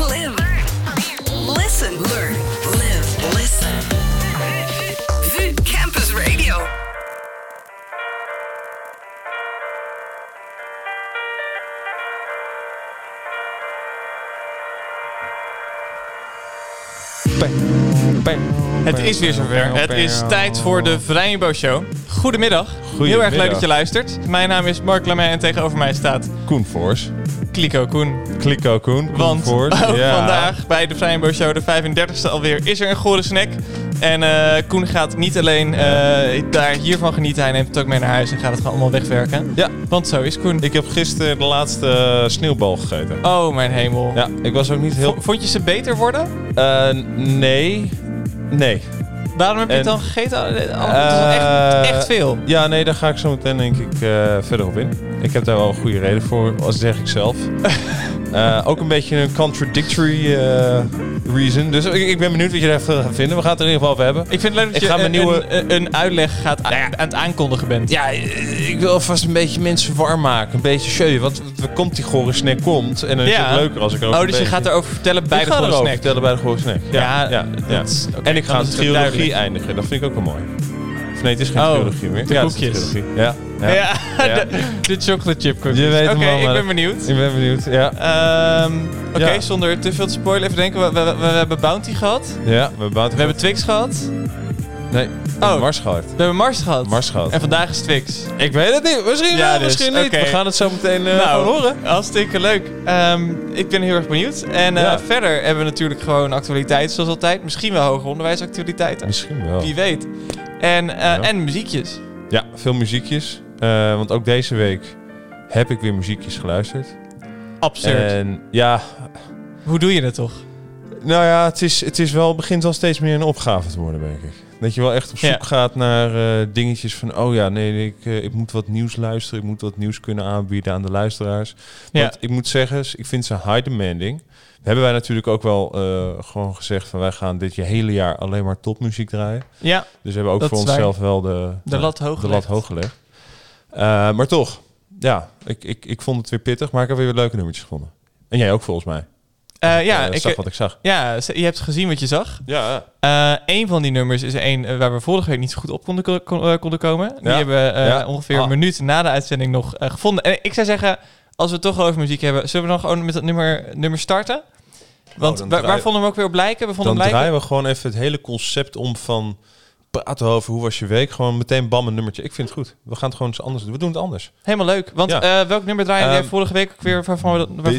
live. Listen, learn, live, listen. VU Campus Radio. Het is weer zover. Het is tijd voor de Vrijbo Show. Goedemiddag. Heel erg leuk dat je luistert. Mijn naam is Mark Lamey en tegenover mij staat Koen Voors. Kliko Koen. Kliko Koen. Want ja. vandaag bij de Vrijbo Show, de 35e alweer, is er een gore snack. En eh, Koen gaat niet alleen eh, daar hiervan genieten, hij neemt het ook mee naar huis en gaat het gewoon allemaal wegwerken. Ja. Want zo is Koen. Ik heb gisteren de laatste eh, sneeuwbal gegeten. Oh mijn hemel. Ja, ik was ook niet heel... V- Vond je ze beter worden? Nee. Nee. Waarom heb je het dan gegeten? Oh, het was echt, Eh, echt veel. Ja, nee, daar ga ik zo meteen denk ik eh, verder op in. Ik heb daar wel een goede reden voor, als zeg ik zelf. Eh, ook een beetje een contradictory eh, reason. Dus ik, ik ben benieuwd wat je daarvan gaat vinden. We gaan het er in ieder geval over hebben. Ik vind het leuk dat Ik je ga mijn een, nieuwe- een, een uitleg gaat a- aan het aankondigen bent. Ja, ik wil alvast een beetje mensen warm maken. Een beetje show. Want er komt die gore snack komt. En dan is Ja. het leuker als ik erover Oh, dus je gaat erover vertellen bij ik de Gore Snack. vertellen bij de gore snack. Ja, Ja, dat en ik ga het trilogie duidelijk. eindigen. Dat vind ik ook wel mooi. Of nee, het is geen Oh, trilogie meer. de ja, het is een trilogie. Ja, ja. De, de chocolate chip cookies. Je weet Oké, ik ben benieuwd. Ik ben benieuwd. Ja, Ehm, Oké, zonder te veel te spoilen, even denken. We, we, hebben Bounty gehad. ja we hebben Bounty We hebben Twix gehad. Nee, Oh. Mars gehad. We hebben Mars gehad. Mars gehad. En vandaag is Twix. Ik weet het niet. Misschien Ja, wel, dus, misschien niet. We gaan het zo meteen eh nou, horen. hartstikke leuk. Ehm, ik ben heel erg benieuwd. En eh, Ja. verder hebben we natuurlijk gewoon actualiteiten zoals altijd. Misschien wel hoger onderwijsactualiteiten. Misschien wel. Wie weet. En, eh, Ja. en muziekjes. Ja, veel muziekjes. Eh, want ook deze week heb ik weer muziekjes geluisterd. Absurd. En ja, Hoe doe je dat toch? nou ja, het, is, het is wel, begint wel steeds meer een opgave te worden, denk ik. Dat je wel echt op zoek Ja. gaat naar eh, dingetjes van... oh ja, nee, ik, eh, ik moet wat nieuws luisteren. Ik moet wat nieuws kunnen aanbieden aan de luisteraars. Ja. Want ik moet zeggen, ik vind ze high demanding. Hebben wij natuurlijk ook wel gewoon gezegd... van wij gaan dit je hele jaar alleen maar topmuziek draaien. Ja, Dus we hebben ook voor onszelf wel de, de lat hoog de lat hoog gelegd. Eh, maar toch, ja, ik, ik, ik vond het weer pittig, maar ik heb weer leuke nummertjes gevonden. En jij ook volgens mij. Eh, ja, Eh, ik, zag wat ik zag. ja, je hebt gezien wat je zag. Ja, Eh een van die nummers is een waar we vorige week niet zo goed op konden, ko- kon- konden komen. Die Ja. hebben we Ja. ongeveer Ah. een minuut na de uitzending nog gevonden. En ik zou zeggen, als we het toch over muziek hebben, zullen we dan gewoon met dat nummer, nummer starten? Want dan waar, vonden we hem ook weer op lijken? We vonden dan hem lijken. draaien we gewoon even het hele concept om van praten over hoe was je week. Gewoon meteen bam een nummertje. Ik vind het goed. We gaan het gewoon eens anders doen. We doen het anders. Helemaal leuk. Want Ja. eh, welk nummer draaide jij Ehm, vorige week ook weer? Waarvan we dat, waarvan...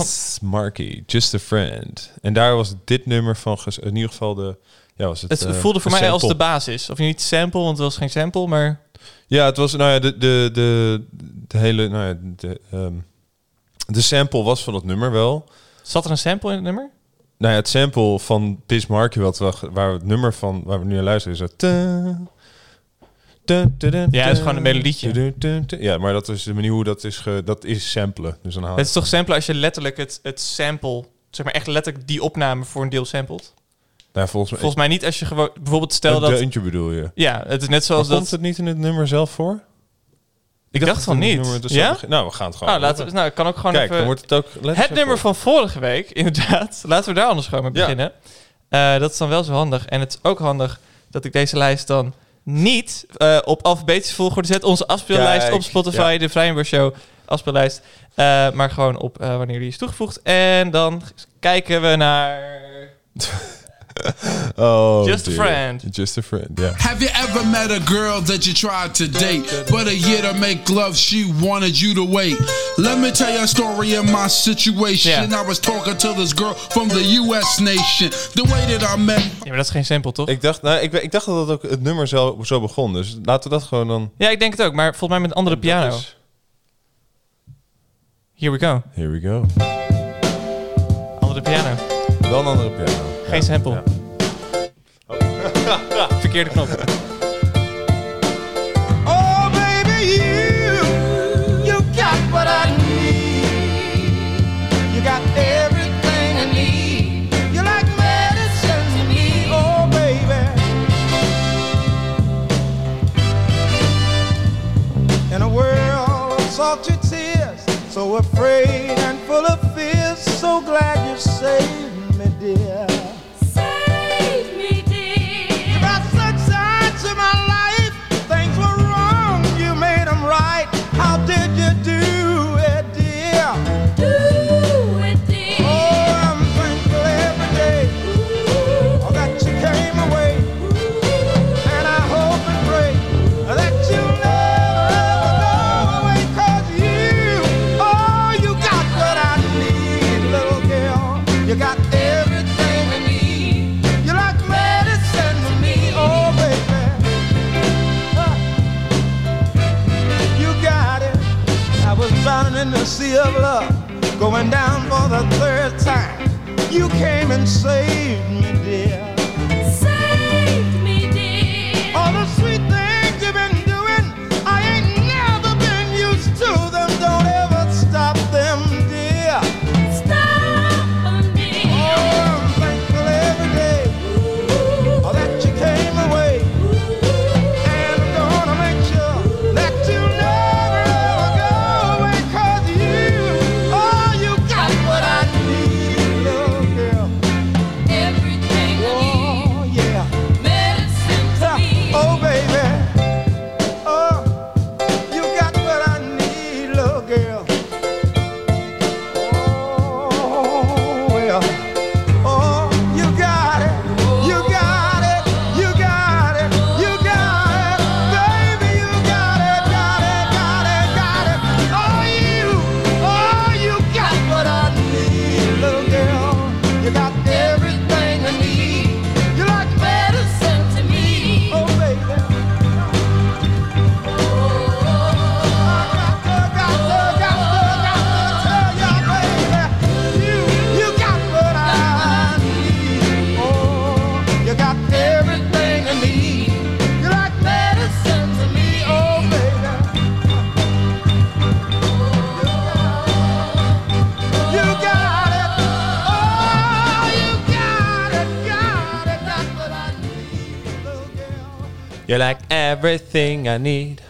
Just a Friend. En daar was dit nummer van, in ieder geval de... Ja, was het, Het eh, voelde voor mij als de basis. Of niet sample, want het was geen sample, maar... Ja, het was, nou ja, de, de, de, de hele, nou ja, de, ehm, de sample was van het nummer wel. Zat er een sample in het nummer? Nou ja, het sample van Bismarck, wat we, waar het nummer van, waar we nu naar luisteren, is dat... Ja, het is gewoon een melodietje. Ja, maar dat is de manier hoe dat is, ge, dat is samplen. Dus dan haal Het is toch sample als je letterlijk het, het sample... Zeg maar echt letterlijk die opname voor een deel samplet? nou, volgens mij, Volgens mij niet als je gewoon... Bijvoorbeeld stel een dat... deuntje bedoel je. Ja, het is net Maar zoals komt dat... het niet in het nummer zelf voor? Ik dacht van niet. nummer dus Ja? Nou, we gaan het gewoon Nou, laten we, nou, kan ook gewoon Kijk, even... dan wordt het ook... Het nummer van vorige week, inderdaad. Laten we daar anders gewoon mee Ja. beginnen. Eh, dat is dan wel zo handig. En het is ook handig dat ik deze lijst dan niet eh, op alfabetische volgorde zet. Onze afspeellijst Kijk, op Spotify, ja. de Vrijburg Show afspeellijst. Eh, maar gewoon op wanneer die is toegevoegd. En dan kijken we naar... Oh, Just a friend. Just a friend, ja. Have you ever met a girl that you tried to date, but a year to make love, she wanted you to wait? Let me tell you a story of my situation. Yeah. I was talking to this girl from the U.S. nation. The way that I met Ja, maar dat is geen sample, toch? Ik dacht, nou, ik, ik dacht dat het ook het nummer zo, zo begon. Dus laten we dat gewoon dan... Ja, ik denk het ook. Maar volgens mij met een andere piano. is- Here we go. Here we go. Andere piano. Wel een andere piano. Geen sample. Ja. Oh. Verkeerde knop. Oh, baby, you, you got what I need. You got everything I need. You like medicine to me, oh, baby. In a world of salty tears, so afraid and full of fears, so glad you saved me. The sea of love, going down for the third time. You came and saved me, You like everything I need.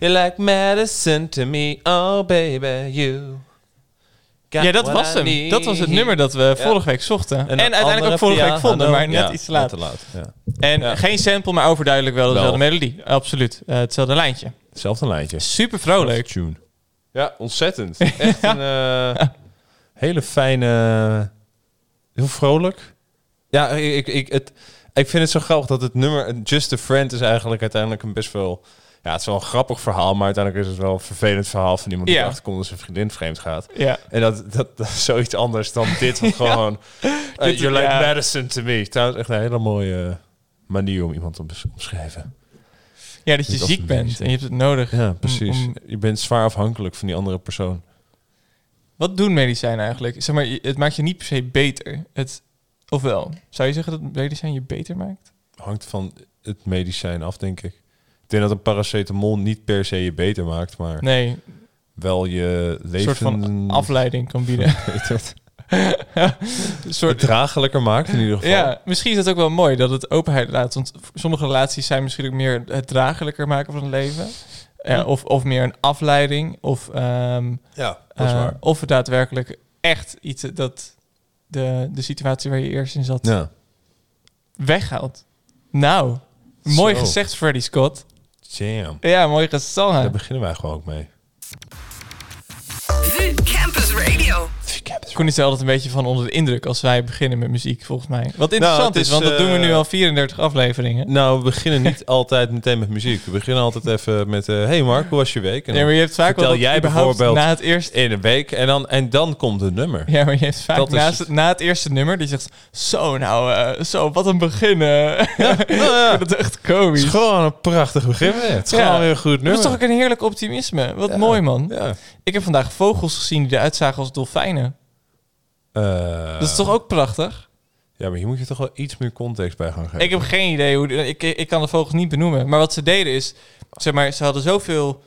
You like medicine to me. Oh baby, you. got Ja, dat what was I hem. need. Dat was het nummer dat we vorige week zochten. En, uiteindelijk ook vorige week vonden, maar net Ja, iets te laat. Te laat, ja. En Ja. geen sample, maar overduidelijk wel dezelfde Wel. melodie. Absoluut. Eh, hetzelfde lijntje. Hetzelfde lijntje. Super vrolijk. Tune. Ja, ontzettend. Echt een eh, hele fijne... Heel vrolijk. Ja, ik, ik, ik, het, ik vind het zo grappig dat het nummer Just a Friend is eigenlijk uiteindelijk een best wel... Ja, het is wel een grappig verhaal, maar uiteindelijk is het wel een vervelend verhaal van iemand die Ja. erachter komt dat zijn vriendin vreemd gaat. Ja. En dat, dat, dat is zoiets anders dan dit, wat gewoon... uh, Dit- you're like ja. medicine to me. Trouwens, echt een hele mooie manier om iemand te omschrijven. ja, dat je ziek bent en je hebt het nodig. Ja, precies. om- Je bent zwaar afhankelijk van die andere persoon. wat doen medicijnen eigenlijk? Zeg maar, het maakt je niet per se beter. Het, ofwel, zou je zeggen dat medicijn je beter maakt? hangt van het medicijn af, denk ik. Ik denk dat een paracetamol niet per se je beter maakt, maar Nee, wel je een leven soort van afleiding kan bieden. een soort, draaglijker maakt in ieder geval. ja, misschien is dat ook wel mooi dat het openheid laat. Want sommige relaties zijn misschien ook meer het draaglijker maken van het leven. Ja, of, of meer een afleiding. Of, ehm, ja dat is eh, waar. of het daadwerkelijk echt iets dat de, de situatie waar je eerst in zat Ja. weghaalt. Nou, mooi Zo. gezegd, Freddy Scott. Jam. Ja, mooi gezongen. Daar beginnen wij gewoon ook mee. Koen is altijd een beetje van onder de indruk als wij beginnen met muziek, volgens mij. Wat interessant Nou, het is, is, want dat doen we nu eh, al 34 afleveringen. Nou, we beginnen niet altijd meteen met muziek. We beginnen altijd even met... eh hey Mark, hoe was je week? En maar je hebt vaak wel dat jij bijvoorbeeld na het eerste... in een week en dan, en dan komt het nummer. Ja, maar je hebt vaak Dat is naast, het. na het eerste nummer, die zegt... Zo, nou, eh, zo, wat een begin. eh." Nou ja, Ik vind het echt het komisch. is gewoon een prachtig begin. hè. Het is gewoon weer een goed Dat nummer. is toch ook een heerlijk optimisme. Wat mooi, man. Ja. Ik heb vandaag vogels gezien die eruit zagen als dolfijnen. Eh, Dat is toch ook prachtig? Ja, maar hier moet je toch wel iets meer context bij gaan geven. Ik heb geen idee hoe... Ik, ik kan de vogels niet benoemen. Maar wat ze deden is... Zeg maar, ze hadden zoveel...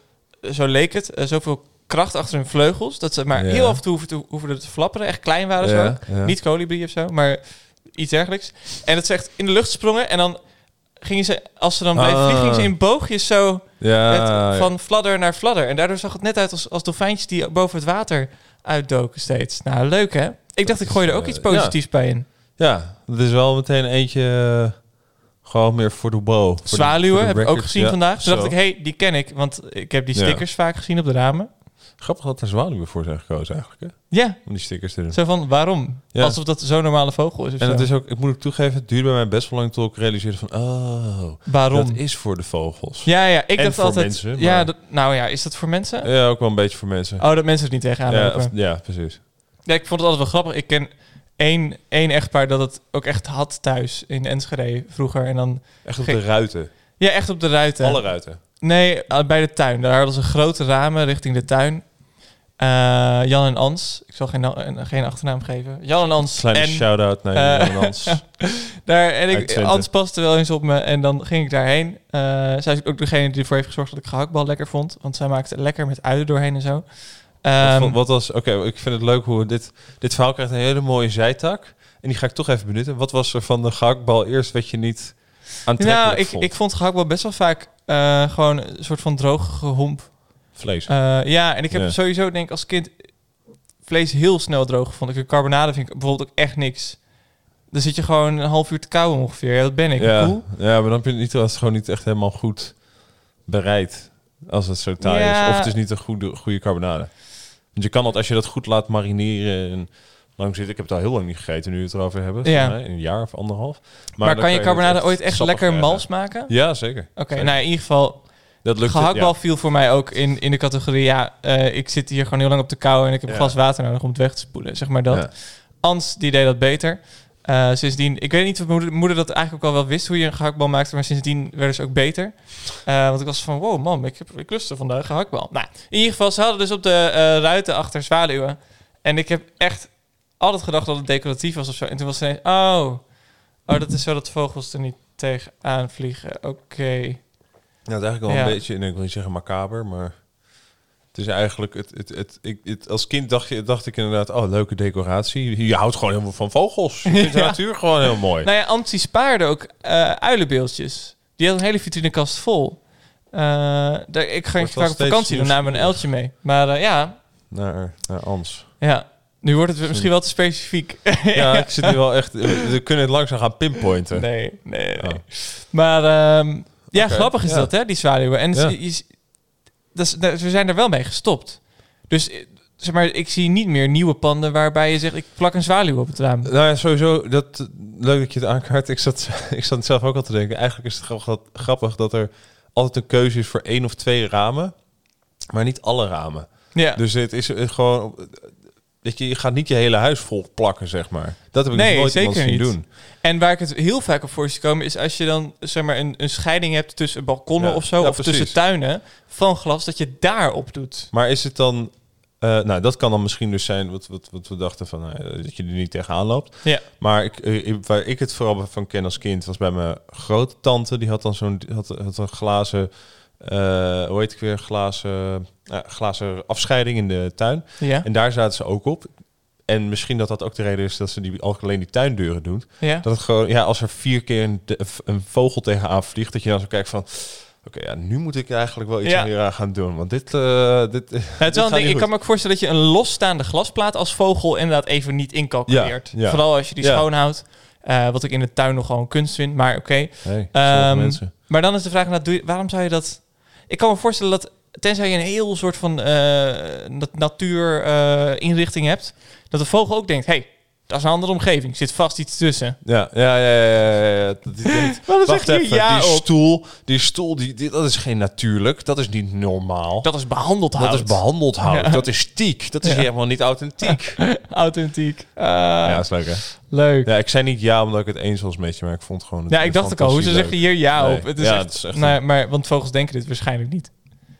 Zo leek het. eh, zoveel kracht achter hun vleugels. Dat ze maar Ja. heel af en toe hoeven te, hoeven te flapperen. Echt klein waren ze Ja, ook. ja. Niet kolibrie of zo, maar iets dergelijks. En dat ze echt in de lucht sprongen. En dan gingen ze... Als ze dan bleven Ah. vliegen, ze in boogjes zo... ja, met- van fladder naar fladder. En daardoor zag het net uit als, als dolfijntjes die boven het water uitdoken steeds. Nou, leuk hè? Ik dacht, ik gooi er ook eh, iets positiefs bij in. Ja, dat is wel meteen eentje eh, gewoon meer voor de bow. De- Zwaluwen de heb ik ook gezien Ja, vandaag. Toen dacht ik, hey, die ken ik. Want ik heb die Ja. stickers vaak gezien op de ramen. Grappig dat er zwaluwen voor zijn gekozen eigenlijk, hè? Ja, Om die stickers te doen. zo van, waarom? Ja. Alsof dat zo'n normale vogel is En het is ook, ik moet ook toegeven, het duurde bij mij best wel lang tot ik realiseerde van, oh, waarom? dat is voor de vogels. Ja, ja, ik En dacht voor altijd... mensen, ja, dat, nou ja, is dat voor mensen? Ja, ook wel een beetje voor mensen. Oh, dat mensen het niet tegenaan ja, of- ja, precies. Ja, ik vond het altijd wel grappig. Ik ken één, één echtpaar dat het ook echt had thuis in Enschede vroeger. En dan... Echt op de ruiten. Ja, echt op de ruiten. Alle ruiten. Nee, eh, bij de tuin. Daar hadden ze grote ramen richting de tuin. Eh, Jan en Ans. Ik zal geen, eh, geen achternaam geven. Jan en Ans. Kleine en, shout-out naar eh, Jan Hans. daar, en ik. Ans paste wel eens op me. En dan ging ik daarheen. Eh, zij is ook degene die ervoor heeft gezorgd dat ik gehaktbal lekker vond. Want zij maakte het lekker met uien doorheen en zo. Wat Ehm, vond- wat was... Oké, ik vind het leuk hoe dit... Dit verhaal krijgt een hele mooie zijtak. En die ga ik toch even benutten. Wat was er van de gehaktbal eerst wat je niet aantrekkelijk nou, ik, vond? ik vond gehaktbal best wel vaak eh, gewoon een soort van droog gehomp. Vlees. Eh, ja, en ik heb Ja. sowieso, denk ik, als kind vlees heel snel droog gevonden. Ik vind carbonade vind ik bijvoorbeeld ook echt niks. Dan zit je gewoon een half uur te kauwen ongeveer. Ja, dat ben ik. ja, Cool. ja, maar dan heb je het niet, als het gewoon niet echt helemaal goed bereid. Als het zo taai Ja. is. Of het is niet een goede, goede carbonade. Want je kan het, als je dat goed laat marineren en lang zit. Ik heb het al heel lang niet gegeten nu we het erover hebben. Ja. mij, Een jaar of anderhalf. Maar, kan je carbonade ooit echt lekker mals maken? Oké, Ja, zeker. Zeker. nou in ieder geval, Dat lukt gehaktbal ja. viel voor mij ook in, in de categorie... Ja, eh, ik zit hier gewoon heel lang op de kou en ik heb een glas water nodig om het weg te spoelen. Zeg maar dat. Ans, die deed dat beter. Eh, sindsdien, ik weet niet of mijn moeder, moeder dat eigenlijk ook al wel wist hoe je een gehaktbal maakte, maar sindsdien werden ze ook beter. Eh, want ik was van, wow mam, ik, heb, ik lustte vandaag gehaktbal. Nou, in ieder geval, ze hadden dus op de ruiten achter zwaluwen. En ik heb echt altijd gedacht dat het decoratief was of zo. En toen was ze ineens, oh, oh, dat is zo dat vogels er niet tegenaan vliegen. Oké. Nou, het is eigenlijk wel Ja. een beetje, en ik wil niet zeggen macaber, maar het is eigenlijk, het, het, het, ik, het, als kind dacht, je, dacht ik inderdaad, oh, leuke decoratie. Je houdt gewoon helemaal van vogels. Je vindt de Ja. natuur gewoon heel mooi. Nou ja, Antti spaarde ook eh uilenbeeldjes. Die had een hele vitrinekast vol. Eh, daar, ik ging wel vaak op vakantie, dan namen we een uiltje mee. Maar eh, ja, Naar, naar Ans. ja, nu wordt het misschien wel te specifiek. Ja, ik zit nu wel echt, we kunnen het langzaam gaan pinpointen. nee, nee, nee. Oh. Maar ehm, ja, grappig is ja. dat, hè, die zwaluwen. En Ja. je- je- dat is- dat- we zijn er wel mee gestopt. Dus eh, zeg maar, ik zie niet meer nieuwe panden waarbij je zegt, ik plak een zwaluw op het raam. Nou ja, sowieso, dat, leuk dat je het aankaart. Ik zat, ik zat zelf ook al te denken. Eigenlijk is het grappig dat, grappig dat er altijd een keuze is voor één of twee ramen. Maar niet alle ramen. Ja. Dus het is eh, gewoon... Weet je, je gaat niet je hele huis vol plakken, zeg maar. Dat heb ik Nee, nooit zeker zien niet. doen. En waar ik het heel vaak op voor zie komen, is als je dan zeg maar een, een scheiding hebt tussen balkonnen Ja, of zo, ja, of precies. tussen tuinen van glas, dat je daarop doet. Maar is het dan... eh, nou, dat kan dan misschien dus zijn wat, wat, wat we dachten van... ja, dat je er niet tegenaan loopt. Ja. Maar ik, eh, ik- waar ik het vooral van ken als kind... was bij mijn grote tante. Die had dan zo'n had, had een glazen... eh, hoe heet ik weer? Glazen, ja, glazen afscheiding in de tuin. Ja. En daar zaten ze ook op. En misschien dat dat ook de reden is dat ze die alleen die tuindeuren doen. ja. Dat het gewoon, ja, als er vier keer een, vogel tegenaan vliegt, dat je dan zo kijkt van, oké, ja, nu moet ik eigenlijk wel iets Ja. hier aan gaan doen, want dit, eh dit, Ja, het ding, ik kan me ook voorstellen dat je een losstaande glasplaat als vogel inderdaad even niet incalculeert. Ja. Vooral als je die schoonhoudt. Eh, wat ik in de tuin nog gewoon kunst vind, maar oké. Hey, Ehm. Maar dan is de vraag, nou, doe je- waarom zou je dat... Ik kan me voorstellen dat, tenzij je een heel soort van eh natuur eh, hebt, dat de vogel ook denkt, hey, dat is een andere omgeving, zit vast iets tussen. Ja, ja, ja, ja, ja, ja. Dat, denkt, wacht even, ja die op? stoel, die stoel, die, die, dat is geen natuurlijk, dat is niet normaal. Dat is behandeld Dat hout. is behandeld hout, Ja. dat is stiek, dat is Ja. helemaal niet authentiek. Authentiek. Ah, ja, is leuk hè? leuk. Ja, Ja, ik zei niet ja omdat ik het eens was met je, maar ik vond gewoon... het- ik dacht ook al, hoe ze zeggen hier ja Nee. op. Het is Ja, echt, het is echt nee, maar, want vogels denken dit waarschijnlijk niet.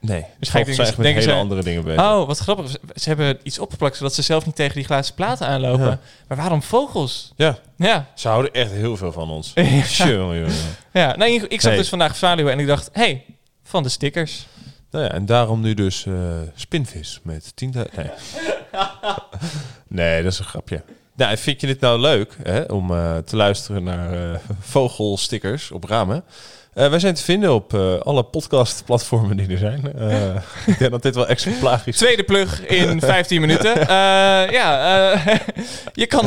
Nee, Waarschijnlijk vogels zijn echt met denken hele ze- andere dingen bezig. Oh, wat grappig. Ze- Ze hebben iets opgeplakt zodat ze zelf niet tegen die glazen platen aanlopen. Ja. Maar waarom vogels? Ja, Ja. ze houden echt heel veel van ons. Ja. Ja, nou, ik ik zag dus vandaag zwaluwen en ik dacht, hey, van de stickers. Nou ja, en daarom nu dus eh, spinvis met 10.000... Nee. nee, dat is een grapje. Nou, vind je dit nou leuk hè, om eh, te luisteren naar eh, vogelstickers op ramen? Eh, wij zijn te vinden op eh, alle podcastplatformen die er zijn. Eh, ik denk dat dit wel exemplarisch is. Tweede plug in 15 minuten. Ja, je, kan,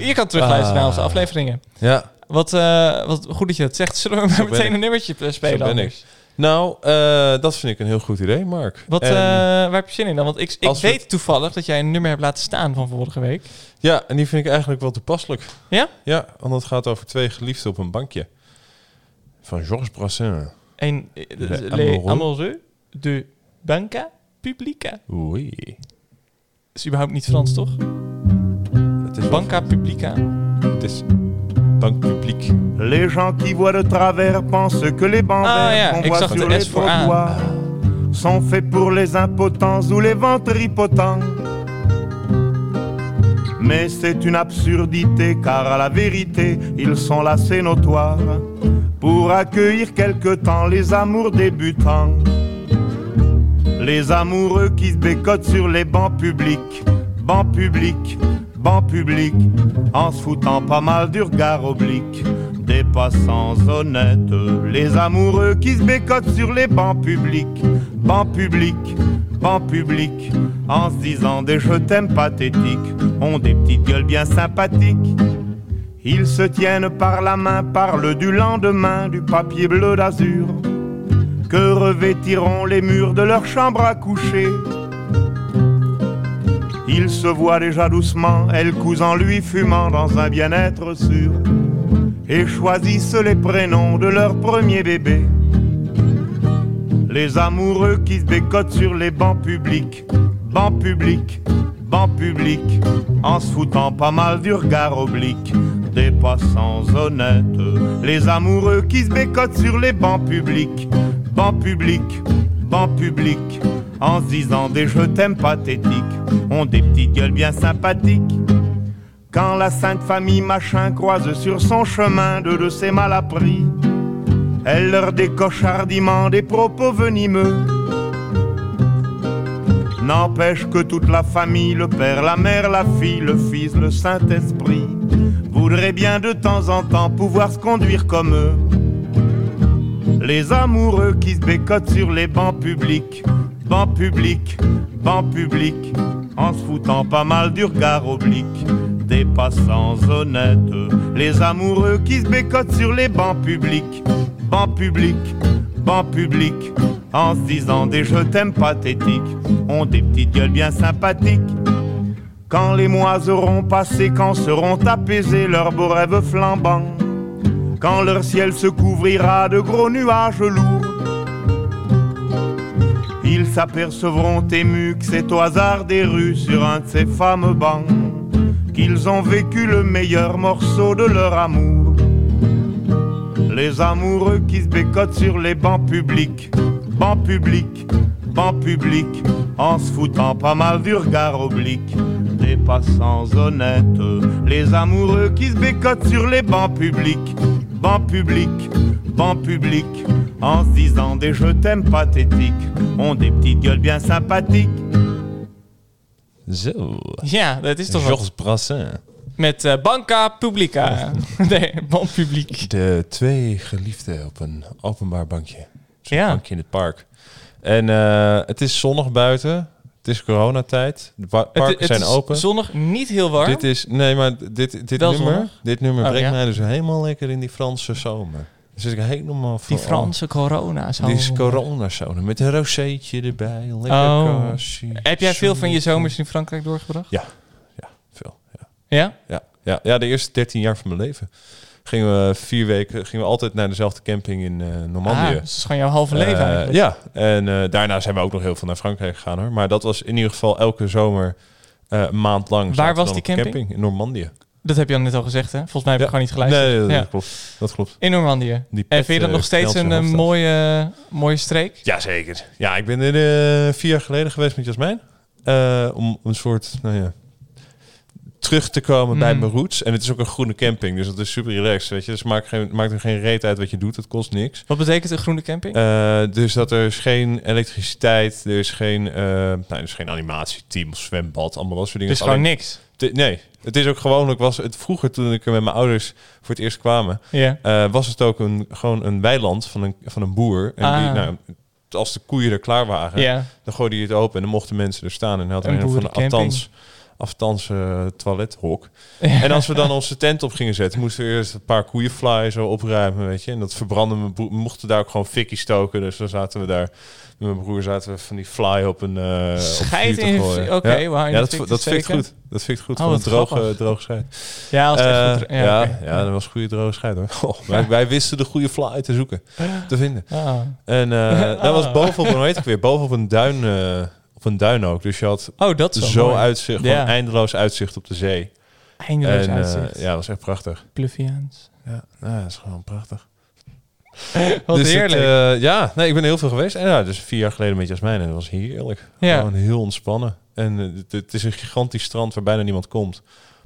je kan terugluisteren naar onze Ah. afleveringen. Ja, Wat, wat goed dat je dat zegt. Zullen we maar meteen ik. een nummertje spelen? Zo ben anders? nou, dat vind ik een heel goed idee, Mark. Wat, En- waar heb je zin in dan? Want ik, ik we- weet toevallig dat jij een nummer hebt laten staan van vorige week. Ja, en die vind ik eigenlijk wel toepasselijk. Ja? Ja, want het gaat over twee geliefden op een bankje. Van Georges Brassens. En eh, Le Les Amoureux. Amoureux de Banca Publica. Dat is überhaupt niet Frans, toch? Het is Banca Publica. Het is bank publiek. Les gens qui voient de travers pensent que les bancs Ah, ja, qu'on voit sur les trottoirs sont faits pour les impotents ou les ventripotents. Mais c'est une absurdité car à la vérité ils sont là c'est notoire pour accueillir quelque temps les amours débutants. Les amoureux qui se bécotent sur les bancs publics, bancs publics, bancs publics, en se foutant pas mal du regard oblique des passants honnêtes. Les amoureux qui se bécotent sur les bancs publics, bancs publics, bancs publics, en se disant des je t'aime pathétiques, ont des petites gueules bien sympathiques. Ils se tiennent par la main, parlent du lendemain, du papier bleu d'azur, que revêtiront les murs de leur chambre à coucher. Ils se voient déjà doucement, elle cousant lui fumant dans un bien-être sûr, et choisissent les prénoms de leur premier bébé. Les amoureux qui se bécotent sur les bancs publics, bancs publics, bancs publics, en se foutant pas mal du regard oblique des passants honnêtes. Les amoureux qui se bécotent sur les bancs publics, bancs publics, bancs publics, en se disant des je t'aime pathétiques, ont des petites gueules bien sympathiques. Quand la sainte famille machin croise sur son chemin deux de ses malappris, elle leur décoche hardiment des propos venimeux. N'empêche que toute la famille, le père, la mère, la fille, le fils, le Saint-Esprit, voudraient bien de temps en temps pouvoir se conduire comme eux. Les amoureux qui se bécotent sur les bancs publics, bancs publics, bancs publics, en se foutant pas mal du regard oblique des passants honnêtes. Les amoureux qui se bécotent sur les bancs publics, bancs publics, bancs publics, en se disant des je t'aime pathétiques, ont des petites gueules bien sympathiques. Quand les mois auront passé, quand seront apaisés leurs beaux rêves flambants, quand leur ciel se couvrira de gros nuages lourds, ils s'apercevront émus que c'est au hasard des rues sur un de ces fameux bancs qu'ils ont vécu le meilleur morceau de leur amour. Les amoureux qui se bécotent sur les bancs publics, bancs publics, bancs publics, en se foutant pas mal du regard oblique des passants honnêtes. Les amoureux qui se bécotent sur les bancs publics, bancs publics, bancs publics, en se disant des je t'aime pathétiques, ont des petites gueules bien sympathiques. Zo. Ja, dat is toch. Georges Brassin. Met eh, Banca Publica. nee, Ban Publiek. De twee geliefden op een openbaar bankje. Zo'n Ja. bankje in het park. En eh, het is zonnig buiten. Het is coronatijd. De pa- parken Het, het zijn is open. zonnig, niet heel warm. Dit is, nee, maar dit, dit Wel nummer, zonnig? dit nummer Oh, brengt ja. mij dus helemaal lekker in die Franse zomer. Dus ik helemaal Die Franse corona. Zo. Die is corona-zomer met een rozeetje erbij. Lekker Oh. kassie, Heb jij veel van je zomers in Frankrijk doorgebracht? Ja, veel. Ja. Ja? Ja, ja, ja, de eerste 13 jaar van mijn leven. Gingen we vier weken, gingen we altijd naar dezelfde camping in eh Normandië. Ah, dus dat is gewoon jouw halve leven Eh, eigenlijk. ja, en eh, daarna zijn we ook nog heel veel naar Frankrijk gegaan hoor. Maar dat was in ieder geval elke zomer een maand lang. Waar was die camping? In Normandië. Dat heb je al net al gezegd, hè? Volgens mij heb ik Ja. gewoon niet geluisterd. Nee, dat, ja. klopt. Dat klopt. In Normandië. Die En vind je dat nog steeds een mooie, mooie streek? Jazeker. Ja, ik ben er vier jaar geleden geweest met Jasmijn. Om een soort, nou ja, terug te komen bij Mm. mijn roots. En het is ook een groene camping, dus dat is super relaxed, weet je. Dus maakt, geen, maakt er geen reet uit wat je doet, het kost niks. Wat betekent een groene camping? Eh, dus dat er is geen elektriciteit, er is geen, eh nou, er is geen animatieteam of zwembad, allemaal dat soort dingen. dus gewoon Alleen- niks. Te- nee, het is ook gewoon, ik was het vroeger toen ik er met mijn ouders voor het eerst kwamen, Ja. eh, was het ook een, gewoon een weiland van een, van een boer. En die, Ah. nou, als de koeien er klaar waren, dan gooide hij het open en dan mochten mensen er staan. En hadden Een een van boerencamping. Aftans, aftans eh, toilethok. En als we dan onze tent op gingen zetten, moesten we eerst een paar koeienfly zo opruimen, weet je. En dat verbrandde mijn broer. We mochten daar ook gewoon fikkie stoken. Dus dan zaten we daar, met mijn broer zaten we van die fly op een uh, Scheid in- oké, ja. in ja, dat, dat fikt goed. Dat fikt goed. Oh, Gewoon wat droge, droge scheid. Ja, als echt Eh, goed... ja, Ja, dat was goede droge scheid hoor. Wij, wij wisten de goede fly te zoeken, te vinden. Ah. En eh dat was bovenop, hoe heet ik weer, bovenop een duin, op een duin ook. Dus je had Oh, dat zo mooi. uitzicht, Ja. eindeloos uitzicht op de zee. Eindeloos en, eh, uitzicht. ja, dat was echt prachtig. Pluffiaans. Ja, nou, dat is gewoon prachtig. Wat Dus het, heerlijk. eh, ja, nee, ik ben heel veel geweest. En ja, dus vier jaar geleden met Jasmijn en dat was heerlijk. Ja. Gewoon heel ontspannen. En eh, het, het is een gigantisch strand waar bijna niemand komt.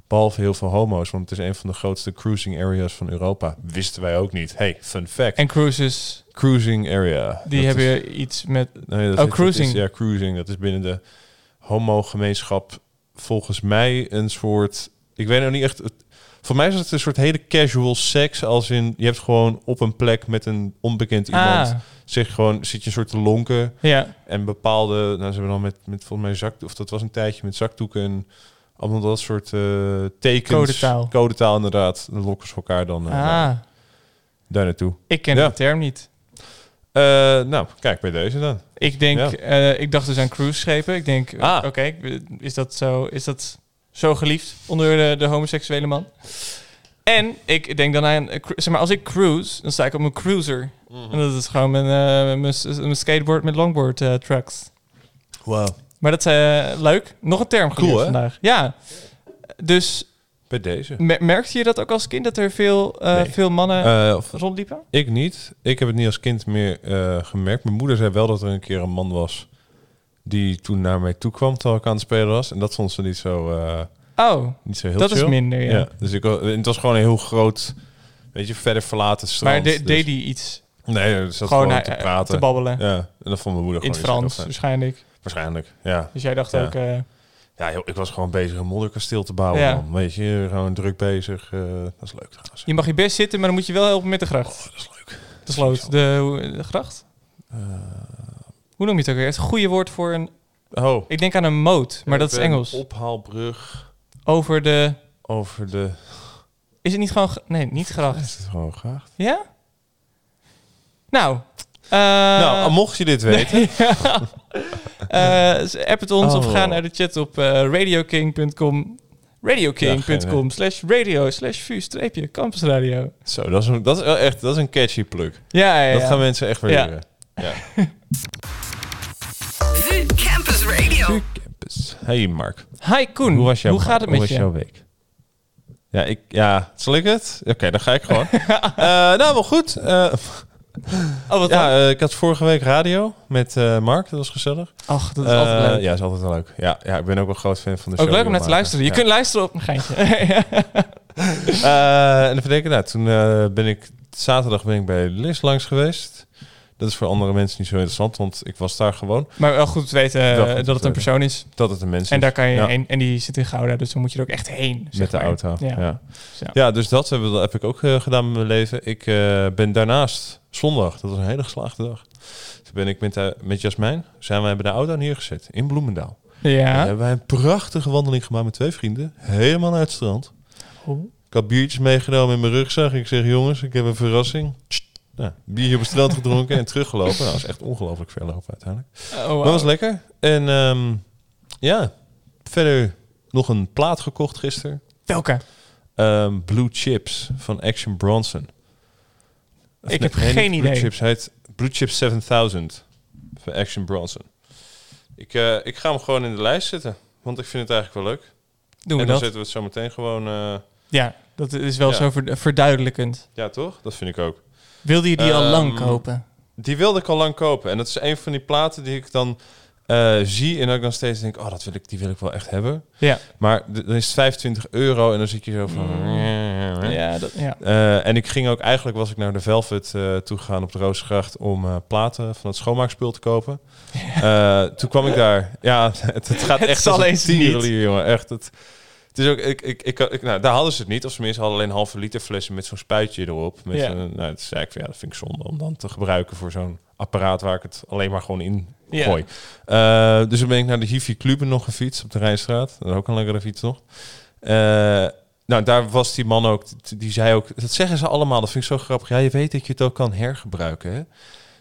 Behalve heel veel homo's, want het is een van de grootste cruising areas van Europa. Wisten wij ook niet. Hey, fun fact. en cruises, cruising area. die hebben is- je iets met... Nee, dat Oh, is- dat cruising. is- ja, cruising. Dat is binnen de homo-gemeenschap volgens mij een soort... Ik weet nog niet echt... Het, voor mij is het een soort hele casual seks. Als in, je hebt gewoon op een plek met een onbekend iemand... Ah, Zeg gewoon, zit je een soort te lonken. ja. En bepaalde... Nou, ze hebben dan met, met volgens mij zak... Of dat was een tijdje met zakdoeken en... Allemaal dat soort eh, tekens. Codetaal. Codetaal, inderdaad. Dan lokken ze elkaar dan eh, Ah, daar naartoe. ik ken Ja. de term niet. Eh, nou, kijk bij deze dan. Ik denk, Ja. eh, ik dacht dus aan cruiseschepen. Ik denk, Ah. oké, is dat zo, is dat zo geliefd onder de, de homoseksuele man? En ik denk dan aan, zeg maar, als ik cruise, dan sta ik op mijn cruiser. Mhm. En dat is gewoon mijn, mijn, s- mijn skateboard met longboard trucks. Wow. Maar dat is eh, leuk. Nog een term geleerd Cool, hè? vandaag. Ja. Dus Bij deze. mer- merkte je dat ook als kind, dat er veel, eh, Nee. veel mannen Eh, of- rondliepen? Ik niet. Ik heb het niet als kind meer gemerkt. Mijn moeder zei wel dat er een keer een man was die toen naar mij toe kwam terwijl ik aan het spelen was. En dat vond ze niet zo, Oh, niet zo heel dat is minder, ja. Ja. dus ik, het was gewoon een heel groot, weet je, verder verlaten strand. maar de- dus- deed hij iets? Nee, zat Gewoon, gewoon, te praten. te babbelen. Ja, en dat vond mijn moeder In het gewoon Frans zo heel waarschijnlijk. Waarschijnlijk, ja. Dus jij dacht Ja. ook... eh, Ja, joh, ik was gewoon bezig een modderkasteel te bouwen, Ja. man. Weet je, gewoon druk bezig. eh, dat is leuk trouwens. je mag je best zitten, maar dan moet je wel helpen met de gracht. Oh, dat is leuk. de sloot. De, de gracht? Eh, Hoe noem je het ook weer? Het goede woord voor een... oh, Ik denk aan een moot, maar dat is Engels. ophaalbrug Over de... over de... Is het niet gewoon... ge- Nee, niet gracht. Is het gewoon graag? Ja? Nou... nou, mocht je dit weten... eh, app het ons of Oh. ga naar de chat op eh, radioking.com radioking.com slash radio slash vu streepje campusradio. Zo, dat is, een, dat is wel echt dat is een catchy plug. Ja, ja, Dat ja. gaan mensen echt waarderen. Ja. VU Campus Radio. Campus. Hey Mark, Hi Koen, hoe was jouw hoe gaat het hoe met was je? jouw week? Ja, ik, ja, zal ik het? Oké, dan ga ik gewoon. Eh, nou, wel goed. Eh, Oh, wat ja, eh, ik had vorige week radio met eh, Mark. Dat was gezellig. Ach, dat is Eh, altijd leuk. Ja, is altijd wel leuk. Ja, ja, ik ben ook wel groot fan van de Ook show. leuk die om naar te luisteren. Je Ja. kunt luisteren op een geintje. Eh, en even denken, nou, toen eh, ben ik zaterdag ben ik bij Liz langs geweest. Dat is voor andere mensen niet zo interessant, want ik was daar gewoon. maar wel goed te weten eh, dat het een persoon is. Dat het een mens En is. daar kan je Ja. heen. En die zit in Gouda, dus dan moet je er ook echt heen. Met de maar. auto. Ja. Ja. Dus ja. Dus dat heb, ik ook eh, gedaan met mijn leven. Ik eh, ben daarnaast zondag, dat was een hele geslaagde dag. Toen ben ik met, eh, met Jasmijn, zijn wij bij de auto neergezet in Bloemendaal. En Ja. hebben wij een prachtige wandeling gemaakt met twee vrienden. Helemaal naar het strand. Oh. Ik had biertjes meegenomen in mijn rugzak. Ik zeg, jongens, ik heb een verrassing. Tst. Nou, biertje op het strand gedronken en teruggelopen. Nou, dat is echt ongelooflijk ver lopen uiteindelijk. Oh, Maar wauw. dat was lekker. En ehm, ja, verder nog een plaat gekocht gisteren. Welke? Ehm, Blue Chips van Action Bronson. Of Ik heb nee, geen niet Blue idee. Chips, heet Blue Chips 7000 van Action Bronson. Ik, eh, ik ga hem gewoon in de lijst zetten, want ik vind het eigenlijk wel leuk. Doen we en dan dat? zetten we het zo meteen gewoon... eh, Ja, dat is wel Ja. zo ver- verduidelijkend. ja, toch? Dat vind ik ook. Wilde je die al Ehm, lang kopen? Die wilde ik al lang kopen. En dat is een van die platen die ik dan eh, zie en dat ik dan steeds denk, oh, dat wil ik, die wil ik wel echt hebben. Ja. Maar dan is het 25 euro en dan zit je zo van... Ja, dat, ja. Eh, en ik ging ook, eigenlijk was ik naar de Velvet eh toegegaan op de Roosgracht om platen van het schoonmaakspul te kopen. Toen kwam ik daar. Ja, het, het gaat Het echt zal als een tierenlier, jongen. Echt. Het, het is ook, ik, ik, ik, ik- nou, daar hadden ze het niet. Of tenminste hadden alleen halve liter flessen met zo'n spuitje erop. Met Ja. een, nou, het zei ik van ja, dat vind ik zonde om dan te gebruiken voor zo'n apparaat waar ik het alleen maar gewoon in Ja. gooi. Eh, dus toen ben ik naar de Hivi Club nog gefietst op de Rijnstraat. Dat is ook een lekkere fiets nog. Eh, nou, daar was die man ook, die zei ook, dat zeggen ze allemaal, dat vind ik zo grappig. Ja, je weet dat je het ook kan hergebruiken, hè?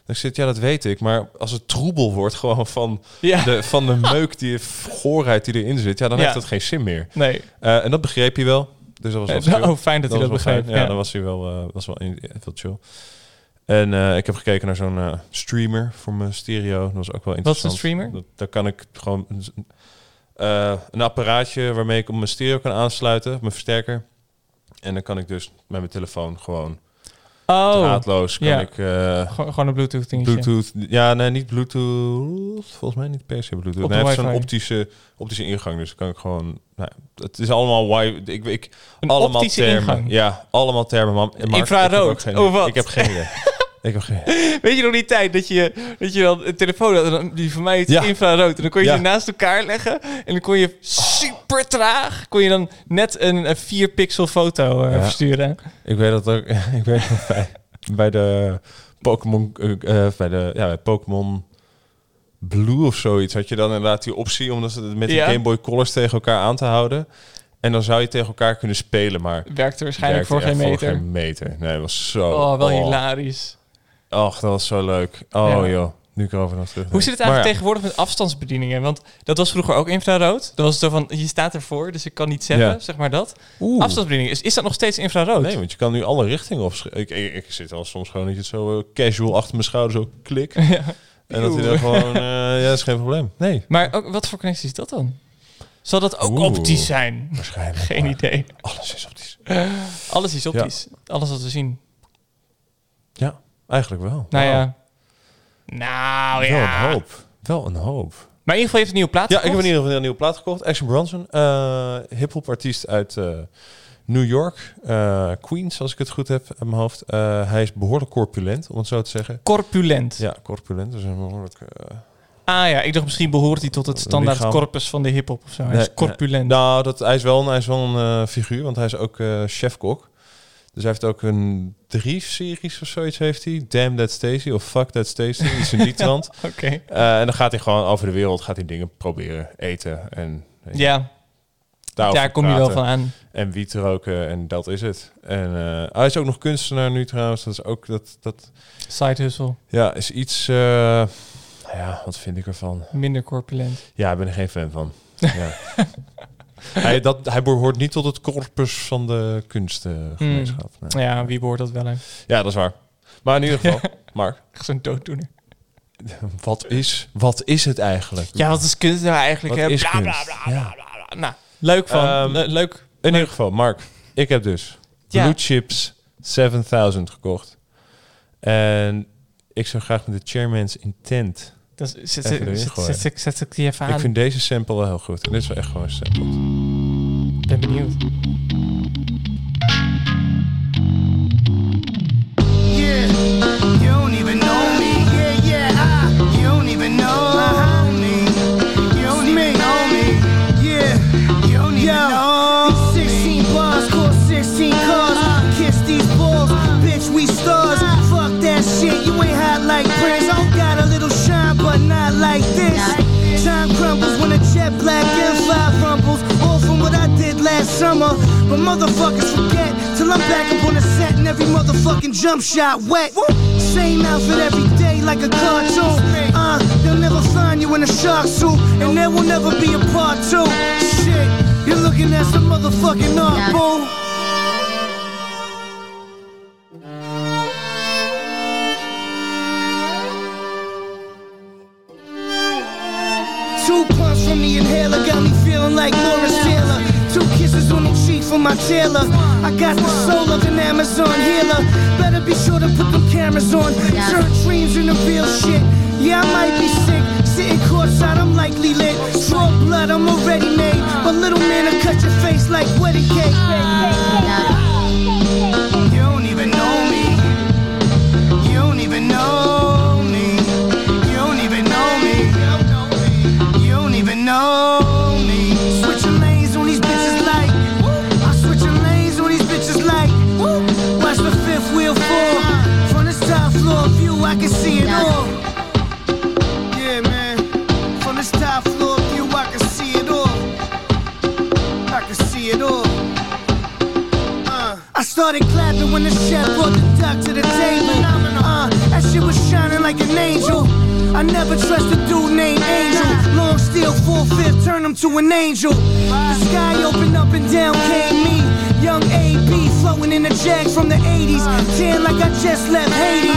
Dan zit ja, dat weet ik. Maar als het troebel wordt gewoon van Ja. de, van de meuk, die goorheid die erin zit, ja, dan Ja. heeft dat geen zin meer. Nee. Eh, en dat begreep hij wel. Dus dat was wel. Oh, fijn dat, hij dat was wel begreep. Ja, Ja. dan was hij wel, eh, was wel in- veel chill. En eh, ik heb gekeken naar zo'n eh, streamer voor mijn stereo. Dat was ook wel Wat is interessant. een streamer? Dat, daar kan ik gewoon een, eh, een apparaatje waarmee ik op mijn stereo kan aansluiten, mijn versterker. En dan kan ik dus met mijn telefoon gewoon Oh, Draadloos kan ja. ik... gewoon, een Bluetooth dingetje. Bluetooth. Ja, nee, niet Bluetooth. Volgens mij niet per se Bluetooth. Op nee, het is zo'n optische, optische ingang. Dus kan ik gewoon... Nou, het is allemaal wifi. Ik, ik, Een allemaal optische termen. ingang. Ja, allemaal termen. Maar, Infrarood, wat? ik heb geen idee. ik heb geen Weet je nog die tijd dat je, dat je dan een telefoon had en dan, die van mij is Ja. infrarood. En dan kon je Ja. ze naast elkaar leggen en dan kon je super traag, kon je dan net een, een 4 pixel foto Ja. versturen. Ik weet dat ook. ik weet bij, bij de Pokémon, eh, eh, bij de ja, bij Pokémon Blue of zoiets had je dan inderdaad die optie om dat met die Ja. Game Boy Colors tegen elkaar aan te houden. En dan zou je tegen elkaar kunnen spelen, maar Werkte waarschijnlijk werkte voor geen meter. geen meter. Nee, was zo. Oh, wel hilarisch. Och, dat was zo leuk. Oh Ja. joh, nu ik erover nog terug. Hoe zit het eigenlijk tegenwoordig met afstandsbedieningen? Want dat was vroeger ook infrarood. Dat was zo van, je staat ervoor, dus ik kan niet Ja. zeg maar dat. Oeh. Afstandsbediening, is, is dat nog steeds infrarood? Nee, want je kan nu alle richtingen op. Ik, ik, ik zit al soms gewoon dat je het zo eh, casual achter mijn schouder zo klik. Ja. En dat hij Eeuw. dan gewoon, eh, ja, dat is geen probleem. Nee, Maar ook, wat voor connectie is dat dan? Zal dat ook Oeh. optisch zijn? waarschijnlijk. Geen maar idee. Alles is optisch. Alles is optisch. Alles wat we zien. Ja, eigenlijk wel. Nou ja. Nou Wel ja. een hoop. Wel een hoop. Maar in ieder geval heeft een nieuwe plaat Ja, ik heb in ieder geval een nieuwe plaat gekocht. Action Bronson. eh hip-hop artiest uit eh, New York. eh, Queens, als ik het goed heb in mijn hoofd. Eh, hij is behoorlijk corpulent, om het zo te zeggen. Corpulent. Ja, corpulent. Dus een behoorlijk... eh, Ah ja, ik dacht misschien behoort hij tot het standaard Lichaam. corpus van de hip-hop of zo. Hij Nee, is corpulent. Nou, dat, hij is wel een, hij is wel een figuur, want hij is ook eh chefkok. Dus hij heeft ook een drie series of zoiets heeft hij. Damn That Stacy of Fuck That Stacy. Iets in die trant. Oké. Eh, en dan gaat hij gewoon over de wereld gaat hij dingen proberen. Eten en Ja, daar kom je wel van aan. En wiet roken en dat is het. En eh, hij is ook nog kunstenaar nu trouwens. Dat is ook dat, dat Side hustle. ja, is iets... eh, nou ja, wat vind ik ervan? Minder corpulent. Ja, ik ben er geen fan van. ja. hij, dat, hij behoort niet tot het corpus van de kunstgemeenschap. Nee. Ja, wie behoort dat wel hè? Ja, dat is waar. Maar in ieder geval, Mark, Echt zo'n dooddoener. wat is, wat is het eigenlijk? Ja, wat is kunst nou eigenlijk? Wat hè? is Bla, bla, bla, Ja. Nou, leuk van. Ehm, Le- leuk. In ieder geval, Mark, ik heb dus Ja. Blue Chips 7000 gekocht. En ik zou graag met de Chairman's Intent. Dat is- Zet Even erin zet- gooien. zet- zet- zet ik die even aan. Ik vind deze sample wel heel goed. En dit is wel echt gewoon een sample. ben benieuwd. Yeah, you don't even know me. Yeah, yeah, you don't even know me. You don't even know me. Yeah, you don't even know These 16 bars cost 16 cars. Kiss these balls, bitch, we stars. Fuck that shit, you ain't hot like Prince. Jet black and five rumbles. All from what I did last summer. But motherfuckers forget till I'm back up on the set and every motherfucking jump shot wet. Same outfit every day like a cartoon. Uh, they'll never find you in a shark suit, and there will never be a part two. Shit, you're looking at some motherfucking art, boo. From my tailor. I got the soul of an Amazon healer. Better be sure to put them cameras on. Turn dreams into real shit. Yeah, I might be sick. Sitting courtside, I'm likely lit. Draw blood, I'm already made. But little man I cut your face like wedding cake. Started clapping when the chef brought the duck to the table. Uh, that shit was shining like an angel. I never trust a dude named Angel. Long steel, full fifth, turn him to an angel. The sky opened up and down came me. Young AB floating in a jag from the 80s. Tan like I just left Haiti.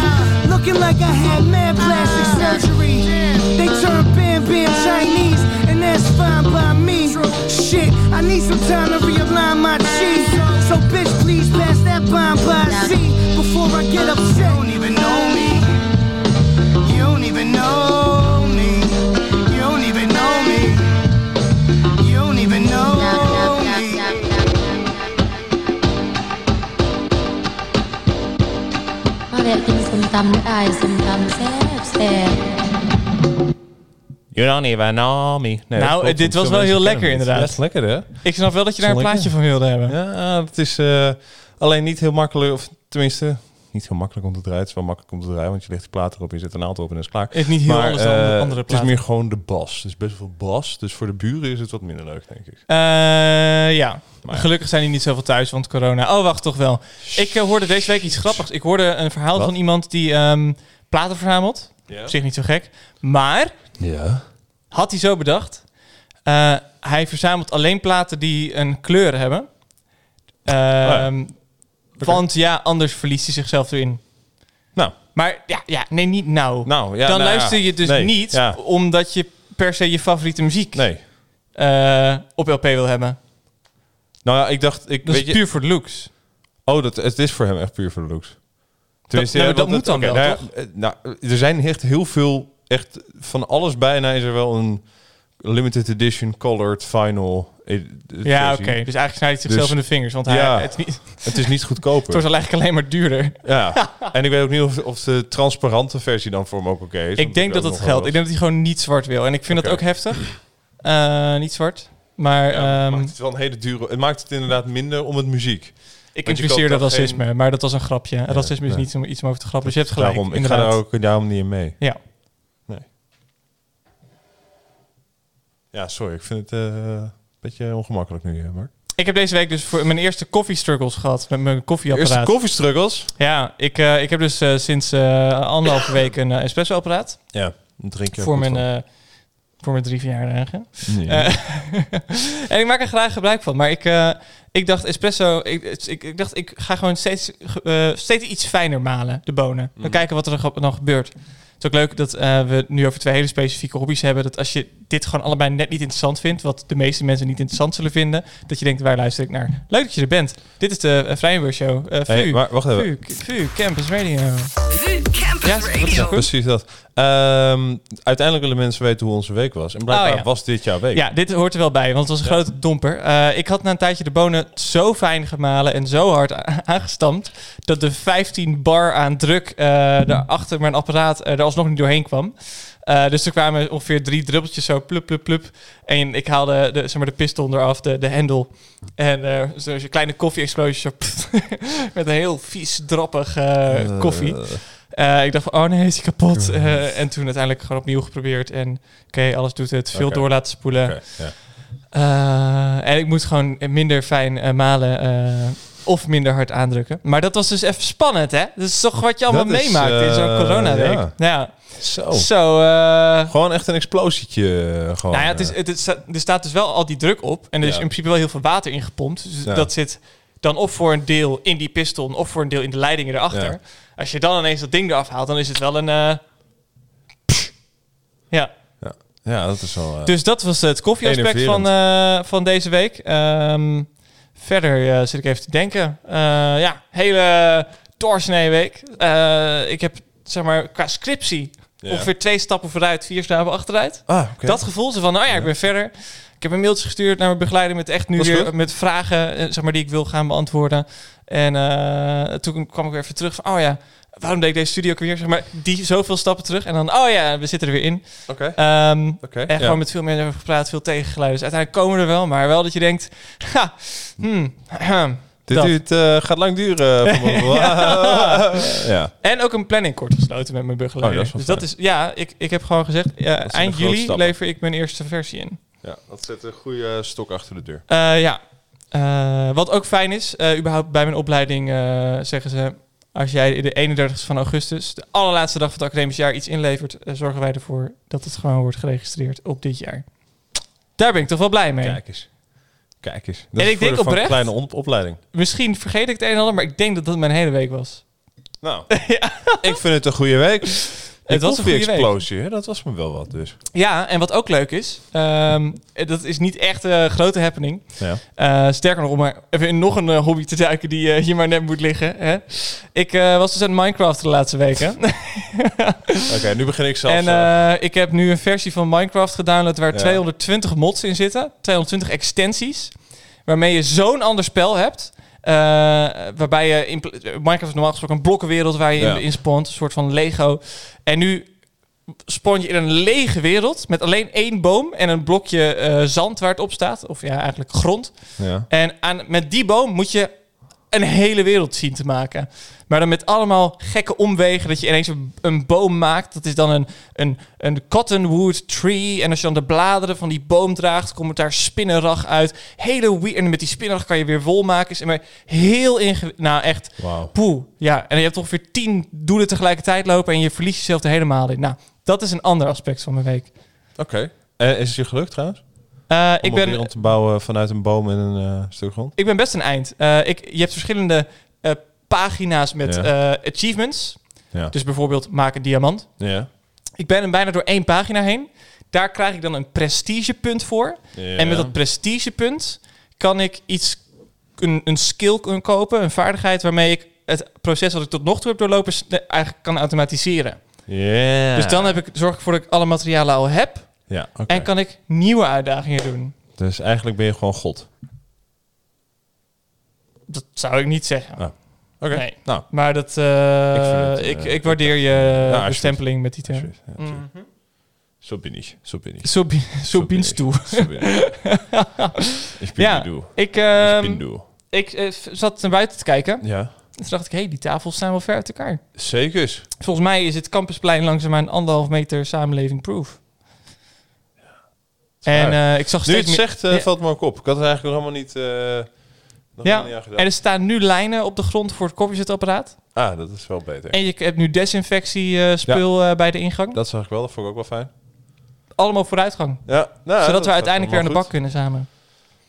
Looking like I had mad plastic surgery. They turn Bam Bam Chinese, and that's fine by me. Shit, I need some time to realign my cheese. So bitch, please pass that bomb by C before before I get upset. You don't even know me. You don't even know me. You don't even know me. You don't even know me.มาแวะกินส้มตำได้อายส้มตำแซ่บแซ่บ You don't even know me. Nee, dat Nou, klopt, dit was wel heel lekker inderdaad. Lekker hè? Ik snap wel dat je daar een plaatje van wilde hebben. Ja, het is eh, alleen niet heel makkelijk, of tenminste, niet heel makkelijk om te draaien. Het is wel makkelijk om te draaien, want je legt die plaat erop, je zet een aantal op en is het klaar. Het is niet heel maar anders dan eh, de andere het is meer gewoon de bas. Het is best wel bas, dus voor de buren is het wat minder leuk, denk ik. Eh, ja. Maar ja. Gelukkig zijn die niet zoveel thuis, want corona. Oh, wacht, toch wel. Ik eh, hoorde deze week iets grappigs. Ik hoorde een verhaal Wat? van iemand die ehm, platen verzamelt. Op zich niet zo gek. Maar Ja. Had hij zo bedacht. eh, hij verzamelt alleen platen die een kleur hebben. Ehm, Want ja, anders verliest hij zichzelf erin. Nou, Maar ja, ja nee, niet nou. nou ja. Dan nou luister je dus Nee, niet Ja. omdat je per se je favoriete muziek Nee. eh, op LP wil hebben. Nou ja, ik dacht, ik Dat weet is je, puur voor de looks. Oh, dat, het is voor hem echt puur voor de looks. Tenminste, ja, maar dat moet dan wel, nou ja, eh, nou, er zijn echt heel veel, echt van alles bijna is er wel een limited edition colored vinyl. eh, Ja, oké. Dus eigenlijk snijdt hij zichzelf Dus- in de vingers. Want hij, Ja. het, is niet, Het is niet goedkoper. het wordt eigenlijk alleen maar duurder. Ja, en ik weet ook niet of, of de transparante versie dan voor hem ook oké is. Ik denk dat nog geldt. Ik denk dat hij gewoon niet zwart wil. En ik vind dat ook heftig. Eh, niet zwart. Maar Ja, het ehm, maakt het wel een hele dure. Het maakt het inderdaad minder om het muziek. ik impliceerde racisme. Maar dat was een grapje. racisme is niet iets om over te grappen. Dus je hebt gelijk. Daarom, ik inderdaad. ga daar ook daarom niet in mee. Ja. Ja, sorry. Ik vind het eh, een beetje ongemakkelijk nu, eh, Mark. Ik heb deze week dus voor mijn eerste koffie struggles gehad met mijn koffieapparaat. Eerste koffiestruggles. ja, ik, eh, ik heb dus sinds eh, anderhalve week een espresso-apparaat Ja, dan drink je voor mijn, voor mijn drie verjaardagen. Nee. En ik maak er graag gebruik van. Maar ik, ik dacht espresso... Ik, ik, ik dacht, ik ga gewoon steeds, steeds iets fijner malen, de bonen. Dan Mhm. kijken wat er dan gebeurt. Het is ook leuk dat eh, we nu over twee hele specifieke hobby's hebben. Dat als je dit gewoon allebei net niet interessant vindt... wat de meeste mensen niet interessant zullen vinden... dat je denkt, waar luister ik naar? Leuk dat je er bent. Dit is de uh, Vrijburg Show. Eh Hey, VU, maar wacht even. VU, VU, Campus Radio. VU Campus Ja, wat is Radio. dat? goed. Precies dat. Ehm, uiteindelijk willen mensen weten hoe onze week was. En blijkbaar Oh, ja. was dit jouw week. Ja, dit hoort er wel bij, want het was een grote domper. Eh, ik had na een tijdje de bonen zo fijn gemalen en zo hard aangestampt... dat de 15 bar aan druk eh daar achter mijn apparaat er alsnog niet doorheen kwam. Eh, dus er kwamen ongeveer drie druppeltjes zo plup, plup, plup. En ik haalde de, zeg maar, de piston eraf, de, de hendel. En eh zo'n kleine koffie-explosie met een heel vies, droppig eh, koffie. Ik dacht van, oh nee, is hij kapot? En toen uiteindelijk gewoon opnieuw geprobeerd. En oké, alles doet het. Veel door laten spoelen. En ik moet gewoon minder fijn malen of minder hard aandrukken. Maar dat was dus even spannend, hè? Dat is toch wat je allemaal Dat is, meemaakt in zo'n eh, coronaweek. ja. Ja. Zo. Zo, eh, Gewoon echt een explosietje. eh, Gewoon, nou ja, het is, het is, er staat dus wel al die druk op. En er is Ja. in principe wel heel veel water ingepompt. Dus Ja. dat zit dan of voor een deel in die piston... of voor een deel in de leidingen erachter. Als je dan ineens dat ding eraf haalt, dan is het wel een... eh, ja, ja. ja, dat is wel... dus dat was het koffieaspect van, van deze week. Ehm, verder eh, zit ik even te denken. Eh, ja, hele doorsneeweek. Eh ik heb, zeg maar, qua scriptie Ja. ongeveer twee stappen vooruit, vier stappen achteruit. Ah. Dat gevoel, zo van, nou ja, ik ben verder. Ik heb een mailtje gestuurd naar mijn begeleider met echt nu weer met vragen, zeg maar, die ik wil gaan beantwoorden. En toen kwam ik weer even terug van, oh ja, waarom deed ik deze studio ook weer? Zeg maar, die zoveel stappen terug. En dan, oh ja, we zitten er weer in. Oké. Ehm, Oké, en ja. gewoon met veel mensen over gepraat, veel tegengeluiden. Dus uiteindelijk komen we er wel, maar wel dat je denkt, ha, hmm, Dit duurt, eh, gaat lang duren. van- ja. En ook een planning kort gesloten met mijn begeleider. Oh, dat dus dat is, ja, ik, ik heb gewoon gezegd, ja, eind juli lever ik mijn eerste versie in. ja, dat zet een goede stok achter de deur. Eh, ja. Eh, wat ook fijn is, eh, überhaupt bij mijn opleiding eh, zeggen ze... als jij de 31 van augustus, de allerlaatste dag van het academisch jaar, iets inlevert... eh, zorgen wij ervoor dat het gewoon wordt geregistreerd op dit jaar. Daar ben ik toch wel blij mee. Kijk eens. Kijk eens. En Dat is ik denk oprecht- een kleine op- opleiding. Misschien vergeet ik het een en ander, maar ik denk dat dat mijn hele week was. Nou, ik vind het een goede week. Het was een goede explosie, hè? Dat was me wel wat dus. Ja, en wat ook leuk is, ehm, dat is niet echt een grote happening. Ja. Eh, sterker nog, om maar even in nog een eh, hobby te duiken die eh, hier maar net moet liggen. Hè? Ik eh, was dus aan Minecraft de laatste weken. Oké, nu begin ik zelf. en eh, eh, ik heb nu een versie van Minecraft gedownload waar Ja. 220 mods in zitten. 220 extensies. Waarmee je zo'n ander spel hebt. Eh, waarbij je... In, Minecraft is normaal gesproken een blokkenwereld waar je Ja. in, in spawnt. Een soort van Lego. En nu spawn je in een lege wereld met alleen één boom en een blokje eh, zand waar het op staat. Of ja, eigenlijk grond. ja. En aan, met die boom moet je een hele wereld zien te maken. Maar dan met allemaal gekke omwegen. Dat je ineens een, een boom maakt. Dat is dan een, een, een cottonwood tree. En als je dan de bladeren van die boom draagt, komt daar spinnenrag uit. Hele weird. En met die spinnenrag kan je weer wol maken. Is maar heel ingewikkeld. Nou, echt. Wauw. Poeh. Ja, en je hebt ongeveer tien doelen tegelijkertijd lopen. En je verliest jezelf er helemaal in. Nou, dat is een ander aspect van mijn week. Oké. En is het je gelukt trouwens? Om ik ben, te bouwen vanuit een boom en een eh, stuk grond? ik ben best een eind. Eh, ik, je hebt verschillende pagina's met Ja. achievements. Ja. Dus bijvoorbeeld maak een diamant. ja. Ik ben er bijna door één pagina heen. Daar krijg ik dan een prestigepunt voor. En met dat prestigepunt kan ik iets, een, een skill kunnen kopen, een vaardigheid waarmee ik het proces wat ik tot nog toe heb doorlopen eigenlijk kan automatiseren. Ja. Dus dan heb ik, zorg ik ervoor dat ik alle materialen al heb Ja, en kan ik nieuwe uitdagingen doen. Dus eigenlijk ben je gewoon God. Dat zou ik niet zeggen. Ah, Oké. Nee. Nou, Maar dat, eh, Ik ik, eh, ik, waardeer je alsjeblieft. bestempeling met die term. Ja. Zo bin ich. Zo bin ich. Zo, zo binst du. Ich bin Ja. du. Ik, Ich ehm, ik eh, zat naar buiten te kijken. Ja, Toen dacht ik, hé, hey, die tafels staan wel ver uit elkaar. zeker. Volgens mij is het Campusplein langzaam een anderhalf meter samenleving proof. En eh, ik zag Nu steeds het meer... zegt, eh, Ja. valt me ook op. Ik had het eigenlijk nog helemaal niet, eh nog Ja, helemaal niet. En er staan nu lijnen op de grond voor het koffiezetapparaat. Ah, dat is wel beter. En je hebt nu desinfectiespul bij de ingang. Dat zag ik wel, dat vond ik ook wel fijn. Allemaal vooruitgang. Ja, nou, Zodat dat we uiteindelijk weer aan de bak kunnen samen.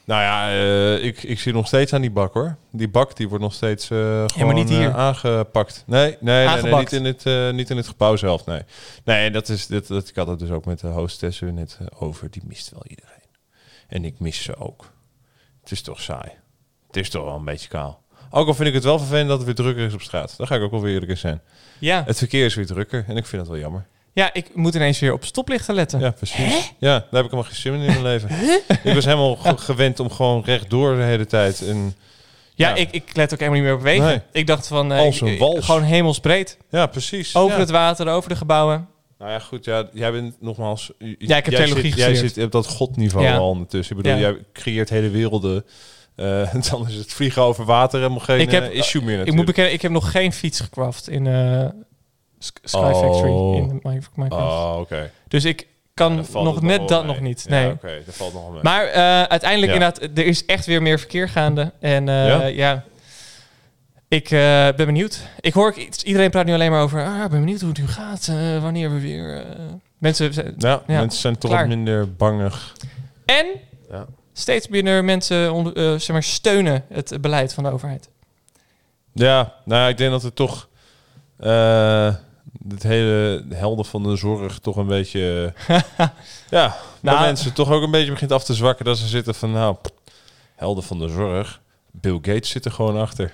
Nou ja, eh, ik, ik zie nog steeds aan die bak hoor. Die bak die wordt nog steeds eh gewoon maar niet hier. eh, aangepakt. Nee, nee, nee, niet, in het, niet in het gebouw zelf. Nee, nee dat is, dit, dat, ik had het dus ook met de hostessen net over. Die mist wel iedereen. En ik mis ze ook. Het is toch saai. Het is toch wel een beetje kaal. Ook al vind ik het wel vervelend dat het weer drukker is op straat. Daar ga ik ook wel weer eerlijk in zijn. Ja. Het verkeer is weer drukker en ik vind het wel jammer. Ja, ik moet ineens weer op stoplichten letten. Ja, precies. Ja, daar heb ik helemaal geen zin in in mijn leven. Ik was helemaal ge- gewend om gewoon rechtdoor de hele tijd. En Ja, Ja. Ik, ik let ook helemaal niet meer op wegen. Nee. Ik dacht van... eh, Als een wals. Gewoon hemelsbreed. ja, precies. Over ja. het water, over de gebouwen. Nou ja, goed. Ja, jij bent nogmaals... Ja, ik heb jij theologie zit, Jij zit op dat godniveau al ondertussen. Ik bedoel, jij creëert hele werelden. En dan is het vliegen over water helemaal geen Ik heb- eh, issue meer Ik moet natuurlijk. bekennen, ik heb nog geen fiets gecraft in Sky Oh. Factory in Minecraft. Oh, oké. Dus ik kan nog net dat mee. nog niet. Ja, Nee. oké. Dat valt nog wel mee. Maar eh, uiteindelijk Ja. inderdaad, er is echt weer meer verkeer gaande. En eh, Ja? ja? ik eh, ben benieuwd. Ik hoor, iedereen praat nu alleen maar over, ah, ik ben benieuwd hoe het nu gaat, wanneer we weer... mensen zijn- ja, mensen zijn toch wat minder bangig. En Ja. steeds minder mensen onder, zeg maar, steunen het beleid van de overheid. Ja, nou, ik denk dat het toch... het hele helden van de zorg toch een beetje... ja, Nou, mensen toch ook een beetje begint af te zwakken. Dat ze zitten van, nou, helden van de zorg. Bill Gates zit er gewoon achter.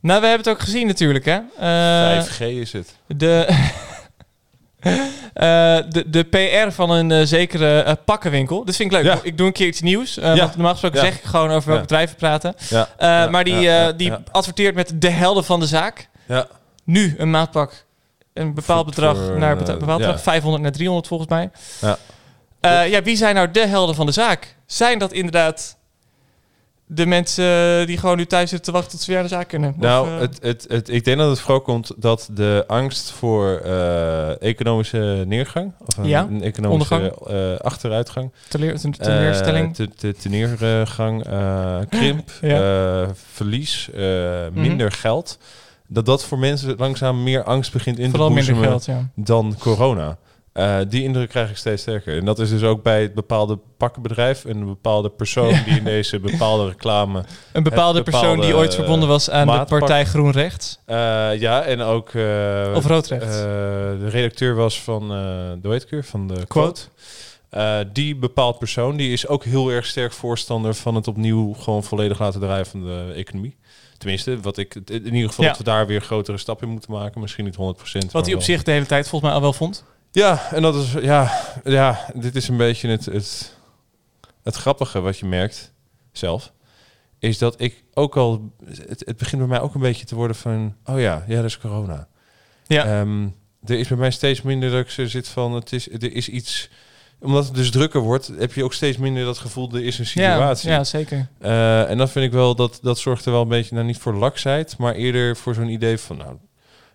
Nou, we hebben het ook gezien natuurlijk, hè. Eh, 5G is het. de, eh, de, de PR van een eh, zekere eh, pakkenwinkel. Dat vind ik leuk. Ja. Ik doe een keer iets nieuws. eh, Ja. Want normaal gesproken Ja. zeg ik gewoon over welke bedrijven praten. Eh, maar die, eh, die adverteert met de helden van de zaak. Ja, Nu een maatpak. Een bepaald bedrag voor, naar eh, beta- bepaald bedrag. 500 naar 300 volgens mij. Ja. Eh, ja, wie zijn nou de helden van de zaak? Zijn dat inderdaad de mensen die gewoon nu thuis zitten te wachten tot ze weer aan de zaak kunnen? Of, nou, eh, het, het, het, ik denk dat het vooral komt dat de angst voor economische neergang... of een, Ja, een economische achteruitgang... teleer, ten- teneergang, eh, krimp, Ja. verlies, minder geld. Dat dat voor mensen langzaam meer angst begint in Vooral te boezemen geld, ja. dan corona. Eh, die indruk krijg ik steeds sterker. En dat is dus ook bij het bepaalde pakkenbedrijf en een bepaalde persoon die in deze bepaalde reclame. Een bepaalde persoon die bepaalde, ooit verbonden was aan de partij Groen Rechts. Eh, ja, en ook. eh, Of rood rechts. eh, de redacteur was van. de weer? Van de Quote. quote. Die bepaald persoon die is ook heel erg sterk voorstander van het opnieuw gewoon volledig laten draaien van de economie. Tenminste, wat ik in ieder geval Ja. dat we daar weer grotere stappen in moeten maken. Misschien niet 100%. Wat hij op zich de hele tijd volgens mij al wel vond. Ja, en dat is ja, ja, dit is een beetje het, het, het grappige wat je merkt zelf. Is dat ik ook al. Het, het begint bij mij ook een beetje te worden van. Oh ja, ja, dat is corona. Ja. Ehm, er is bij mij steeds minder dat ik zit van. Het is, er is iets. Omdat het dus drukker wordt, heb je ook steeds minder dat gevoel. Er is een situatie. ja, zeker. Eh, en dat vind ik wel, dat, dat zorgt er wel een beetje, nou niet voor laksheid, maar eerder voor zo'n idee van, nou,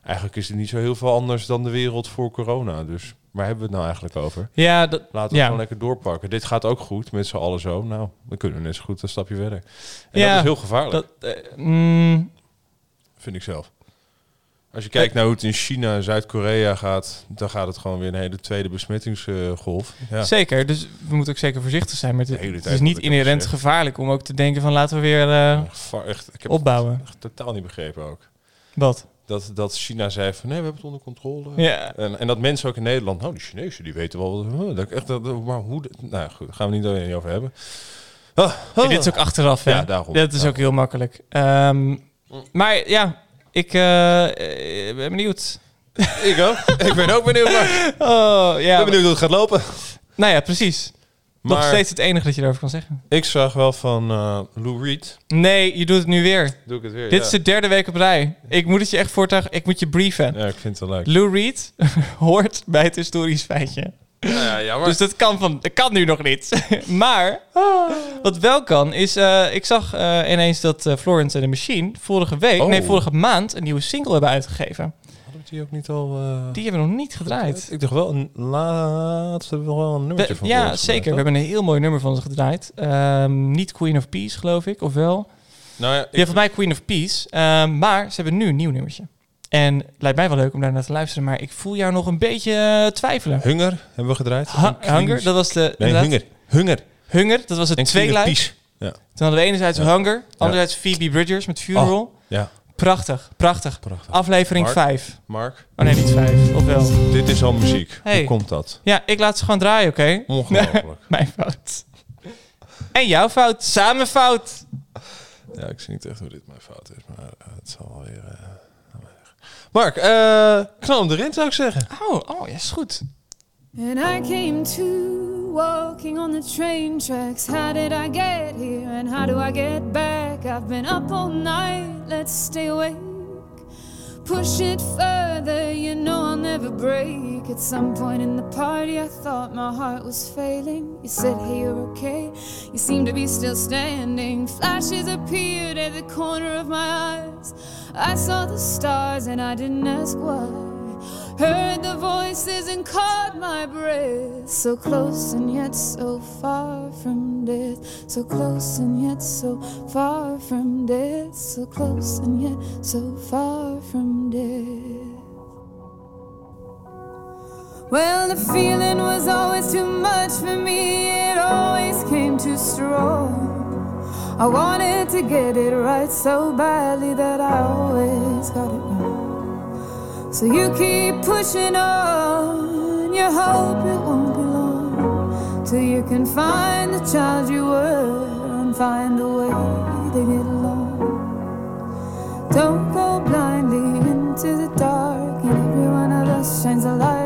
eigenlijk is het niet zo heel veel anders dan de wereld voor corona. Dus waar hebben we het nou eigenlijk over? Ja, dat, Laten we Ja. gewoon lekker doorpakken. Dit gaat ook goed met z'n allen zo. Nou, dan kunnen we net zo goed een stapje verder. En Ja, dat is heel gevaarlijk, dat, eh, mm, vind ik zelf. Als je kijkt naar hoe het in China en Zuid-Korea gaat, dan gaat het gewoon weer een hele tweede besmettingsgolf. Ja. Zeker, dus we moeten ook zeker voorzichtig zijn. Maar het, De hele het is niet inherent gevaarlijk om ook te denken van laten we weer Gevaar- echt, ik heb opbouwen. het totaal niet begrepen ook. Wat? Dat, dat China zei van nee, we hebben het onder controle. Ja. En, en dat mensen ook in Nederland, nou, die Chinezen, die weten wel. wat- huh, dat ik echt, dat, maar hoe? nou goed, gaan we niet over hebben. Ah, ah. dit is ook achteraf, hè? Ja, daarom. Dat is ook heel makkelijk. Ehm, maar ja, ik eh, eh, ben benieuwd. Ik ook. ik ben ook benieuwd. Maar, Oh, ik ja. ben benieuwd hoe het gaat lopen. Nou ja, precies. Nog Maar steeds het enige dat je erover kan zeggen. ik zag wel van eh, Lou Reed. Nee, je doet het nu weer. Doe ik het weer? Dit ja. is de derde week op rij. Ik moet het je echt voortuigen. Ik moet je brieven. Ja, ik vind het wel leuk. Lou Reed hoort bij het historisch feitje. Ja, ja, jammer. Dus dat kan, van, dat kan nu nog niet. maar wat wel kan, is... eh, ik zag eh, ineens dat eh, Florence and the Machine vorige week... Oh. Nee, vorige maand een nieuwe single hebben uitgegeven. Hadden we die ook niet al... eh, Die hebben we nog niet gedraaid. Ik dacht wel, een laatst hebben we nog wel een nummertje We- van ja, zeker. We hebben een heel mooi nummer van ze gedraaid. Ehm, niet Queen of Peace, geloof ik. Of wel? Nou ja, voor mij Queen of Peace. Ehm, maar ze hebben nu een nieuw nummertje. En het lijkt mij wel leuk om daar naar te luisteren. Maar ik voel jou nog een beetje eh, twijfelen. Hunger hebben we gedraaid. Ha- Hunger, dat was de... Nee, Hunger. Hunger. Hunger, dat was het tweeluik. Peace. Ja. Toen hadden we enerzijds Ja. Hunger, anderzijds Phoebe Bridgers met Funeral. Ja, Prachtig, prachtig. prachtig. Aflevering Mark? 5. Mark, Oh nee, niet 5. Of wel? dit is al muziek. Hey. Hoe komt dat? Ja, ik laat ze gewoon draaien, oké? Ongelooflijk. Mijn fout. En jouw fout. Samen fout. ja, ik zie niet echt hoe dit mijn fout is, maar eh, het zal wel weer... eh. Mark, eh knal hem erin zou ik zeggen. Oh, oh, ja, is goed. And I came to walking on the train tracks. How did I get here and how do I get back? I've been up all night, let's stay awake. Push it further, you know I'll never break. At some point in the party, I thought my heart was failing. You said, Hey, you're okay. You seem to be still standing. Flashes appeared at the corner of my eyes. I saw the stars and I didn't ask why. Heard the voices and caught my breath. So close and yet so far from death. So close and yet so far from death. So close and yet so far from death. Well, the feeling was always too much for me. It always came too strong. I wanted to get it right so badly that I always got it wrong. So you keep pushing on, you hope it won't be long till you can find the child you were and find a way to get along. Don't go blindly into the dark, and every one of us shines a light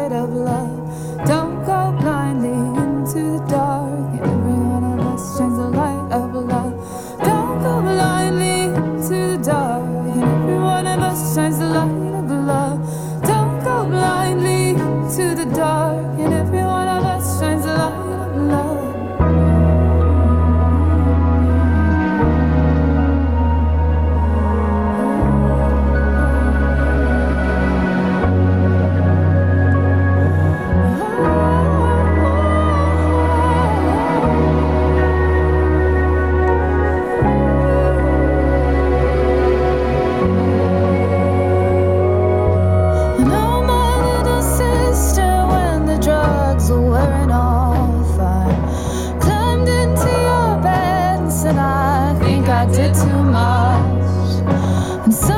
I did too much.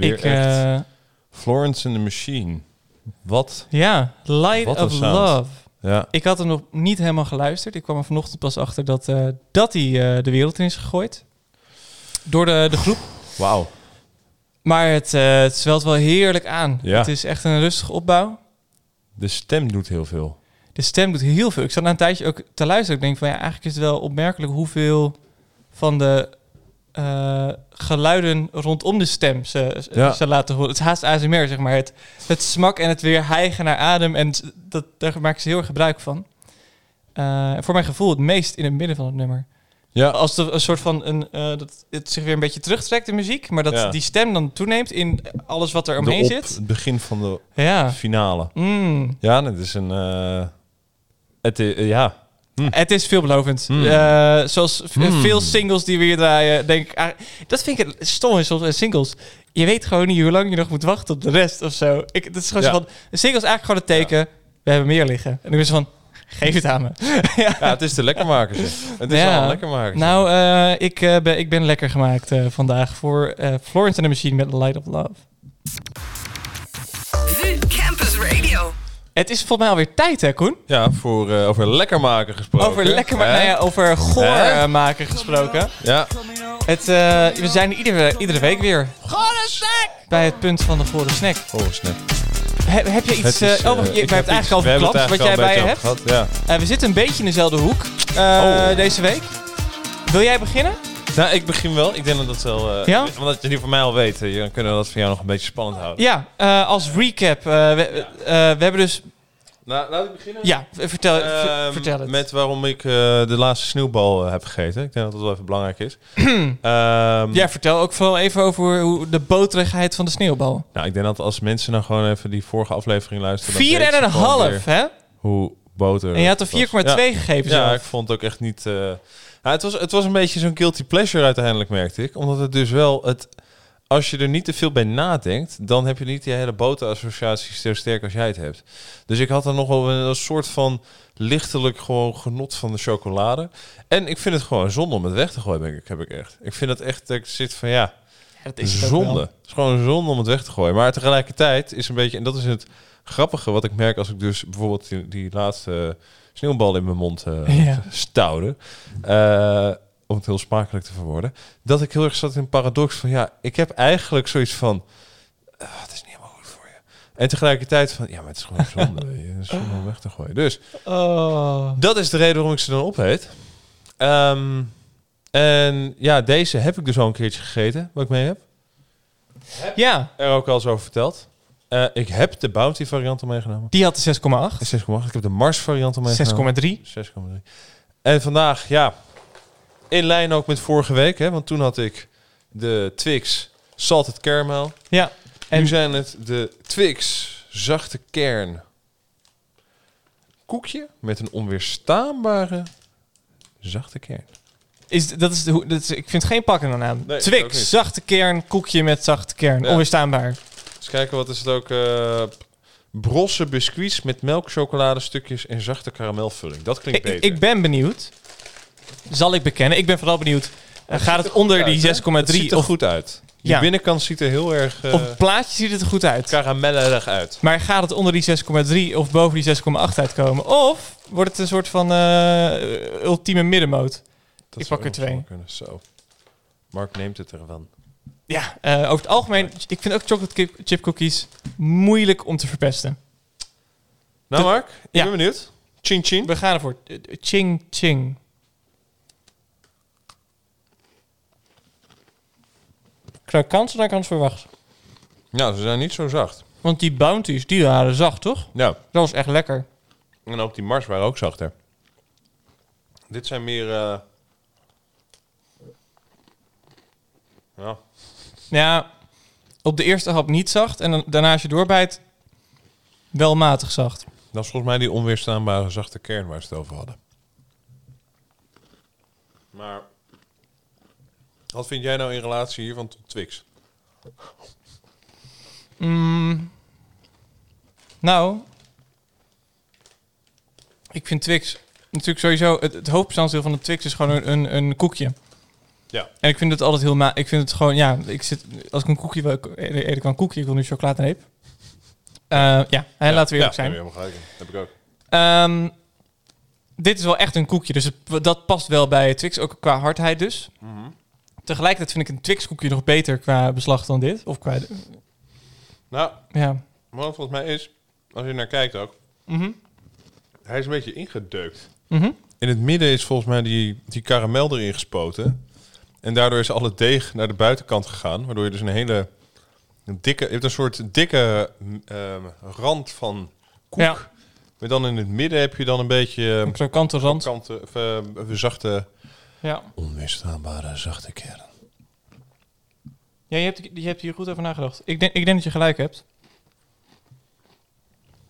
Weer ik, echt. eh, Florence and the Machine. Wat? ja, Light Wat of. Love. Ja. Ik had hem nog niet helemaal geluisterd. Ik kwam er vanochtend pas achter dat, eh, dat hij eh, de wereld in is gegooid. Door de, de groep. Wauw. Maar het, het zwelt wel heerlijk aan. Ja. Het is echt een rustige opbouw. De stem doet heel veel. De stem doet heel veel. Ik zat na een tijdje ook te luisteren. Ik denk van ja, eigenlijk is het wel opmerkelijk hoeveel van de eh, geluiden rondom de stem ze, ze- Ja. ze laten horen. Het haast ASMR, zeg maar. Het, het smak en het weer hijgen naar adem. En dat, daar maken ze heel erg gebruik van. Eh, voor mijn gevoel het meest in het midden van het nummer. Ja. Als er een soort van een, eh, dat het zich weer een beetje terugtrekt, de muziek. Maar dat Ja. die stem dan toeneemt in alles wat er omheen op, zit. Het begin van de Ja. finale. Mm. Ja, het is een... het is, eh, ja. Het is veelbelovend. Mm. Eh, zoals v- Mm. veel singles die we hier draaien, denk ik... ah, dat vind ik het stom soms in singles. Je weet gewoon niet hoe lang je nog moet wachten op de rest of zo. Ik, dat is gewoon Ja. van... Een single is eigenlijk gewoon het teken... We hebben meer liggen. En nu is van... Geef het aan me. ja. ja, het is de lekkermaker. Het is wel een lekkermaker. Nou, eh, ik, eh, ben, ik ben lekker gemaakt eh, vandaag voor eh, Florence and the Machine met Light of Love. Het is volgens mij alweer tijd, hè, Koen? Ja, voor, eh, over lekkermaker gesproken. Over lekker maken, nou ja, over goor Hè? eh, maken gesproken. Ja. Het, eh, we zijn er iedere, iedere week weer. Bij het punt van de gore snack. Oh, snap. Heb, heb je iets... Het is, eh, oh, je, we ik hebben heb het eigenlijk iets- al verklapt, wat jij bij je hebt. gehad, Ja. Eh, we zitten een beetje in dezelfde hoek eh, Oh. deze week. Wil jij beginnen? Nou, ik begin wel. Ik denk dat dat wel... eh, Ja? Omdat je die van mij al weet. eh, Dan kunnen we dat voor jou nog een beetje spannend houden. Ja, eh, als recap. we, we hebben dus... Nou, laat ik beginnen. Ja, vertel, ver- Ehm, vertel het. Met waarom ik de laatste sneeuwbal heb gegeten. Ik denk dat dat wel even belangrijk is. Ehm, Ja, vertel ook vooral even over hoe de boterigheid van de sneeuwbal. Nou, ik denk dat als mensen nou gewoon even die vorige aflevering luisteren... Vier en een half, hè? Hoe boter... En je had er was. 4,2 Ja. gegeven Ja, zelf. ik vond het ook echt niet... nou, het, was, het was een beetje zo'n guilty pleasure uiteindelijk, merkte ik. Omdat het dus wel... Het, als je er niet te veel bij nadenkt, dan heb je niet die hele boterassociatie zo sterk als jij het hebt. Dus ik had er nog wel een, soort van lichtelijk gewoon genot van de chocolade. En ik vind het gewoon zonde om het weg te gooien, denk ik, heb ik echt. Ik vind het echt, dat ik zit van ja, Ja, dat het ook zonde. Het is gewoon zonde om het weg te gooien. Maar tegelijkertijd is een beetje, en dat is het grappige wat ik merk als ik dus bijvoorbeeld die, die laatste sneeuwbal in mijn mond eh Ja. stouwde. eh, om het heel smakelijk te verwoorden. Dat ik heel erg zat in een paradox van ja, ik heb eigenlijk zoiets van. ah, het is niet helemaal goed voor je. En tegelijkertijd van ja, maar het is gewoon zonde. je. Is zonde om weg te gooien. Dus Oh. dat is de reden waarom ik ze dan opeet. Ehm, en ja, deze heb ik dus al een keertje gegeten, wat ik mee heb. Ja, Er ook al eens over verteld. Eh, ik heb de Bounty variant al meegenomen. die had de 6,8. 6,8. Ik heb de Mars variant al meegenomen. 6,3. 6,3. En vandaag, ja, in lijn ook met vorige week, hè, want toen had ik de Twix Salted Caramel. Ja. En nu zijn het de Twix Zachte Kern koekje met een onweerstaanbare zachte kern. is, dat is de, hoe- dat is, ik vind geen pakkende naam. Nee, ook Twix, zachte kern, koekje met zachte kern. Ja. Onweerstaanbaar. Eens kijken, wat is het ook? eh brosse biscuits met melkchocoladestukjes en zachte karamelvulling. Dat klinkt beter. ik ben benieuwd. Zal ik bekennen. Ik ben vooral benieuwd. eh, gaat het onder die 6,3 Het ziet er of goed uit. Die Ja. binnenkant ziet er heel erg eh op het plaatje ziet het er goed uit. karamellerig uit. Maar gaat het onder die 6,3 of boven die 6,8 uitkomen? Of wordt het een soort van eh, ultieme middenmoot? Dat Ik pak er twee. Zo. Mark neemt het ervan. Ja, eh, over het algemeen, ik vind ook chocolate chip- cookies moeilijk om te verpesten. Nou De- Mark, ik Ja. ben benieuwd. Chin chin. We gaan ervoor. Eh, Ching ching. Krijg kans dan kans verwacht. Nou, ze zijn niet zo zacht. Want die bounties, die waren zacht, toch? Ja. Dat was echt lekker. En ook die Mars waren ook zachter. Dit zijn meer... eh, Ja. Ja, op de eerste hap niet zacht. En dan, daarna als je doorbijt, wel matig zacht. Dat is volgens mij die onweerstaanbare zachte kern waar ze het over hadden. Maar... Wat vind jij nou in relatie hiervan tot Twix? Mm. Nou, ik vind Twix natuurlijk sowieso... Het, het hoofdbestanddeel van de Twix is gewoon een, een, een koekje. Ja. En ik vind het altijd heel... Ma ik vind het gewoon... Ja, ik zit... Als ik een koekje wil... Eet ik wel een koekje. Ik wil nu chocoladereep. Eh ja, hè, laten we eerlijk ja, zijn. daar heb je helemaal gelijk in. heb ik ook. Ehm, dit is wel echt een koekje, dus het- dat past wel bij Twix, ook qua hardheid dus. Mhm. Tegelijkertijd vind ik een Twix koekje nog beter qua beslag dan dit. Of qua... Nou, Ja. wat volgens mij is, als je naar kijkt ook, Mhm. hij is een beetje ingedeukt. Mhm. In het midden is volgens mij die, die karamel erin gespoten. En daardoor is alle deeg naar de buitenkant gegaan. Waardoor je dus een hele een dikke... Je hebt een soort dikke ehm, rand van koek. Ja. Maar dan in het midden heb je dan een beetje... Een krokante rand. Kante, of, eh, een zachte... Ja. Onweerstaanbare zachte kern. Ja, je hebt, je hebt hier goed over nagedacht. Ik denk, ik denk dat je gelijk hebt.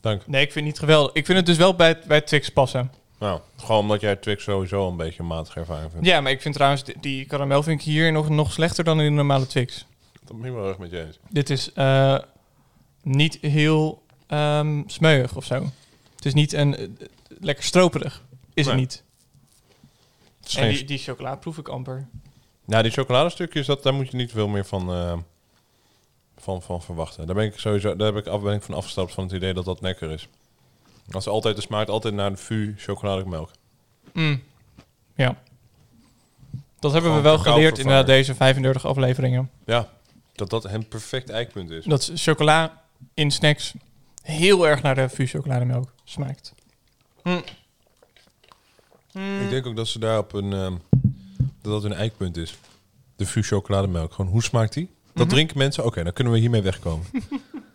Dank. Nee, ik vind het niet geweldig. Ik vind het dus wel bij, bij Twix passen. Nou, gewoon omdat jij Twix sowieso een beetje een matige ervaring vindt. Ja, maar ik vind trouwens die, die karamel vind ik hier nog, nog slechter dan in de normale Twix. Dat ben ik wel erg met je eens. Dit is eh, niet heel ehm smeuig of zo. Het is niet een eh, lekker stroperig. Is Nee. het niet. Het is En die, die chocola proef ik amper. Nou, die chocoladestukjes, dat, daar moet je niet veel meer van, eh, van, van verwachten. Daar ben ik sowieso daar heb ik af, ben ik van afgestapt van het idee dat dat lekker is. Als ze altijd, de smaakt altijd naar de vu chocolademelk. Mm. Ja. Dat hebben we wel geleerd in deze 35 afleveringen. Ja, dat dat een perfect eikpunt is. Dat chocola in snacks heel erg naar de vuur chocolademelk smaakt. Mm. Ik denk ook dat ze daar op een, ehm, dat dat een eikpunt is. De vu chocolademelk. Gewoon, hoe smaakt die? Dat Mhm. drinken mensen? Oké, dan kunnen we hiermee wegkomen.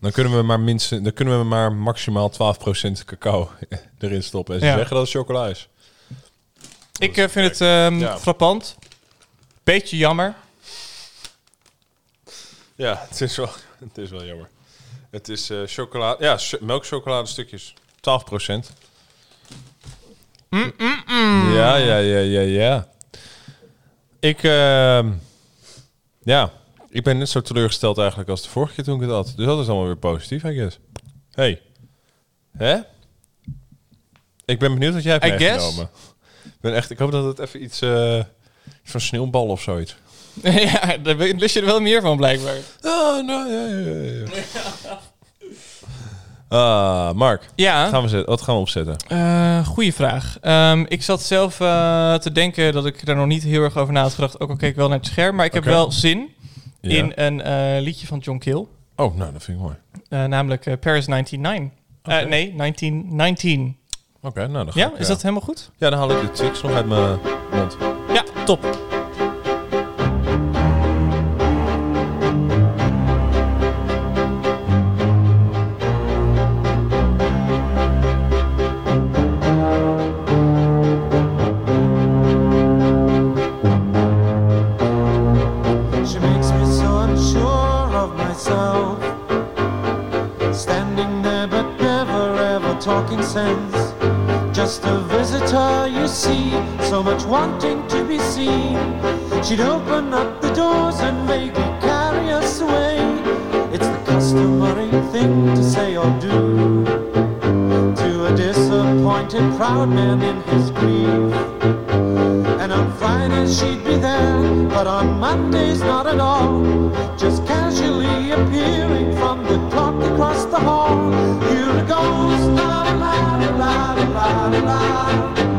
dan kunnen we maar minstens, dan kunnen we maar maximaal 12% cacao erin stoppen. En ze Ja. zeggen dat het chocola is. Ik eh, vind het ehm, Ja. frappant. Beetje jammer. Ja, het is wel, het is wel jammer. Het is eh chocolade, ja, ch- melkchocoladestukjes. 12 procent. Ja, ja, ja, ja, ja. Ik, ehm, ja, ik ben net zo teleurgesteld eigenlijk als de vorige keer toen ik het had. Dus dat is allemaal weer positief, I guess. Hey, hè? Ik ben benieuwd wat jij hebt I guess. meegenomen. Ik ben echt, ik hoop dat het even iets eh, van sneeuwbal of zoiets. ja, daar lust je er wel meer van blijkbaar. Oh, nou, ja, ja, ja. Ah, Mark, Ja, gaan we zet, wat gaan we opzetten? eh goede vraag. Ehm, ik zat zelf eh, te denken dat ik daar nog niet heel erg over na had gedacht. Ook al keek ik wel naar het scherm. Maar ik heb wel zin Ja. in een eh, liedje van John Kill. Oh, nou, dat vind ik mooi. Eh, namelijk eh, Paris 99. Eh, Oké. nee, 1919. Oké, nou, dan ga Ja, ik, is dat helemaal goed? Ja, dan haal ik de Twix nog uit mijn mond. Ja, top. Sense. Just a visitor, you see, so much wanting to be seen. She'd open up the doors and vaguely carry us away. It's the customary thing to say or do to a disappointed proud man in his grief. And on Fridays she'd be there, but on Mondays not at all. Just casually appearing from the clock across the hall. La la la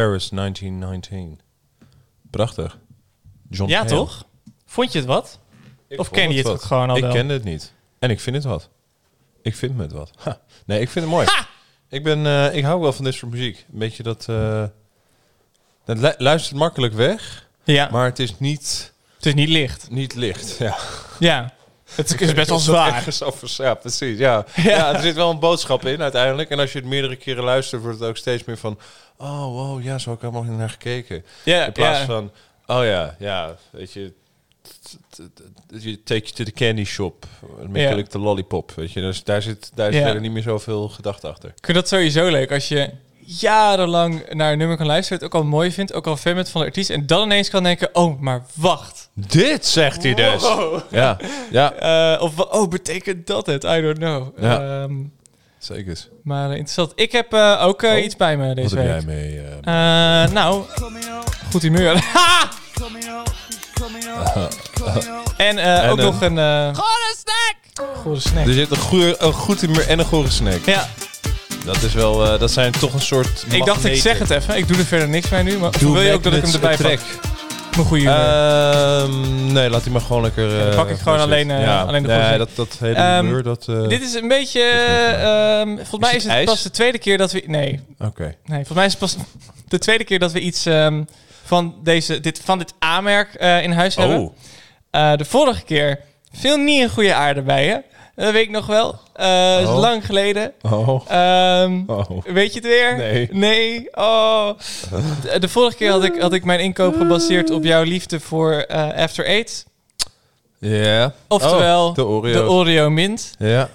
Paris 1919. Prachtig. John Ja, toch? Vond je het wat? Ik Of ken je het ook gewoon al Ik wel? kende het niet. En ik vind het wat. Ik vind me het wat. Ha. Nee, ik vind het mooi. Ik, ben, eh, ik hou wel van dit soort muziek. Een beetje dat... eh het lu- luistert makkelijk weg, Ja, maar het is niet, het is niet licht. niet licht. Ja. Ja, het is best wel zwaar. Ja, precies. Ja. Ja. er zit wel een boodschap in uiteindelijk. En als je het meerdere keren luistert, wordt het ook steeds meer van... Oh, wow, ja, zo heb ik helemaal niet naar gekeken. Ja, In plaats ja. van, oh ja, ja, weet je, je take you to the candy shop, lick the lollipop, weet je. Dus daar zit, daar Ja. verder niet meer zoveel gedachte achter. Ik vind dat sowieso leuk als je jarenlang naar een nummer kan luisteren, het ook al mooi vindt, ook al fan bent van de artiest, en dan ineens kan denken, oh, maar wacht. Dit zegt hij dus. Ja, ja, Eh, of, oh, betekent dat het? I don't know. Ja. Ehm, zeker. maar eh, interessant. Ik heb eh, ook eh, Oh. iets bij me Wat deze heb week. jij mee? eh, Eh, nou, goed humeur. Ha! en eh, En ook een- nog een... eh Gore snack! Gore snack. er zit een, goede, een goed humeur en een gore snack. ja, Dat is wel, eh, dat zijn toch een soort ik dacht ik zeg het even. Ik doe er verder niks mee nu. Maar Doe wil je ook dat ik hem erbij pak? trek. Mijn goede. Ehm, nee, laat hij maar gewoon lekker... dan eh, pak ik gewoon alleen, eh, alleen de nee, dat, dat hele Ehm, humeur, dat... eh, Dit is een beetje... is ehm, volgens mij het is het pas de tweede keer dat we... Nee, Oké. nee volgens mij is het pas de tweede keer dat we iets ehm, van, deze, dit, van dit aanmerk eh, in huis hebben. Oh, Eh, de vorige keer viel niet een goede aarde bij je. Dat weet ik nog wel. Eh, is Oh. lang geleden. oh, Ehm, oh. Weet je het weer? Nee. Nee. Oh. De, de vorige keer had ik, had ik mijn inkoop gebaseerd op jouw liefde voor eh, After Eight. Ja. Oftewel, de Oreo's. de Oreo mint. Ja.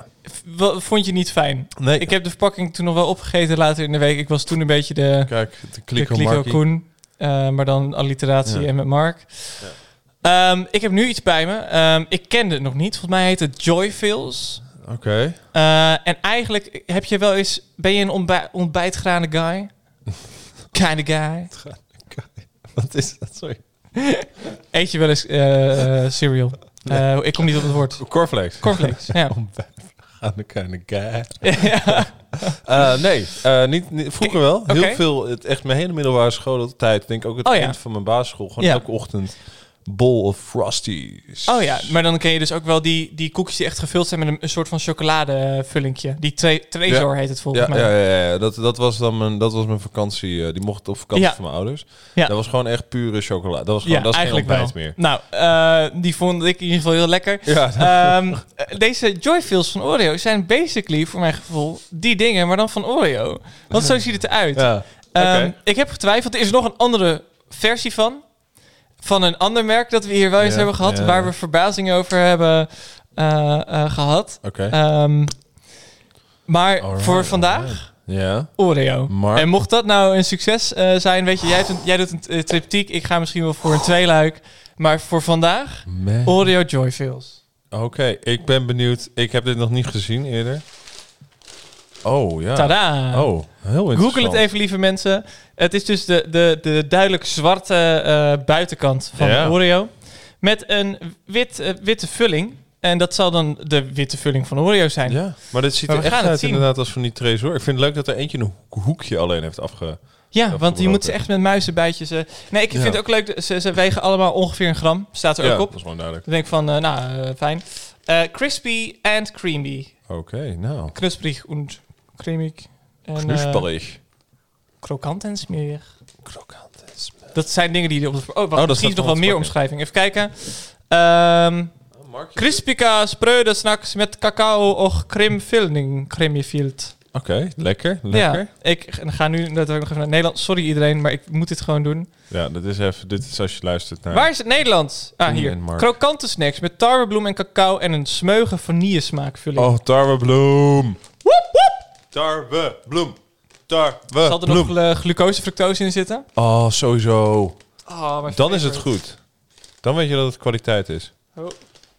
Vond je niet fijn? Nee. Ik heb de verpakking toen nog wel opgegeten later in de week. Ik was toen een beetje de, Kijk, de de Kliko Kliko Markie. Koen. eh, maar dan alliteratie Ja. en met Mark. Ehm, ik heb nu iets bij me. Ehm, ik kende het nog niet. Volgens mij heet het Joy Feels. Oké. Eh, en eigenlijk heb je wel eens... Ben je een ontbij ontbijtgrane guy? Kind of guy. Wat is dat? Sorry. Eet je wel eens eh, cereal? Ik kom niet op het woord. Cornflakes. Cornflakes, ja. Aan de kleine guy. ja. Nee, niet, niet- vroeger wel. Heel veel, het, echt mijn hele middelbare schooltijd. Denk ik ook het Oh ja. eind van mijn basisschool. Gewoon Ja. elke ochtend bowl of frosties. Oh ja, maar dan ken je dus ook wel die, die koekjes die echt gevuld zijn met een, een soort van chocoladevullingje. Die tre Trezor Ja. heet het volgens Ja, mij. ja, ja, ja. Dat, dat was dan mijn, dat was mijn vakantie. eh, die mocht op vakantie van mijn ouders. Ja. Dat was gewoon echt pure chocola. Dat was gewoon, dat is geen eigenlijk wel. ontbijt meer. Nou, eh, die vond ik in ieder geval heel lekker. Ja, eh, deze Joy Feels van Oreo zijn basically, voor mijn gevoel, die dingen, maar dan van Oreo. Want zo ziet het eruit. ja. Oké. Ik heb getwijfeld. Er is nog een andere versie van. Van een ander merk dat we hier wel eens Ja, hebben gehad. ja. Waar we verbazing over hebben eh, eh, gehad. Oké. Ehm, maar Alright, voor vandaag, alright. Ja. Oreo. En mocht dat nou een succes eh, zijn, weet je, jij, doet- jij doet een triptiek. Ik ga misschien wel voor een tweeluik. Maar voor vandaag, Man. Oreo Joy Feels. Oké, ik ben benieuwd. Ik heb dit nog niet gezien eerder. Oh, ja. Tada! Oh, heel interessant. Google het even, lieve mensen. Het is dus de, de, de duidelijk zwarte eh, buitenkant van Ja. Oreo. Met een wit, eh, witte vulling. En dat zal dan de witte vulling van Oreo zijn. Ja, maar dit ziet Maar er echt uit zien. inderdaad als van die tresor. Ik vind het leuk dat er eentje een hoek- hoekje alleen heeft afge... Ja, want je moet ze echt met muizenbijtjes... eh nee, ik Ja. vind het ook leuk. Ze, ze wegen allemaal ongeveer een gram. Staat er ja, ook op. dat is gewoon duidelijk. Dan denk ik van, nou, fijn. Crispy and creamy. Oké, nou. Knusprig und cremig. En, eh, Knuspelig. Krokant en smerig. Krokant en smerig. Dat zijn dingen die... Op de, oh, wacht, dat misschien staat nog wel meer omschrijving. Even kijken. Ehm Crispica spreude snacks met cacao och krimvulling. Kremjefield. Oké, lekker, lekker. Ja, ik ga nu dat nog even naar Nederland. Sorry iedereen, maar ik moet dit gewoon doen. Ja, dat is even, dit is als je luistert naar... Waar is het Nederlands? Ah, hier. Krokante snacks met tarwebloem en cacao en een smeuige vanillesmaakvulling. Oh, tarwebloem. Woep, woep. Tarwebloem. Tarwebloem. Zal er nog eh, glucose, fructose in zitten? Oh, sowieso. Oh, mijn Dan is het favorite. goed. Dan weet je dat het kwaliteit is. Oh,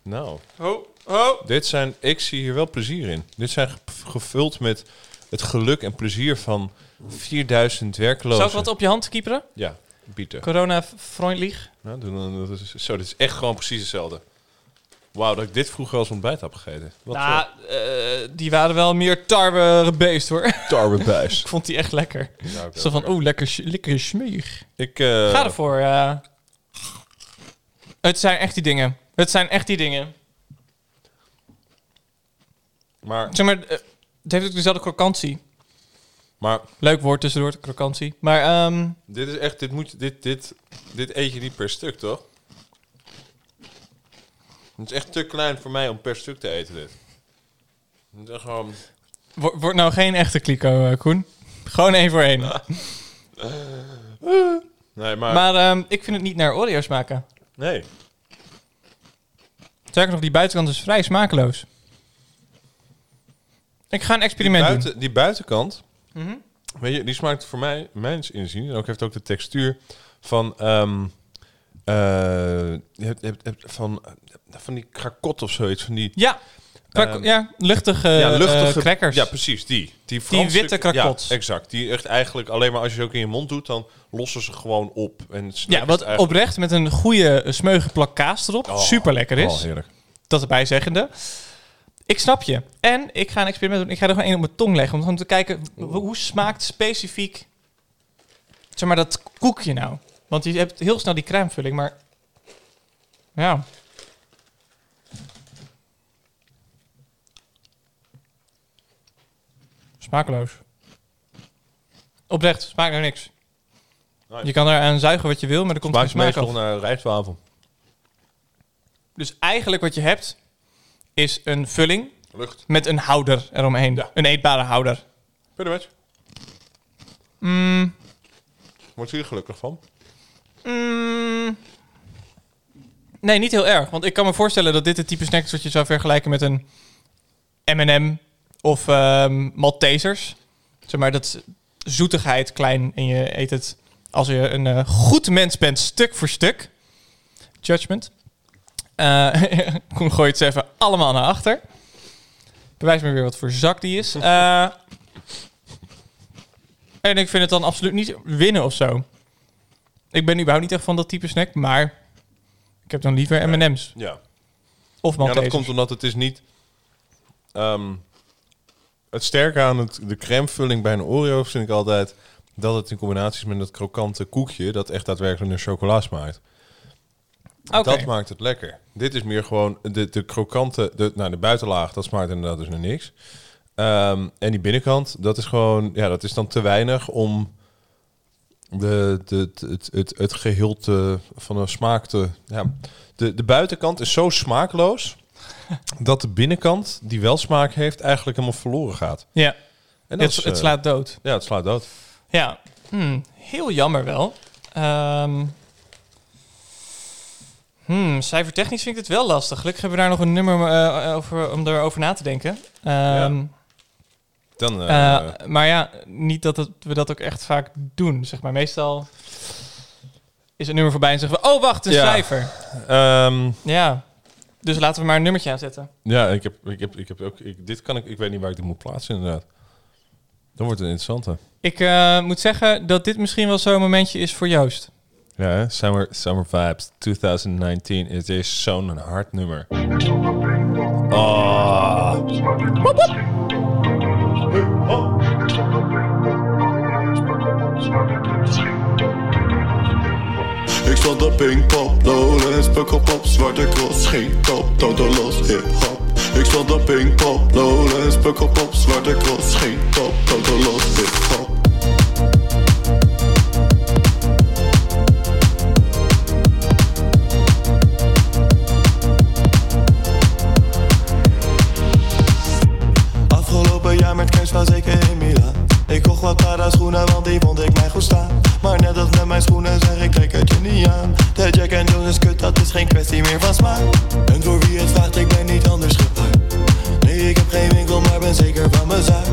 Nou, oh, oh. dit zijn... Ik zie hier wel plezier in. Dit zijn ge- gevuld met het geluk en plezier van 4000 werklozen. Zou ik wat op je hand kieperen? Ja, bieten. Corona-freundlich. Nou, dat is, zo, dit is echt gewoon precies hetzelfde. Wauw, dat ik dit vroeger als ontbijt heb gegeten. Wat Nou, eh, die waren wel meer tarwe beest hoor. tarwebuis. ik vond die echt lekker. Zo van, oh, lekker, sch- lekker smeeg. Ik, eh, Ga ervoor. eh. Het zijn echt die dingen. Het zijn echt die dingen. maar, Zeg maar, eh, het heeft ook dezelfde krokantie. maar Leuk woord tussendoor, krokantie. Maar ehm, dit is echt, dit, moet, dit, dit, dit eet je niet per stuk, toch? Het is echt te klein voor mij om per stuk te eten, dit. Het is echt gewoon... wo- wordt nou geen echte kliko, eh, Koen. Gewoon één voor één. Nee, maar... Maar ehm, ik vind het niet naar Oreo smaken. nee. Sterker nog, die buitenkant is vrij smakeloos. Ik ga een Die, experiment doen. buiten, die buitenkant, Mhm. weet je, die smaakt voor mij, mijns inzien, en ook heeft ook de textuur van... ehm eh, je hebt, je hebt- je hebt van, van die krakot of zoiets, van die... Ja, krak- Ehm, ja luchtige, ja, eh, luchtige crackers. Ja, precies, die. Die, witte. Ja, exact. Die echt eigenlijk alleen maar als je ze ook in je mond doet, dan lossen ze gewoon op. En Ja, wat eigenlijk- oprecht met een goede eh, smeuige plak kaas erop. Oh, Super lekker is. Oh, heerlijk. dat erbij zeggende. Ik snap je. En ik ga een experiment doen. Ik ga er gewoon één op mijn tong leggen. Om gewoon te kijken hoe, hoe smaakt specifiek zeg maar dat koekje nou. Want je hebt heel snel die crèmevulling, maar ja. Smakeloos. Oprecht, smaakt nou niks. Je kan er aan zuigen wat je wil, maar er komt Smaakt geen smaak meestal af. naar rijstwafel. Dus eigenlijk wat je hebt, is een vulling Lucht. met een houder eromheen. Ja. Een eetbare houder. Pretty much. Mm, Wordt je hier gelukkig van? Mm, nee, niet heel erg. Want ik kan me voorstellen dat dit het type snack is wat je zou vergelijken met een M&M of ehm Maltesers. Zeg maar, dat zoetigheid klein en je eet het als je een eh, goed mens bent, stuk voor stuk. Judgment. Eh Koen gooit ze even allemaal naar achter. Bewijs me weer wat voor zak die is. Eh, en ik vind het dan absoluut niet winnen of zo. Ik ben überhaupt niet echt van dat type snack, maar ik heb dan liever M&M's Ja. of Ja, Maltesers. dat komt omdat het is niet... ehm, het sterke aan het, de crèmevulling bij een Oreo vind ik altijd... dat het in combinatie is met dat krokante koekje... dat echt daadwerkelijk naar chocola smaakt. Oké. Dat maakt het lekker. Dit is meer gewoon de, de krokante... De, nou, de buitenlaag, dat smaakt inderdaad dus naar niks. Ehm, en die binnenkant, dat is gewoon... Ja, dat is dan te weinig om... De, de, het, het, het geheel te, van een smaak te... Ja, de, de buitenkant is zo smaakloos... dat de binnenkant, die wel smaak heeft, eigenlijk helemaal verloren gaat. Ja, En dat het, is, het eh, slaat dood. Ja, het slaat dood. Ja, hmm, heel jammer wel. Hmm, cijfertechnisch vind ik het wel lastig. Gelukkig hebben we daar nog een nummer eh, over, om erover na te denken. Ehm, Dan, eh, eh, maar ja, niet dat het, we dat ook echt vaak doen. Zeg maar. Meestal is het nummer voorbij en zeggen we... Oh, wacht, een Ja. cijfer. ehm, Ja, dus laten we maar een nummertje aanzetten. Ja, ik heb, ik heb, ik heb ook. Ik, dit kan ik. Ik weet niet waar ik dit moet plaatsen, inderdaad. Dan wordt het interessante. Ik eh, moet zeggen dat dit misschien wel zo'n momentje is voor Joost. Ja, hè? Summer, Summer Vibes 2019. Het is zo'n hard nummer. Oh. Ik stond op Pinkpop, Lowlands, pukkelpop, op, zwarte cross, geen top, totaal los, hip-hop. Ik stond op Pinkpop, Lowlands, pukkelpop, op, zwarte cross, geen top, totaal los, hip-hop. Dat is geen kwestie meer van smaak. En voor wie het vraagt, ik ben niet anders gepakt Nee, ik heb geen winkel, maar ben zeker van mijn zaak.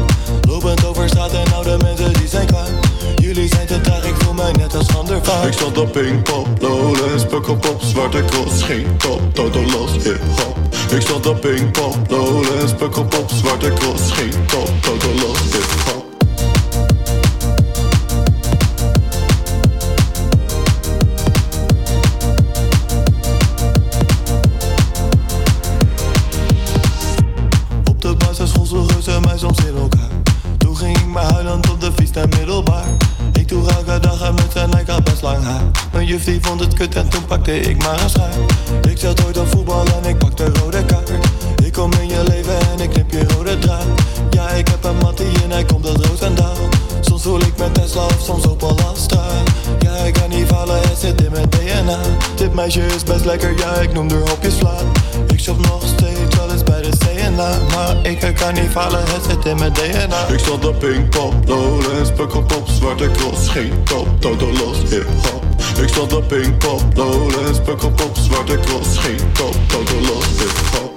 Lopend over straat en oude mensen die zijn kwaad. Jullie zijn te traag, ik voel mij net als Van Ik stond op Pinkpop, Lowlands, Pukkelpop, Zwarte Cross Geen top, total los, hip-hop. Ik stond op Pinkpop, Lowlands, Pukkelpop, Zwarte Cross Geen top, total los, en ik maar een schaar. Ik zat ooit op voetbal en ik pakte rode kaart. Ik kom in je leven en ik knip je rode draad. Ja ik heb een mattie en hij komt uit Roosendaal Soms voel ik me Tesla of soms op Alastra Ja ik kan niet vallen, het zit in mijn DNA Dit meisje is best lekker, ja ik noem haar hopjes vla Ik shop nog steeds wel eens bij de CNA Maar ik kan niet vallen, het zit in mijn DNA Ik stond op Pinkpop, Lowlands, Pukkelpop, Zwarte Cross Geen top, total los, hip-hop Ik stond op Pinkpop, Lowlands, Pukkelpop, Zwarte Cross Geen top, total los, hip-hop Vroeger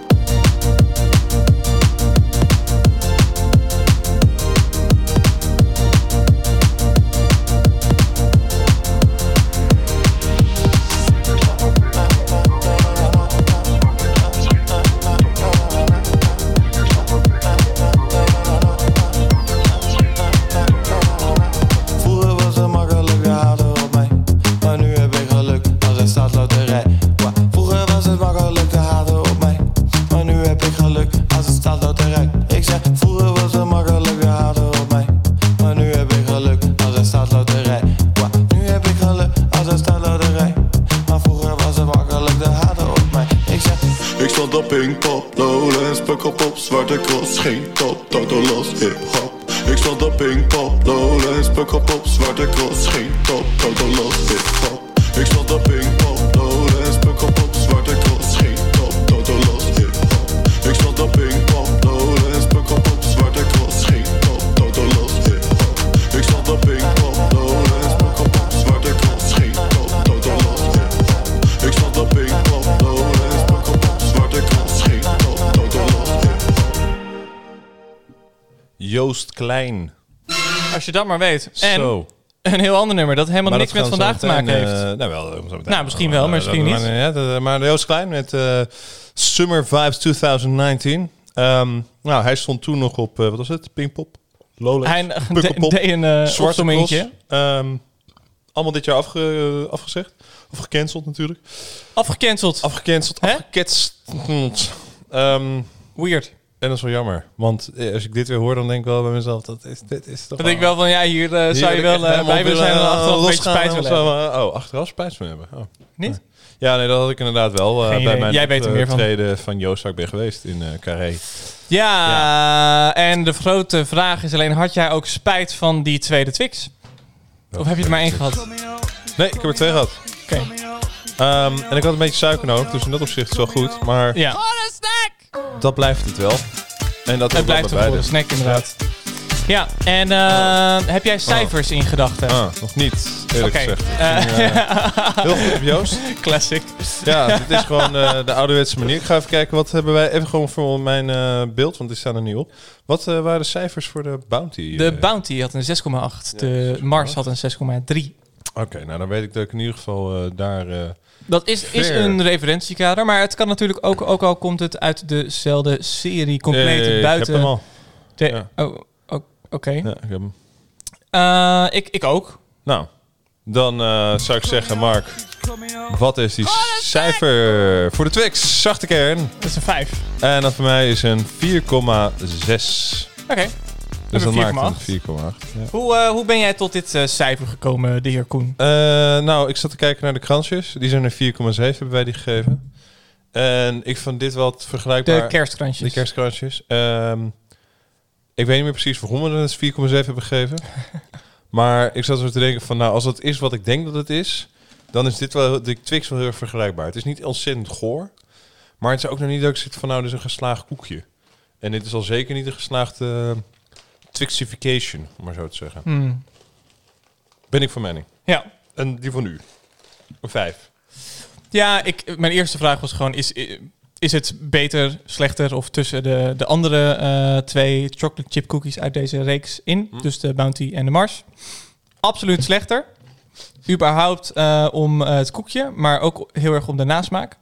dat maar weet. En Zo. een heel ander nummer dat helemaal Maar niks dat met gaan we vandaag te zo maken meteen, heeft. eh, nou, wel, zo meteen. Nou, misschien wel, maar Eh, misschien niet. Maar, ja, dat- maar Joost Klein met eh, Summer Vibes 2019. Ehm, nou, hij stond toen nog op, eh, wat was het? Pinkpop? Lowlands? Hij de- Pukkelpop, deed een Zwarte opzommingetje. Cross. Ehm, allemaal dit jaar afge, afgezegd. Of gecanceld natuurlijk. Afgecanceld. Afgecanceld, Hè? afgeketst. Ehm, Weird. En dat is wel jammer. Want eh, als ik dit weer hoor, dan denk ik wel bij mezelf, dat is, dit is toch Dan denk ik wel van, ja, hier eh, zou je wel uh, bij willen zijn en achteraf een beetje spijt willen hebben. Oh, achteraf spijt van hebben. Oh. Niet? Ja, nee, dat had ik inderdaad wel uh, bij mijn Jij weet er meer van. van Joost ben geweest in Carré. Ja, en de grote vraag is alleen, had jij ook spijt van die tweede Twix? Of heb je er maar één gehad? Nee, ik heb er twee gehad. Oké. Um, en ik had een beetje suiker ook, dus in dat opzicht is het wel goed. Maar Ja, dat blijft het wel. En dat het blijft een goede snack inderdaad. Ja, en eh, heb jij cijfers in gedachten? Ah, nog niet, eerlijk gezegd. Eh, eh, heel goed op Joost. Classic. Ja, dit is gewoon de ouderwetse manier. Ik ga even kijken, wat hebben wij... Even gewoon voor mijn beeld, want die staan er niet op. Wat waren de cijfers voor de Bounty? De? Bounty had een 6,8. De Mars had een 6,3. Oké, nou dan weet ik dat ik in ieder geval daar... Dat is, is een referentiekader, maar het kan natuurlijk ook, ook al komt het uit dezelfde serie, compleet buiten. Ik heb hem al. de- ja. Oh, oh, oké. Ja, ik heb hem. Eh, ik, ik ook. Nou, dan eh, zou ik zeggen, Mark, wat is die cijfer voor de Twix? Zachte kern. Dat is een 5. En dat voor mij is een 4,6. Oké. Dus dat maakt 4,8. een 4,8. Ja. Hoe, eh, hoe ben jij tot dit eh, cijfer gekomen, de heer Koen? Eh, nou, ik zat te kijken naar de kransjes. Die zijn er 4,7 hebben wij die gegeven. En ik vond dit wel vergelijkbaar. De kerstkrantjes. De kerstkransjes. Ehm, ik weet niet meer precies waarom we het 4,7 hebben gegeven. maar ik zat zo te denken van, nou, als dat is wat ik denk dat het is, dan is dit wel de Twix wel heel erg vergelijkbaar. Het is niet ontzettend goor, maar het is ook nog niet dat ik zit van, nou, dit is een geslaagd koekje. En dit is al zeker niet een geslaagde Twixification, om maar zo te zeggen. Hmm. Ben ik van mening. Ja. En die van u? Een vijf. Ja, ik, mijn eerste vraag was gewoon: is, is het beter, slechter of tussen de, de andere eh, twee chocolate chip cookies uit deze reeks in? Hm. Dus de Bounty en de Mars. Absoluut slechter. Überhaupt eh, om eh, het koekje, maar ook heel erg om de nasmaak.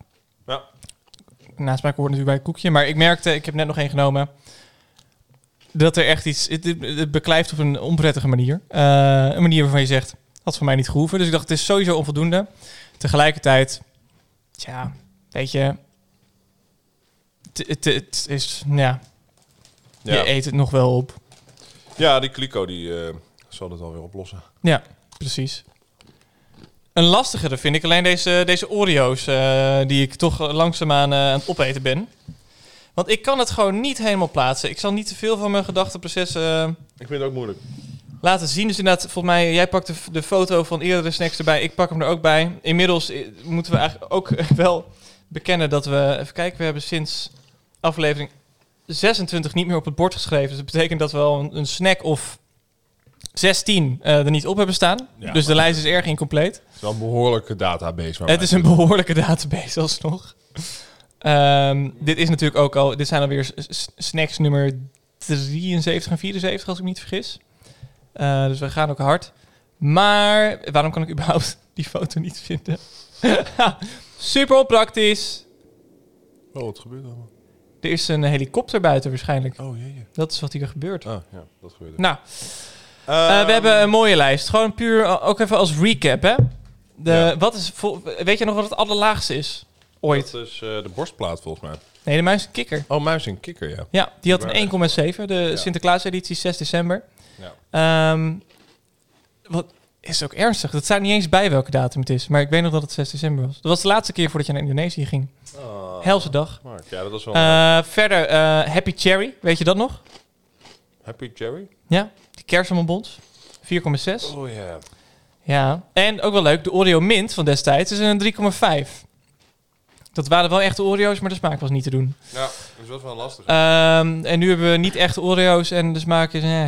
Ja. Nasmaak hoort natuurlijk bij het koekje, maar ik merkte, ik heb net nog één genomen, dat er echt iets, het, het beklijft op een onprettige manier. Eh, een manier waarvan je zegt, had voor mij niet gehoeven. Dus ik dacht, het is sowieso onvoldoende. Tegelijkertijd, ja, weet je, het, is, ja, Ja, je eet het nog wel op. ja die kliko die eh, zal het alweer oplossen. Ja, precies. Een lastigere vind ik alleen deze, deze Oreo's, eh, die ik toch langzaamaan aan het opeten ben. Want ik kan het gewoon niet helemaal plaatsen. Ik zal niet te veel van mijn gedachteproces eh, Ik vind het ook moeilijk. laten zien. Dus inderdaad, volgens mij, jij pakt de, de foto van eerdere snacks erbij. Ik pak hem er ook bij. Inmiddels eh, moeten we eigenlijk ook wel bekennen dat we... Even kijken, we hebben sinds aflevering 26 niet meer op het bord geschreven. Dus dat betekent dat we al een, een snack of 16 eh, er niet op hebben staan. Ja, dus de maar- lijst is erg incompleet. Het is wel een behoorlijke database. waar Het wij is een behoorlijke database alsnog. Ehm dit is natuurlijk ook al... Dit zijn alweer snacks nummer 73 en 74, als ik me niet vergis. Eh, dus we gaan ook hard. Maar waarom kan ik überhaupt die foto niet vinden? Super onpraktisch. Oh, wat gebeurt er allemaal? Er is een helikopter buiten waarschijnlijk. Oh, jee. Dat is wat hier gebeurt. Ah, ja, dat gebeurt. Nou, eh, we hebben een mooie lijst. Gewoon puur eh, ook even als recap, hè? De, Ja. wat is, weet je nog wat het allerlaagste is? Ooit. Dat is eh, de borstplaat volgens mij. Nee, de muis en kikker. Oh, muis en kikker, ja. Ja, die had een 1,7. De. Sinterklaas-editie 6 december. Ja. Ehm, wat is ook ernstig. Dat staat niet eens bij welke datum het is. Maar ik weet nog dat het 6 december was. Dat was de laatste keer voordat je naar Indonesië ging. Helse dag. Mark, ja, dat was wel... Eh, verder, eh, Happy Cherry. Weet je dat nog? Happy Jerry? Ja, die kersenbonbons. 4,6. Oh, ja. Ja. En ook wel leuk, de Oreo Mint van destijds is een 3,5. Dat waren wel echte Oreo's, maar de smaak was niet te doen. Ja, dus dat is wel lastig. Ehm, en nu hebben we niet echte Oreo's en de smaak is... Eh,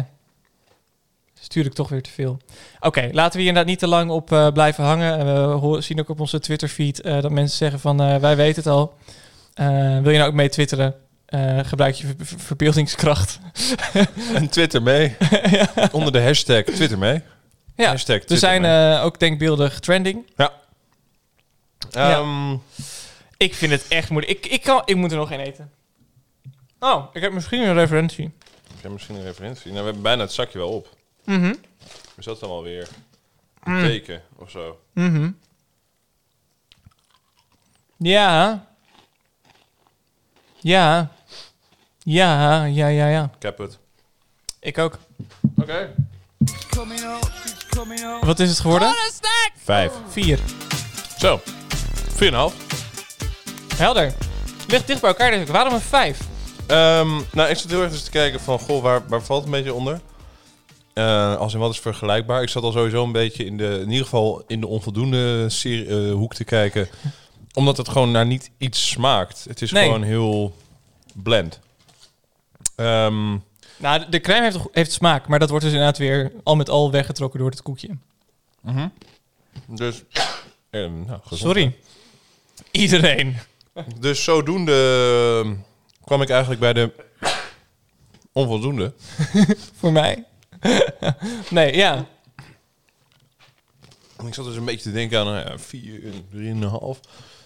is natuurlijk toch weer te veel. Oké, laten we hier inderdaad niet te lang op eh, blijven hangen. En we horen, zien ook op onze Twitter-feed eh, dat mensen zeggen van... eh, wij weten het al. Eh, wil je nou ook mee twitteren? Eh, gebruik je ver- ver- verbeeldingskracht. En Twitter mee. Onder de hashtag Twitter mee. Ja, hashtag er Twitter zijn mee. eh, ook denkbeeldig trending. ja. Ehm, Ik vind het echt moeilijk. Ik, ik, kan, ik moet er nog één eten. Oh, ik heb misschien een referentie. Heb jij misschien een referentie? Nou, we hebben bijna het zakje wel op. Mhm. Is dat dan alweer een Mm. teken of zo? Mhm. Ja. Ja. Ja, ja, ja, ja. Ik heb het. Ik ook. Oké. Wat is het geworden? Vijf. Vier. Zo. Vier en een half. Helder. Ligt dicht bij elkaar denk ik. Waarom een vijf? Ehm, nou, ik zat heel erg dus te kijken van, goh, waar, waar valt het een beetje onder? Eh, als in wat is vergelijkbaar? Ik zat al sowieso een beetje in de, in ieder geval in de onvoldoende serie, eh, hoek te kijken. Omdat het gewoon naar niet iets smaakt. Het is Nee. gewoon heel blend. Ehm, Nou, de- crème heeft, heeft smaak, maar dat wordt dus inderdaad weer al met al weggetrokken door het koekje. dus, eh, nou. Sorry. Iedereen. Dus zodoende eh, kwam ik eigenlijk bij de onvoldoende. Voor mij. nee, ja. Ik zat dus een beetje te denken aan nou ja, vier, drieënhalf.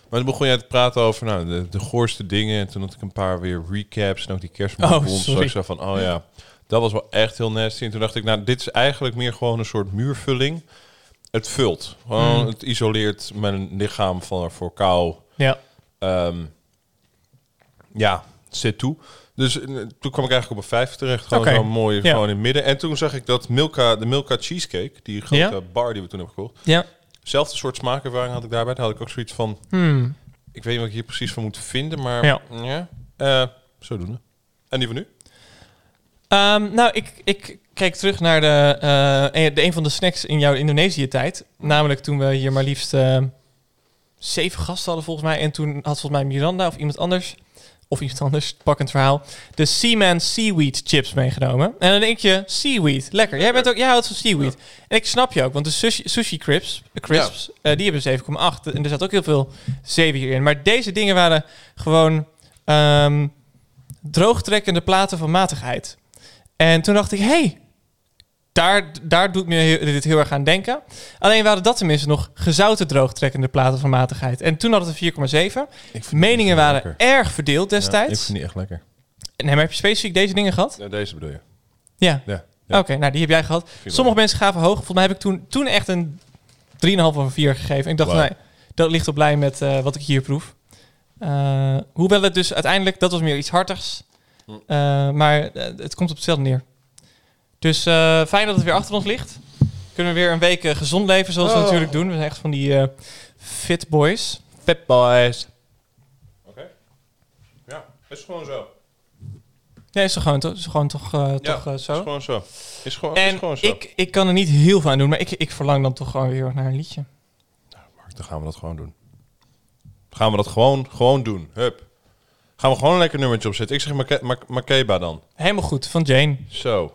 Maar toen begon jij te praten over nou, de, de goorste dingen. En toen had ik een paar weer recaps en ook die kerstmisbons. Oh, sorry. ik zo van, oh ja, dat was wel echt heel nasty. En toen dacht ik, nou, dit is eigenlijk meer gewoon een soort muurvulling. Het vult. Gewoon, Mm. het isoleert mijn lichaam van, voor kou. Ja. Ehm, ja, zit toe. Dus eh, toen kwam ik eigenlijk op een vijf terecht. Gewoon Oké. zo mooi, Ja. gewoon in het midden. En toen zag ik dat Milka, de Milka Cheesecake, die grote Ja. bar die we toen hebben gekocht. Ja. Zelfde soort smaakervaring had ik daarbij. Daar had ik ook zoiets van, Hmm. ik weet niet wat ik hier precies van moet vinden, maar Ja. ja, Eh, zodoende. En die van nu? Ehm, nou, ik, ik kijk terug naar de, eh, een- de een van de snacks in jouw Indonesië-tijd. Namelijk toen we hier maar liefst zeven gasten hadden volgens mij. En toen had volgens mij Miranda of iemand anders of iets anders, pakkend verhaal, de Seaman Seaweed chips meegenomen. En dan denk je, seaweed, lekker. Jij, bent ook, jij houdt van seaweed. En ik snap je ook, want de sushi, sushi crisps, crisps eh, die hebben 7,8. En er zat ook heel veel zeven hierin. Maar deze dingen waren gewoon ehm, droogtrekkende platen van matigheid. En toen dacht ik, hey, daar, daar doet me heel- dit heel erg aan denken. Alleen waren dat tenminste nog gezouten droogtrekkende platen van matigheid. En toen had het een 4,7. Ik vind Meningen waren lekker. erg verdeeld Ja, ik destijds. vind die echt lekker. Nee, maar heb je specifiek deze dingen gehad? Ja, deze bedoel je. Ja. Ja. Oké, nou die heb jij gehad. Sommige mensen gaven hoog. Volgens mij heb ik toen, toen echt een 3,5 of een 4 gegeven. En ik dacht, nee, dat ligt op blij met eh, wat ik hier proef. Eh, hoewel het dus uiteindelijk, dat was meer iets hartigs. Hm. Eh, maar het komt op hetzelfde neer. Dus eh, fijn dat het weer achter ons ligt. Kunnen we weer een week eh, gezond leven, zoals we Oh. natuurlijk doen. We zijn echt van die eh, fit boys. Fit boys. Oké. Ja, is gewoon zo. Ja, is toch gewoon, to- is gewoon toch, eh, toch eh, is zo? gewoon zo. Is gewoon, is En gewoon zo. ik, ik kan er niet heel veel aan doen, maar ik, ik verlang dan toch gewoon weer naar een liedje. Mark, dan gaan we dat gewoon doen. Gaan we dat gewoon, gewoon doen. Hup. Gaan we gewoon een lekker nummertje opzetten. Ik zeg Make- Mak- Makeba dan. Helemaal goed, van Jane. Zo.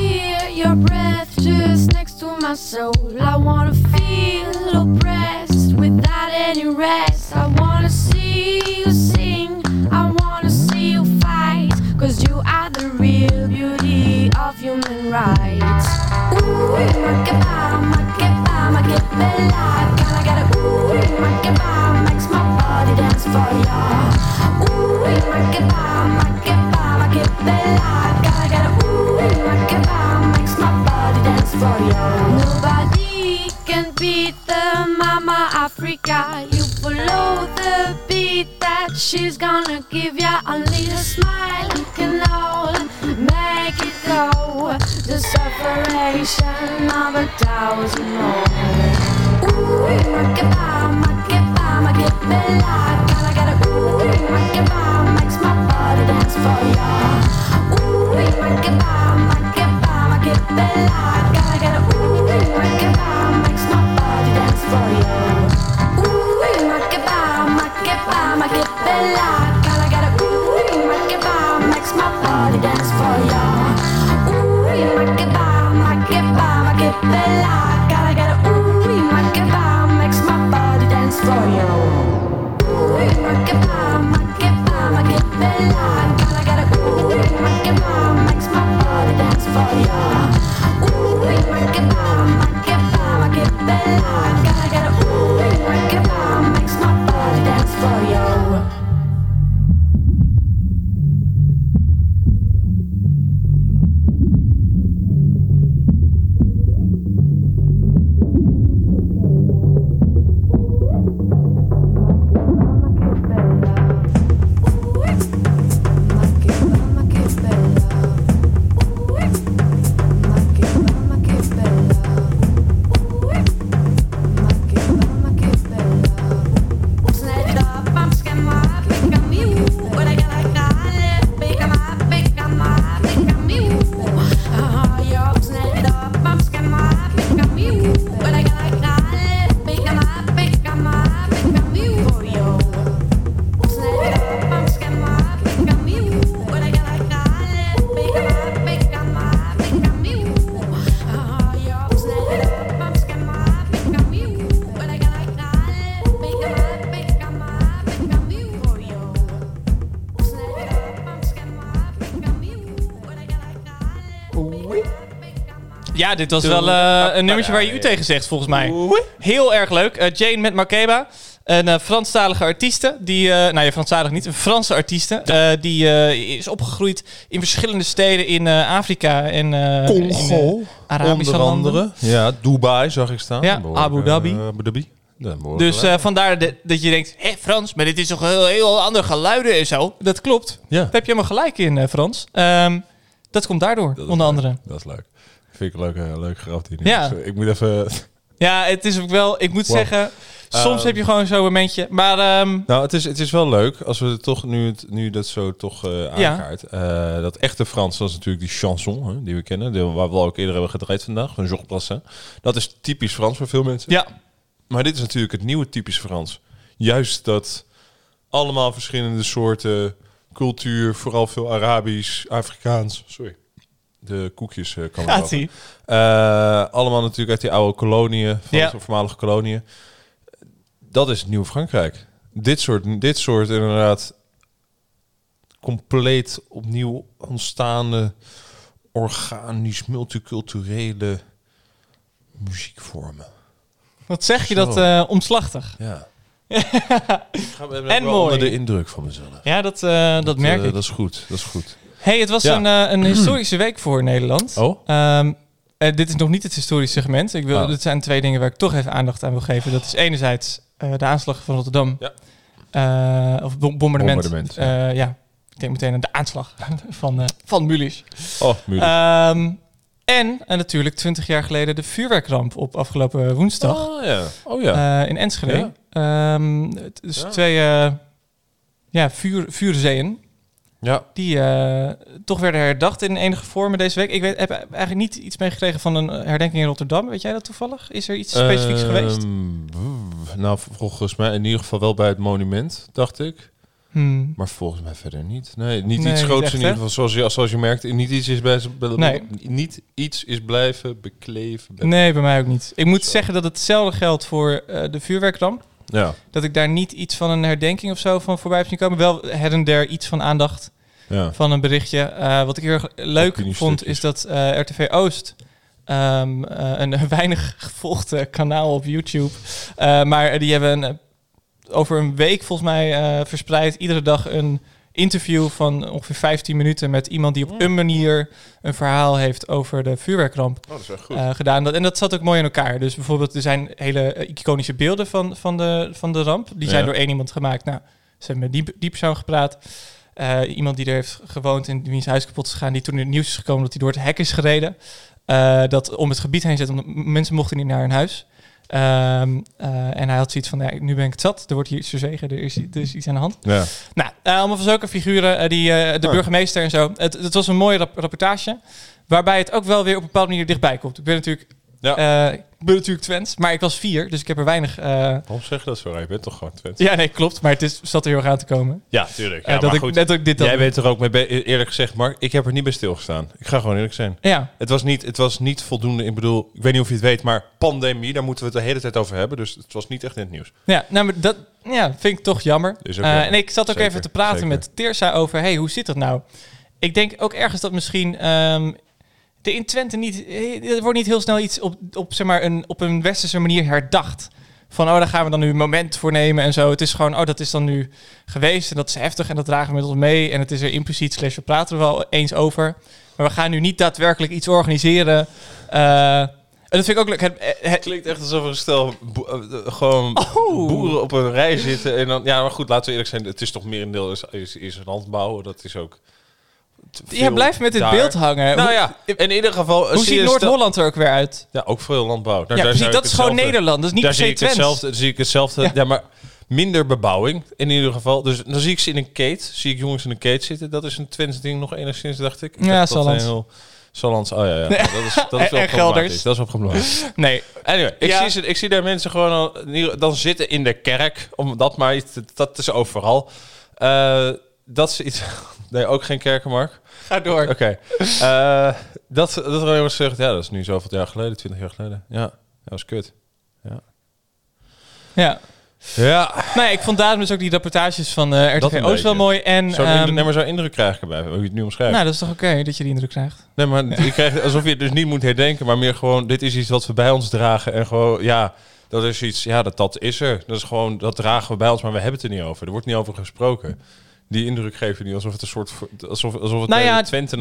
Ja, dit was wel eh, een nummertje waar je u tegen zegt, volgens mij. Heel erg leuk. Eh, Jane met Makeba. Een eh, Franstalige artieste. Die, eh nou ja, Franstalig niet. Een Franse artieste. die is opgegroeid in verschillende steden in Afrika en eh, in, Arabische onder landen. andere. Ja, Dubai zag ik staan. Ja, Abu Dhabi. Abu Dhabi. Ja, behoorlijk Dus vandaar de- dat je denkt, hé Frans, maar dit is toch heel, heel andere geluiden en zo. Dat klopt. ja, Daar heb je helemaal gelijk in, Frans. Ehm, dat komt daardoor, Dat onder leuk. andere. dat is leuk. Vind ik een leuke, leuke grap. Die Ja. Ik moet even... Ja, het is ook wel, ik moet Wow. zeggen, soms Ehm. heb je gewoon zo'n momentje. Maar ehm, Nou, het is, het is wel leuk als we het toch nu, het, nu dat zo toch eh aankaart. Eh, dat echte Frans, dat is natuurlijk die chanson hè, die we kennen. Die, waar we al ook eerder hebben gedraaid vandaag, van Georges Brassens. Dat is typisch Frans voor veel mensen. ja, Maar dit is natuurlijk het nieuwe typisch Frans. Juist dat allemaal verschillende soorten cultuur, vooral veel Arabisch, Afrikaans. Sorry. De koekjes eh kan gaat. Eh, allemaal natuurlijk uit die oude koloniën, van Ja. de voormalige koloniën. Dat is het nieuwe Frankrijk. Dit soort, dit soort inderdaad compleet opnieuw ontstaande, organisch, multiculturele muziekvormen. Wat zeg je Zo. dat eh, omslachtig? Ja. Ik ga En mooi. onder de indruk van mezelf. Ja, dat, dat, merk ik. Dat is goed, dat is goed. Hey, het was Ja. een, eh, een historische week voor Nederland. Oh? Ehm, eh, dit is nog niet het historische segment. Ik wil, Oh. Dit zijn twee dingen waar ik toch even aandacht aan wil geven. Dat is enerzijds eh, de aanslag van Rotterdam. Ja. Of bom- bombardement. Bombardement, ja. Ik denk meteen aan de aanslag van, van Mulisch. Oh, moeilijk. Ehm, en, en natuurlijk 20 jaar geleden de vuurwerkramp op afgelopen woensdag oh ja. Oh ja. in Enschede. Ehm, het is Ja. twee ja, vuur, vuurzeeën ja. die eh, toch werden herdacht in enige vormen deze week. Ik weet, heb eigenlijk niet iets meegekregen van een herdenking in Rotterdam. Weet jij dat toevallig? Is er iets specifieks geweest? Ehm, pff, Nou, volgens mij in ieder geval wel bij het monument, dacht ik. Hmm. Maar volgens mij verder niet. Nee, niet Nee, iets groots echt, in ieder geval. Zoals je, zoals je merkt, niet iets is, bij, Nee. niet iets is blijven bekleven. Nee, bij mij ook niet. Ik moet Zo. zeggen dat hetzelfde geldt voor eh, de vuurwerkramp. Ja, Dat ik daar niet iets van een herdenking of zo van voorbij heb zien komen. Wel her en der iets van aandacht ja. van een berichtje. Eh, wat ik heel erg leuk vond, is dat eh, RTV Oost, ehm, eh, een weinig gevolgde kanaal op YouTube, maar die hebben een, over een week volgens mij verspreid iedere dag een interview van ongeveer 15 minuten met iemand die op een manier een verhaal heeft over de vuurwerkramp Oh, dat is echt goed. eh, gedaan. Dat, en dat zat ook mooi in elkaar. Dus bijvoorbeeld, er zijn hele eh, iconische beelden van, van, de, van de ramp. Die zijn Ja. door één iemand gemaakt. Nou, ze hebben met die, die persoon gepraat. Eh, iemand die er heeft gewoond en wiens huis kapot is gegaan, die toen in het nieuws is gekomen dat hij door het hek is gereden. Dat om het gebied heen zit, omdat mensen mochten niet naar hun huis. Ehm, eh, en hij had zoiets van, ja, nu ben ik het zat, er wordt hier iets verzegen, er is, er is iets aan de hand. ja. Nou, eh, allemaal van zulke figuren, eh, die, de Ja. burgemeester en zo. Het, het was een mooie rap- rapportage, waarbij het ook wel weer op een bepaalde manier dichtbij komt. Ik ben natuurlijk, Ja. eh, ik ben natuurlijk Twents, maar ik was vier, dus ik heb er weinig... Waarom zeg je dat zo? Je bent toch gewoon Twente? ja, nee, klopt, maar het is, zat er heel erg aan te komen. Ja, tuurlijk. Eh, dat, ik, net dat ik dit. Jij bent er ook mee, eerlijk gezegd, Mark. Ik heb er niet bij stilgestaan. Ik ga gewoon eerlijk zijn. Ja, Het was, niet, het was niet voldoende, ik bedoel, ik weet niet of je het weet, maar pandemie, daar moeten we het de hele tijd over hebben. Dus het was niet echt in het nieuws. ja, nou, maar dat ja, vind ik toch jammer. Eh, jammer. en ik zat ook Zeker, even te praten zeker. met Teersa over, hey, hoe zit dat nou? Ik denk ook ergens dat misschien ehm de in Twente niet, eh, er wordt niet heel snel iets op, op, zeg maar, een, op een westerse manier herdacht. Van, oh, daar gaan we dan nu een moment voor nemen en zo. Het is gewoon, oh, dat is dan nu geweest en dat is heftig en dat dragen we met ons mee. En het is er impliciet, slash we praten er wel eens over. Maar we gaan nu niet daadwerkelijk iets organiseren. Eh, en dat vind ik ook leuk. Het, het- Het klinkt echt alsof een stel bo- eh, gewoon Oh. boeren op een rij zitten. En dan, ja, maar goed, laten we eerlijk zijn. Het is toch merendeel is, is, is landbouw. Dat is ook. Te je blijft met dit daar. beeld hangen. Nou hoe, ja, in ieder geval. hoe zie ziet Noord-Holland er ook weer uit? Ja, ook veel landbouw. Nou, ja, daar precies. Dat is gewoon Nederland. Dat is niet daar per zie se ik Twents. hetzelfde. daar zie ik hetzelfde. Ja. Ja. maar minder bebouwing in ieder geval. Dus dan zie ik ze in een kate. Zie ik jongens in een kate zitten. Dat is een Twents ding nog enigszins, dacht ik. ik. Ja, dat Sallands. oh ja, ja. Dat is, dat is wel En Gelders. Dat is wel problematisch. Nee. Anyway, ik, Ja. zie ze, ik zie daar mensen gewoon al, dan zitten in de kerk. Om dat maar dat is overal. Eh, dat is iets. Nee, ook geen kerken, Mark. Ga door. Oké. Eh, dat, dat er iemand zegt, ja, dat is nu zoveel jaar geleden, 20 jaar geleden. Ja, dat was kut. Ja. Ja. Nee, ik vond daarom dus ook die reportages van een Oost wel beetje. mooi. En, Zo'n ehm, indruk, nee, maar zo'n indruk krijg ik erbij, hoe je het nu omschrijft. nou, dat is toch oké dat je die indruk krijgt? Nee, maar je krijgt alsof je het dus niet moet herdenken, maar meer gewoon, dit is iets wat we bij ons dragen. En gewoon, ja, dat is iets, ja, dat, dat is er. Dat is gewoon, dat dragen we bij ons, maar we hebben het er niet over. Er wordt niet over gesproken. Die indruk geven niet alsof het een soort, alsof, alsof het Nou ja,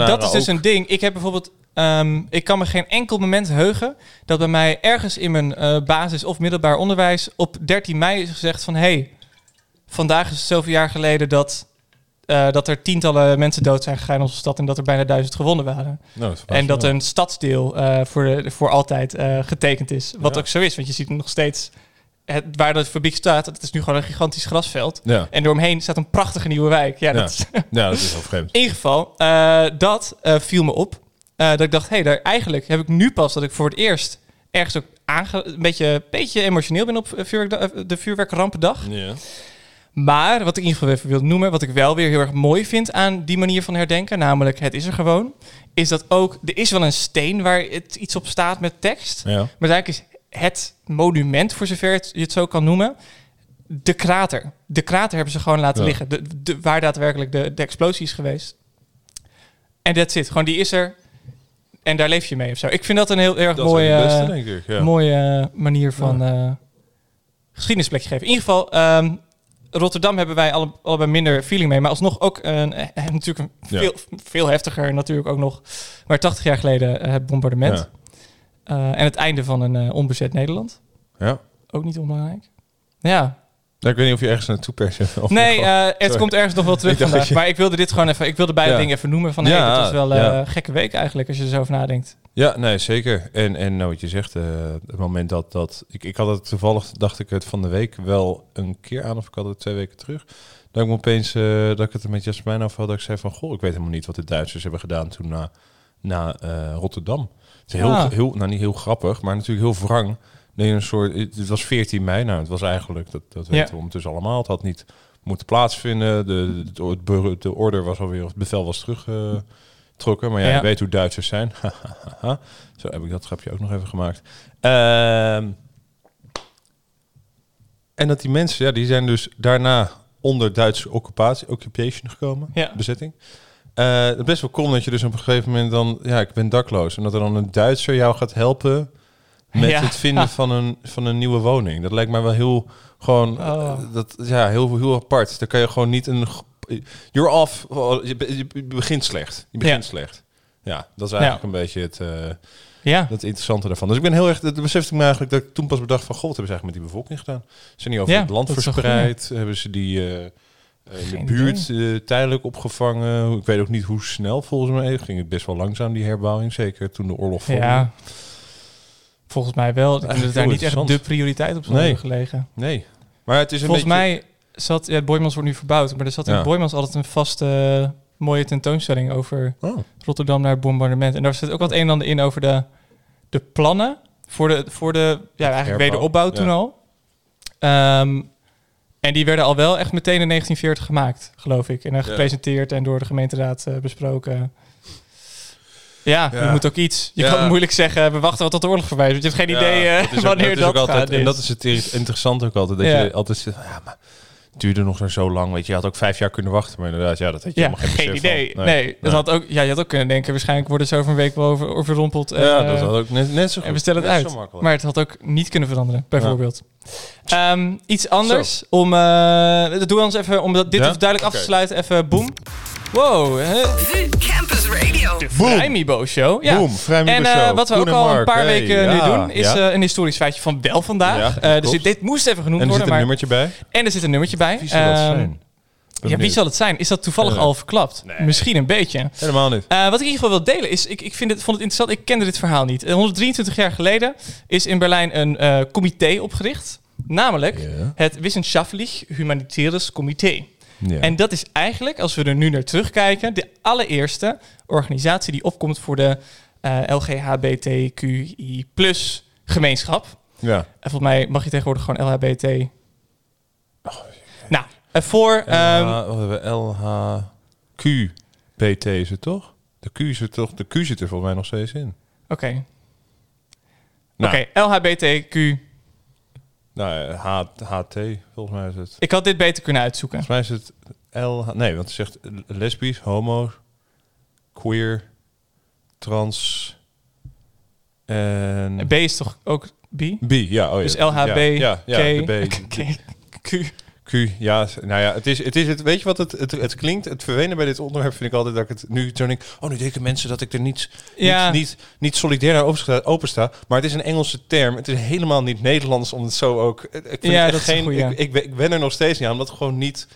dat is dus ook- een ding. Ik heb bijvoorbeeld, ehm, ik kan me geen enkel moment heugen dat bij mij ergens in mijn eh, basis of middelbaar onderwijs op 13 mei is gezegd van, hey, vandaag is het zoveel jaar geleden dat, eh, dat er tientallen mensen dood zijn gegaan in onze stad en dat er bijna duizend gewonden waren. Nou, dat En dat een stadsdeel eh, voor, de, voor altijd getekend is. Wat Ja. ook zo is, want je ziet nog steeds het, waar de fabriek staat. Het is nu gewoon een gigantisch grasveld. Ja, En dooromheen staat een prachtige nieuwe wijk. Ja, dat Ja. is, ja, dat is wel vreemd. in ieder geval, eh, dat eh, viel me op. Eh, dat ik dacht, hé, hey, daar eigenlijk heb ik nu pas dat ik voor het eerst ergens ook aange een beetje, beetje emotioneel ben op vuurwerk, de vuurwerkrampendag. Ja. Maar wat ik in ieder geval even wil noemen, wat ik wel weer heel erg mooi vind aan die manier van herdenken, namelijk het is er gewoon, is dat ook, er is wel een steen waar het iets op staat met tekst. Ja. Maar eigenlijk is het monument, voor zover je het zo kan noemen, de krater. De krater hebben ze gewoon laten Ja. liggen. De, de, waar daadwerkelijk de, de explosie is geweest. En that's it. Gewoon die is er. En daar leef je mee of zo. Ik vind dat een heel erg Dat mooie, beste, eh, denk ik. Ja. mooie eh, manier van eh geschiedenisplekje geven. In ieder geval, ehm, Rotterdam hebben wij alle, allebei minder feeling mee. Maar alsnog ook een, natuurlijk een Ja. veel, veel heftiger natuurlijk ook nog. Maar 80 jaar geleden het bombardement. Eh, en het einde van een eh, onbezet Nederland. Ja. Ook niet onbelangrijk. Ja. Nou, ik weet niet of je ergens naartoe per se... of Nee, eh, het Sorry. komt ergens nog wel terug vandaag. je- Maar ik wilde dit gewoon even... Ik wilde beide Ja. dingen even noemen. Van, Ja, hey, dat was wel ja. een gekke week eigenlijk, als je er zo over nadenkt. Ja, nee, zeker. En, en nou, wat je zegt, eh, het moment dat... dat ik, ik had het toevallig, dacht ik het van de week wel een keer aan... of ik had het twee weken terug. Dat ik me opeens, dat ik het er met Jasmijn over had... dat ik zei van, goh, ik weet helemaal niet wat de Duitsers hebben gedaan toen na, na eh, Rotterdam. Het is heel, Ah. heel, nou niet heel grappig, maar natuurlijk heel wrang. Nee, een soort, het was 14 mei, nou, het was eigenlijk, dat, dat weten Ja. we ondertussen allemaal. Het had niet moeten plaatsvinden. De, de, de, de order was alweer, het bevel was teruggetrokken. Maar ja, Ja. je weet hoe Duitsers zijn. Zo heb ik dat grapje ook nog even gemaakt. Ehm, en dat die mensen, ja, die zijn dus daarna onder Duitse occupatie, occupation gekomen, Ja. bezetting. Eh, het is best wel cool dat je dus op een gegeven moment dan, ja, ik ben dakloos. En dat er dan een Duitser jou gaat helpen met Ja. het vinden van een, van een nieuwe woning. Dat lijkt mij wel heel, gewoon, Oh. eh, dat, ja, heel, heel apart. Dan kan je gewoon niet een, you're off, je, be- je begint slecht. Je begint Ja. slecht. Ja, dat is eigenlijk een beetje het, eh, Ja. dat interessante daarvan. Dus ik ben heel erg, dat besefte ik me eigenlijk dat ik toen pas bedacht van, god, wat hebben ze eigenlijk met die bevolking gedaan? Zijn die over het land verspreid? Hebben ze die in Geen de buurt eh, tijdelijk opgevangen? Ik weet ook niet hoe snel, volgens mij ging het best wel langzaam, die herbouwing. Zeker toen de oorlog volgde. Ja. Volgens mij wel. Ik dat Eigenlijk daar niet echt de prioriteit op zou Nee. gelegen. Nee, maar het is een Volgens beetje... mij zat... Ja, Boymans wordt nu verbouwd. Maar er zat in Ja. Boymans altijd een vaste eh, mooie tentoonstelling over Oh, Rotterdam naar het bombardement. En daar zit ook wat een en ander in over de, de plannen voor de, voor de ja, eigenlijk wederopbouw toen Ja. al. Ehm, en die werden al wel echt meteen in 1940 gemaakt, geloof ik. En dan gepresenteerd en door de gemeenteraad eh, besproken. Ja, Ja. je moet ook iets. Je Ja. kan moeilijk zeggen, we wachten wat tot de oorlog voorbij is. Want je hebt geen Ja, idee eh, dat ook- wanneer dat dat, is ook altijd, gaat. En dat is het interessante ook altijd. Dat je altijd zegt, ja, maar duurde nog zo lang. Weet je, je had ook vijf jaar kunnen wachten. Maar inderdaad, ja, dat had je Ja, helemaal geen, geen idee. van. Nee, dat had ook, ja, je had ook kunnen denken, waarschijnlijk worden ze over een week wel over, overrompeld. En, ja, eh, dat had ook net, net zo goed. En we stellen het uit. Maar het had ook niet kunnen veranderen, bijvoorbeeld. Ehm, iets anders. Om, eh, dat doen we ons even, om dat- dit Ja? even duidelijk af te sluiten. Even boom. Wow, hè? VU Campus Radio. Vrijmibo Show. Ja. Boom, Vrijmibo En eh, wat we Koen ook al een paar hey, weken nu ja, doen, is ja. eh, een historisch feitje van wel vandaag. Ja, Eh, dus dit, dit moest even genoemd En er zit worden. een Maar, nummertje bij. en er zit een nummertje bij. Wie zal dat Ehm, zijn? Ben Ja, wie zal het zijn? Is dat toevallig al verklapt? Nee. Misschien een beetje. Helemaal niet. Eh, wat ik in ieder geval wil delen is, ik, ik vind het, vond het interessant, ik kende dit verhaal niet. Eh, 123 jaar geleden is in Berlijn een eh, comité opgericht. Namelijk het Wissenschaftlich Humanitaires Comité. Ja. En dat is eigenlijk, als we er nu naar terugkijken, de allereerste organisatie die opkomt voor de eh LGHBTQI gemeenschap. ja. En volgens mij mag je tegenwoordig gewoon LHBT. nou, eh, voor... ehm, LH, wat hebben we? LHQBT is het toch? De Q er toch? De Q zit er volgens mij nog steeds in. Oké. Nou, Oké, LHBTQ. Nou, H, HT, volgens mij is het. Ik had dit beter kunnen uitzoeken. Volgens mij is het L. Nee, want het zegt lesbisch, homo, queer, trans en B is toch ook B? B. Ja, oh ja. Dus LHB, ja, ja, ja, K, de B. K, Q. Q, ja, nou ja, het is het, is het weet je wat het, het, het klinkt, het verwenen bij dit onderwerp vind ik altijd dat ik het nu zo denk, oh nu denken mensen dat ik er niet, Ja. niet, niet, niet solidair naar opensta, opensta, maar het is een Engelse term, het is helemaal niet Nederlands om het zo ook, ik vind Ja, het dat geen, goeie. ik, ik, ben- ik ben er nog steeds niet aan, omdat gewoon niet,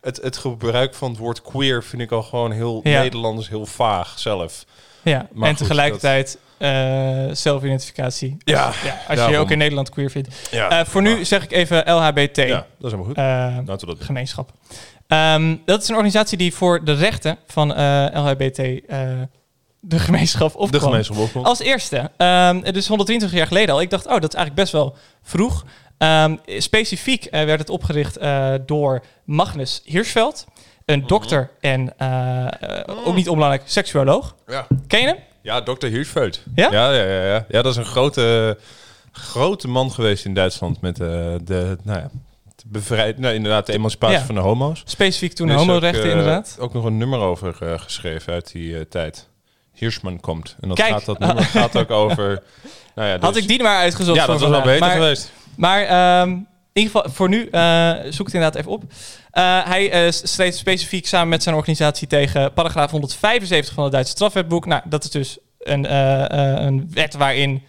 het, het gebruik van het woord queer vind ik al gewoon heel Ja. Nederlands, heel vaag zelf. Ja, Maar en goed, tegelijkertijd eh, zelfidentificatie. Ja, als je je ook in Nederland queer vindt. Ja, Eh, voor nu zeg ik even LHBT. ja, dat is helemaal goed. eh, Laten we dat doen. gemeenschap. Ehm, dat is een organisatie die voor de rechten van LHBT de gemeenschap opkwam. De gemeenschap opkomt. Als eerste. Ehm het is 123 jaar geleden al. Ik dacht, oh, dat is eigenlijk best wel vroeg. Ehm, specifiek werd het opgericht door Magnus Hirschveld. Een dokter en eh, eh, ook niet onbelangrijk seksuoloog. Ja. Ken je hem? Ja, Dr. Hirschfeld. Ja? Ja, ja, ja, ja. Ja, dat is een grote, grote man geweest in Duitsland met eh, de, nou ja, de bevrijd, nou, inderdaad, de emancipatie Ja. van de homo's. Specifiek toen is homorechten, eh, inderdaad. Ook nog een nummer over eh, geschreven uit die tijd. Hirschman komt. En dat Kijk. gaat, dat nummer gaat ook over... Nou ja, Had dus- ik die maar uitgezocht Ja, dat was wel beter Maar- geweest. Maar ehm, ieder geval, voor nu, eh, zoek het inderdaad even op. Eh, hij eh, streed specifiek samen met zijn organisatie tegen paragraaf 175 van het Duitse strafwetboek. Nou, dat is dus een, een wet waarin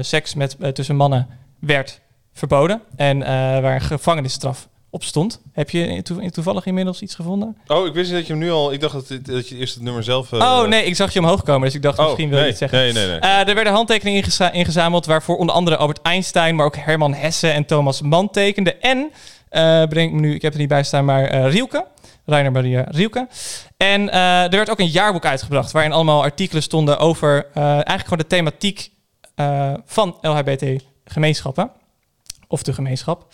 seks met, tussen mannen werd verboden. En waar een gevangenisstraf op stond. Heb je toe- toevallig inmiddels iets gevonden? Oh, ik wist niet dat je hem nu al... Ik dacht dat, dat je eerst het nummer zelf... eh, oh nee, ik zag je omhoog komen, dus ik dacht oh, misschien wil je iets zeggen. Nee, nee, nee. Eh, er werden handtekeningen ingeza- ingezameld waarvoor onder andere Albert Einstein, maar ook Herman Hesse en Thomas Mann tekenden. En, eh bedenk me nu, ik heb er niet bij staan, maar Rielke, Rainer Maria Rielke. En er werd ook een jaarboek uitgebracht waarin allemaal artikelen stonden over eigenlijk gewoon de thematiek van LHBT-gemeenschappen. Of de gemeenschap.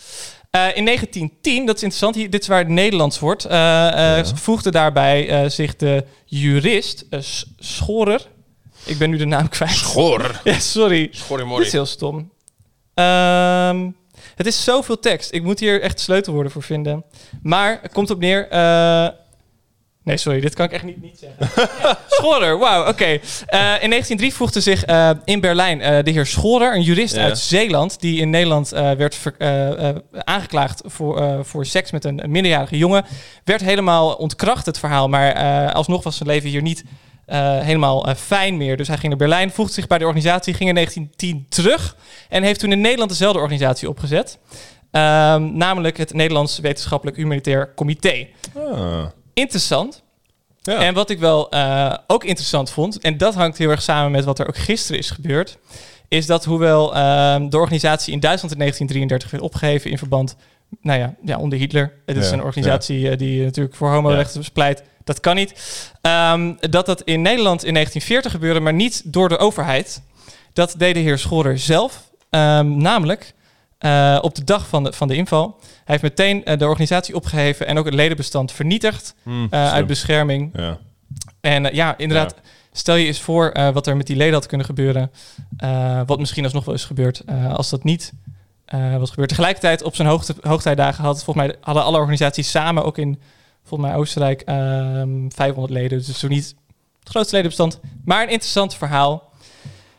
Eh, in 1910, dat is interessant, hier, dit is waar het Nederlands wordt, eh, eh, voegde daarbij zich de jurist Schorer. Ik ben nu de naam kwijt. Schor. Ja, sorry. Dit is heel stom. Ehm, het is zoveel tekst. Ik moet hier echt sleutelwoorden voor vinden. Maar het komt op neer... nee, sorry. Dit kan ik echt niet, niet zeggen. Ja, Schorer, wauw, oké. Eh, in 1903 voegde zich eh, in Berlijn eh, de heer Schorer, een jurist Ja. uit Zeeland... die in Nederland werd aangeklaagd voor, voor seks met een, minderjarige jongen. Werd helemaal ontkracht, het verhaal. Maar alsnog was zijn leven hier niet helemaal fijn meer. Dus hij ging naar Berlijn, voegde zich bij de organisatie, ging in 1910 terug en heeft toen in Nederland dezelfde organisatie opgezet. Ehm, namelijk het Nederlands Wetenschappelijk Humanitair Comité. Ah. Interessant. Ja. En wat ik wel eh, ook interessant vond, en dat hangt heel erg samen met wat er ook gisteren is gebeurd, is dat hoewel ehm, de organisatie in Duitsland in 1933 werd opgeheven in verband, nou ja, ja onder Hitler. Het is Ja, een organisatie eh, die natuurlijk voor homorechten pleit. Dat kan niet. Ehm, dat dat in Nederland in 1940 gebeurde, maar niet door de overheid. Dat deed de heer Schorer zelf. Ehm, namelijk eh, op de dag van de, van de inval. Hij heeft meteen eh, de organisatie opgeheven en ook het ledenbestand vernietigd. Hm, eh, uit bescherming. Ja. En ja, inderdaad, stel je eens voor wat er met die leden had kunnen gebeuren. wat misschien alsnog wel is gebeurd als dat niet was gebeurd. Tegelijkertijd op zijn hoogte, hoogtijdagen had volgens mij hadden alle organisaties samen ook in volgens mij Oostenrijk ehm 500 leden. Dus zo niet het grootste ledenbestand. Maar een interessant verhaal.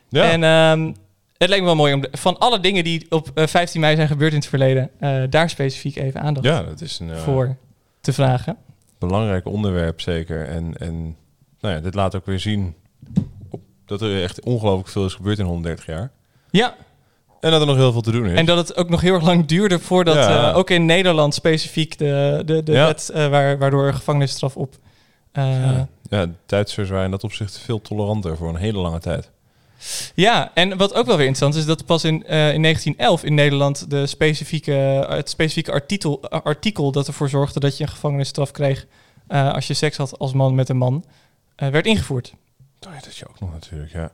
Ja. En ehm, het leek me wel mooi om de- van alle dingen die op eh, 15 mei zijn gebeurd in het verleden, eh, daar specifiek even aandacht ja, dat is een eh, voor te vragen. belangrijk onderwerp zeker. En, en nou ja, dit laat ook weer zien dat er echt ongelooflijk veel is gebeurd in 130 jaar. Ja, En dat er nog heel veel te doen is. En dat het ook nog heel erg lang duurde voordat Ja. eh, ook in Nederland specifiek de, de, de Ja. wet eh, waar, waardoor gevangenisstraf op. eh, ja. ja. ja, de Duitsers waren in dat opzicht veel toleranter voor een hele lange tijd. En wat ook wel weer interessant is, dat pas in, eh, in 1911 in Nederland de specifieke, het specifieke artikel, eh, artikel dat ervoor zorgde dat je een gevangenisstraf kreeg eh, als je seks had als man met een man, eh, werd ingevoerd. Oh, ja, dat je ook nog natuurlijk, ja.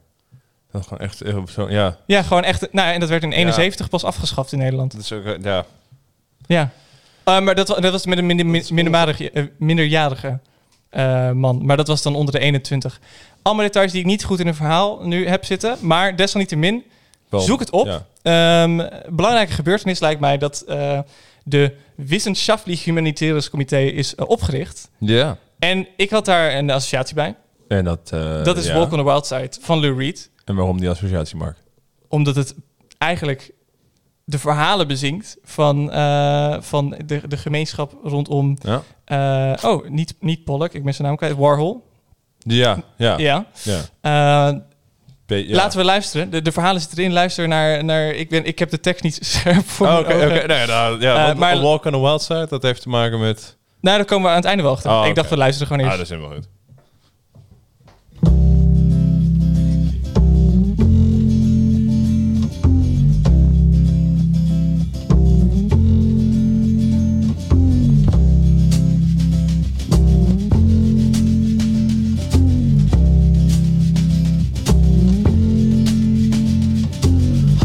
Dat gewoon echt eh, zo, ja. Ja, gewoon echt. Nou, ja, en dat werd in 71 pas afgeschaft in Nederland. Dat is ook, eh, ja. Ja. Eh, maar dat, dat was met een minder, min- minderjarige, eh, man. Maar dat was dan onder de 21. Allemaal details die ik niet goed in een verhaal nu heb zitten. Maar desalniettemin Wel, Zoek het op. Ja. Ehm, belangrijke gebeurtenis lijkt mij dat eh, de Wissenschaftlich Humanitaires Comité is eh, opgericht. ja. En ik had daar een associatie bij. En dat... dat is ja. Walk on the Wild Side van Lou Reed. En waarom die associatie, Mark? Omdat het eigenlijk de verhalen bezinkt van, eh, van de, de gemeenschap rondom... Ja. eh, oh, niet, niet Pollock, ik ben zijn naam kwijt. Warhol. Ja, ja. ja. Ja. Eh, ja. Laten we luisteren. De, de verhalen zitten erin. Luister naar... naar ik, ben, ik heb de tekst niet scherp voor Oh, Oké. Nee, nou, ja, maar- Walk on the Wild Side, dat heeft te maken met... Nou, daar komen we aan het einde wel achter. Oh, Ik dacht, we luisteren gewoon Ah, eerst. dat is helemaal goed.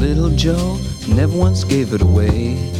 Little Joe never once gave it away.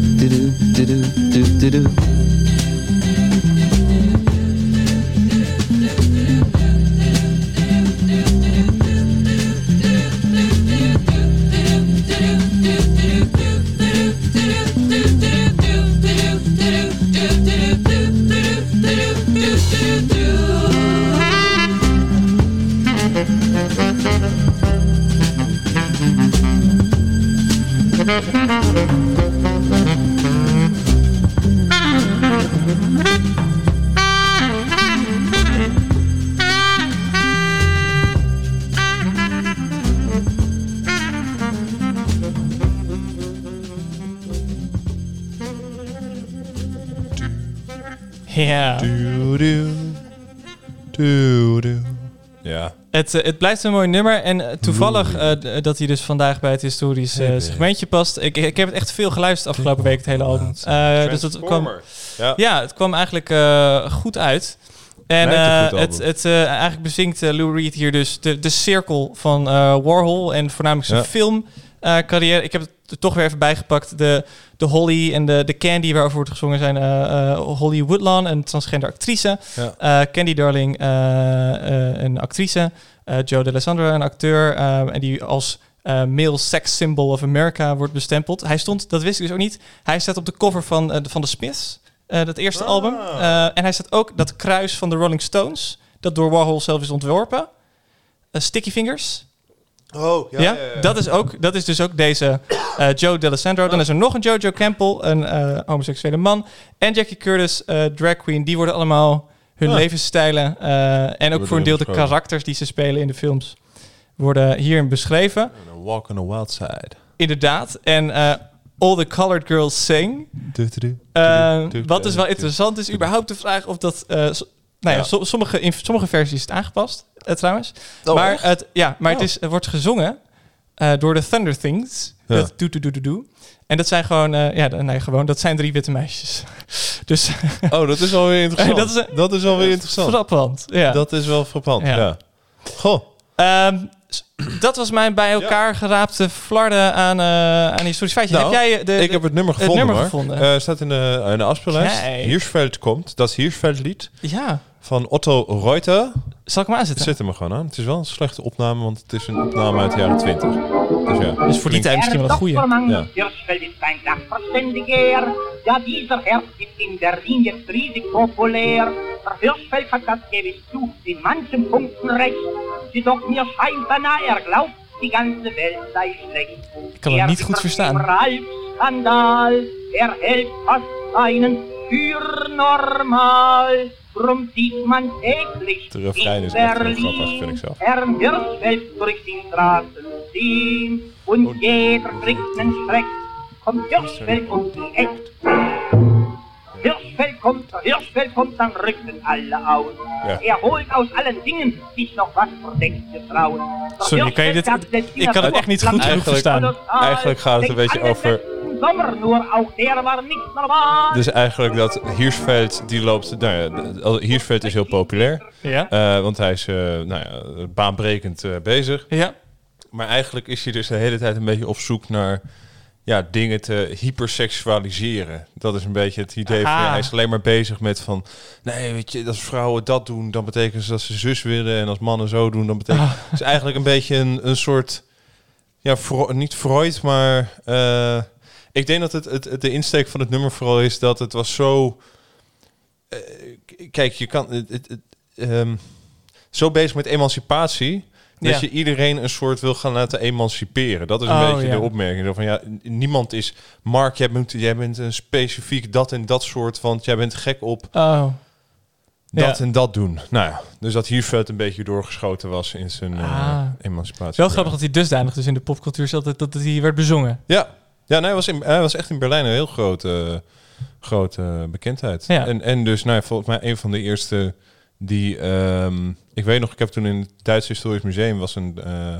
do, do, do, do, do. Het, eh, het blijft een mooi nummer. En eh, toevallig eh, dat hij dus vandaag bij het historisch segmentje past. Ik, ik heb het echt veel geluisterd afgelopen week, het hele album. Eh, dus dat kwam, Ja. ja, het kwam eigenlijk goed uit. En het, het, eigenlijk bezinkt Lou Reed hier dus de, de cirkel van Warhol en voornamelijk zijn Ja. filmcarrière. ik heb het toch weer even bijgepakt. De, de Holly en de, de Candy waarover wordt gezongen zijn eh, eh, Holly Woodlawn, een transgender actrice. Ja. Eh, Candy Darling, een actrice. Joe D'Alessandro, een acteur. en die als eh, male sex symbol of America wordt bestempeld. Hij stond, dat wist ik dus ook niet. Hij staat op de cover van, de- van de Smiths, dat eerste album. Eh, en hij staat ook dat kruis van de Rolling Stones, dat door Warhol zelf is ontworpen. Sticky Fingers. Oh, Ja, Dat, is ook, dat is dus ook deze eh, Joe D'Alessandro. Dan is er nog een Jojo Campbell, een eh, homoseksuele man. En Jackie Curtis, eh, drag queen. Die worden allemaal hun Ah. levensstijlen eh, en ook voor een deel de karakters die ze spelen in de films worden hierin beschreven. Walk on the wild side. Inderdaad. En eh, All the Colored Girls Sing. Eh, wat dus wel interessant is, überhaupt de vraag of dat... nou ja, Ja. so- sommige, in sommige versies is het aangepast, eh, trouwens. Oh, maar echt? het, ja, maar het, Oh. is, het wordt gezongen eh, door de Thunder Things. Ja. Dat doe, doe, doe, doe, doe. En dat zijn gewoon, eh, ja, nee, gewoon, dat zijn drie witte meisjes. dus Oh, dat is alweer interessant. Dat is, dat is alweer interessant. frappant. Ja. Dat is wel frappant, Ja. ja. Goh. S- dat was mijn bij elkaar geraapte flarden aan, eh aan historisch feitje. Nou, heb jij de, ik de- heb het nummer het gevonden, nummer hoor. gevonden? Eh, staat in de, in de afspeellijst. Nee. Hirschfeld komt. Dat is Hirschfeld-lied ja, van Otto Reuter. zal ik hem aanzetten? Zet hem er gewoon aan. Het is wel een slechte opname, want het is een opname uit de jaren 20. Dus ja. Dus voor die tijd misschien wel een goeie. Ja. Ja dieser Herr ist in Berlin jetzt riesig populär. Der Hirschfeld hat das gewiss zu, in manchen Punkten recht. Jedoch mir scheint beinahe, er glaubt, die ganze Welt sei schlecht. Ik kan het niet goed verstaan. Skandal, er hält fast einen für normal. Drum sieht man täglich De refrein in is echt heel grappig, vind ik zelf. Herrn Hirschfeld durch die Straßen ziehen und jeder kriegt nen Schreck. Kommt Hirschfeld um die Eck. Hirschfeld kommt, Hirschfeld kommt, dann rücken alle aus. Ja. Er holt aus allen Dingen sich noch was Verdecktes raus. Der Sorry, kan je dit- ik kan het echt niet goed genoeg verstaan. Eigenlijk gaat het een beetje over- der war nicht normal. Dus eigenlijk dat Hirschfeld, die loopt... Nou ja, is heel populair. Ja? eh, want hij is eh, nou ja, baanbrekend eh, bezig. Ja? Maar eigenlijk is hij dus de hele tijd een beetje op zoek naar ja, dingen te hyperseksualiseren. Dat is een beetje het idee van ja, hij is alleen maar bezig met van nee, weet je, als vrouwen dat doen, dan betekent dat ze zus willen en als mannen zo doen, dan betekent Ah. het is eigenlijk een beetje een, een soort ja, Fro- niet Freud, maar eh, ik denk dat het, het, de insteek van het nummer vooral is dat het was zo eh, kijk, je kan het, het, het, ehm, zo bezig met emancipatie. Dat Ja. je iedereen een soort wil gaan laten emanciperen. Dat is een Oh, beetje ja. de opmerking. Van, ja, niemand is... Mark, jij bent, jij bent een specifiek dat en dat soort... want jij bent gek op Oh. dat Ja. en dat doen. Nou ja, dus dat Hierveld een beetje doorgeschoten was in zijn eh, Ah. emancipatie. Wel grappig dat hij dusdanig dus in de popcultuur zat dat, dat hij werd bezongen. Ja, ja nee, hij, was in, hij was echt in Berlijn een heel grote, grote bekendheid. Ja. En, en dus nou, volgens mij een van de eerste die... ehm, ik weet nog, ik heb toen in het Duits Historisch Museum... was een eh,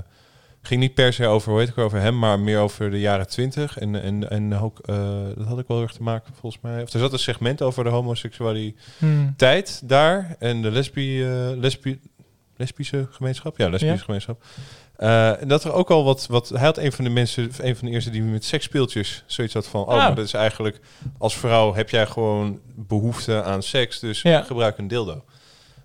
ging niet per se over, hoe heet ik, over hem... maar meer over de jaren twintig. En, en, en ook, eh, dat had ik wel erg te maken, volgens mij. Of er zat een segment over de homoseksualiteit Hmm. daar. En de lesbi, eh, lesbi, lesbische gemeenschap. Ja, lesbische Ja. gemeenschap. Eh, en dat er ook al wat, wat... Hij had een van de mensen, een van de eerste die met seksspeeltjes zoiets had van... Oh, maar dat is eigenlijk... Als vrouw heb jij gewoon behoefte aan seks, dus Ja. gebruik een dildo.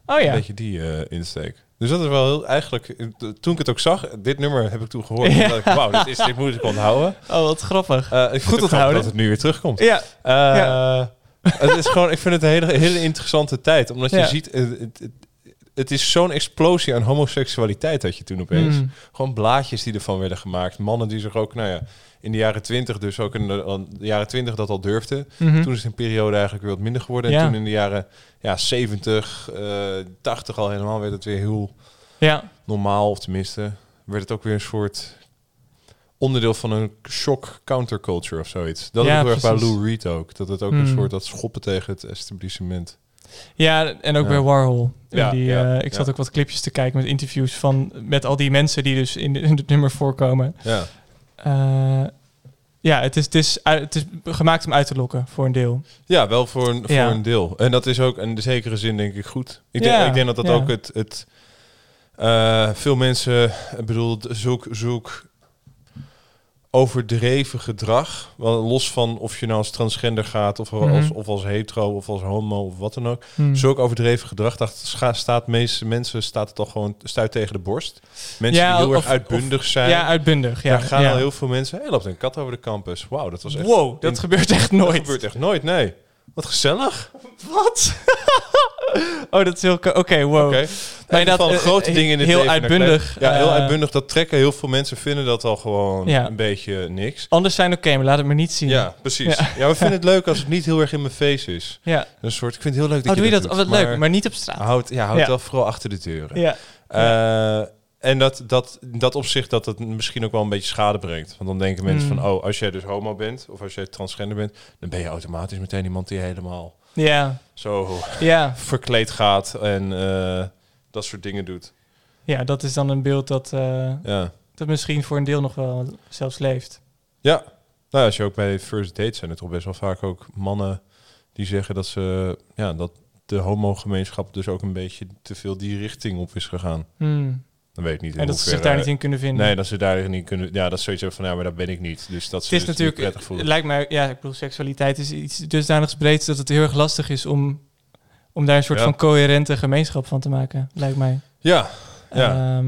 Oh ja. Een beetje die eh, insteek. Dus dat is wel heel... Eigenlijk, eh, toen ik het ook zag, dit nummer heb ik toen gehoord. Ja. Ik, wauw, dit, is, dit moet ik onthouden. Oh, wat grappig. Ik Goed onthouden. dat het nu weer terugkomt. Ja. Ja. Het is gewoon, ik vind het een hele, hele interessante tijd. Omdat je ziet, het, het, het, is zo'n explosie aan homoseksualiteit dat je toen opeens. Mm. Gewoon blaadjes die ervan werden gemaakt. Mannen die zich ook, nou ja, in de jaren twintig, dus ook in de, jaren twintig dat al durfden. Mhm. Toen is een periode eigenlijk weer wat minder geworden. Ja. En toen in de jaren ja, 70, eh 80 al helemaal werd het weer heel Ja. normaal. Of tenminste, werd het ook weer een soort onderdeel van een shock counterculture of zoiets. Dat Ja, is heel erg bij precies. Lou Reed ook. Dat het ook Hmm. een soort dat schoppen tegen het establishment. Ja, en ook Ja. bij Warhol. Ja, die, ja, eh, ik zat ja. ook wat clipjes te kijken met interviews van met al die mensen die dus in, in het nummer voorkomen. Ja. Eh, ja, het is, het, is, het is gemaakt om uit te lokken voor een deel. Ja, wel voor een, voor Ja. een deel. En dat is ook in de zekere zin denk ik goed. Ik, Ja, denk, ik denk dat dat ja. ook het... het eh, veel mensen, ik bedoel, zoek, zoek overdreven gedrag. Los van of je nou als transgender gaat of, als, Mhm. of als hetero of als homo of wat dan ook. Zulk overdreven gedrag, dat scha- staat meeste mensen staat het al gewoon stuit tegen de borst. Mensen Ja, die heel of- erg uitbundig zijn. Ja, uitbundig. Ja, Daar gaan ja. al heel veel mensen. Hey, loopt een kat over de campus. Wauw, dat was echt. Wow, dat gebeurt echt nooit. Dat gebeurt echt nooit, nee. Wat gezellig. Wat? oh, dat is heel... Oké, wow. Oké. Maar Maar dat van grote eh, dingen in het heel uitbundig, Ja, heel eh, uitbundig. Dat trekken heel veel mensen vinden dat al gewoon Ja. een beetje niks. Anders zijn oké, maar laat het maar niet zien. Ja, precies. Ja. Ja, we vinden het leuk als het niet heel erg in mijn face is. Ja. Een soort, ik vind het heel leuk dat Oh, je doe je dat dat? doet, Oh, wat leuk, maar niet op straat. Houd, ja, houd wel vooral achter de deuren. Ja. Eh, en dat, dat, dat opzicht dat het misschien ook wel een beetje schade brengt. Want dan denken mensen Mm. van, oh, als jij dus homo bent of als jij transgender bent, dan ben je automatisch meteen iemand die helemaal Ja. zo Ja. verkleed gaat en eh, dat soort dingen doet. Ja, dat is dan een beeld dat, eh, Ja. dat misschien voor een deel nog wel zelfs leeft. Ja, nou, als je ook bij first dates zijn er toch best wel vaak ook mannen die zeggen dat ze ja dat de homogemeenschap dus ook een beetje te veel die richting op is gegaan. Hmm. Dan weet ik niet. in En dat ze zich daar niet in kunnen vinden. Nee, dat ze daarin niet kunnen. Ja, dat is sowieso van ja, maar dat ben ik niet. Dus dat Het is dus natuurlijk, niet prettig voelen. het lijkt mij, ja, ik bedoel, seksualiteit is iets dusdanig breed dat het heel erg lastig is om, om daar een soort Ja. van coherente gemeenschap van te maken, lijkt mij. Ja, ja. Ehm,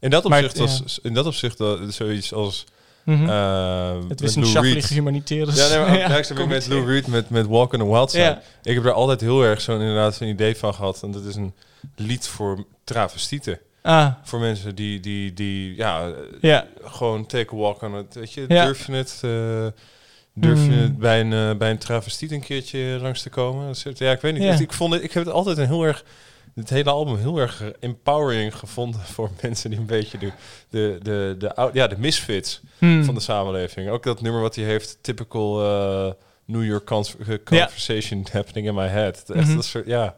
in dat maar opzicht het- was in dat opzicht dat zoiets als Mhm. eh, Het met wissenschaftelijke Lou Reed. humanitaires. Ja, nee, maar Ja, ik met. Lou Reed met, met Walk on the Wild Side. Ja. Ik heb er altijd heel erg zo'n inderdaad zo'n idee van gehad. En dat is een lied voor travestieten. Ah. Voor mensen die, die, die ja, Ja. gewoon take a walk on it. Weet je, Ja. durf je het, eh, durf je Hmm. het bij een, eh, bij een travestiet een keertje langs te komen? Ja, ik weet niet. Ja. Ik, vond het, ik heb het altijd een heel erg, het hele album heel erg empowering gevonden voor mensen die een beetje de, de, de, de, ja, de misfits Hmm. van de samenleving. Ook dat nummer wat hij heeft, typical eh, New York conversation happening in my head. Echt Mhm. dat soort, ja.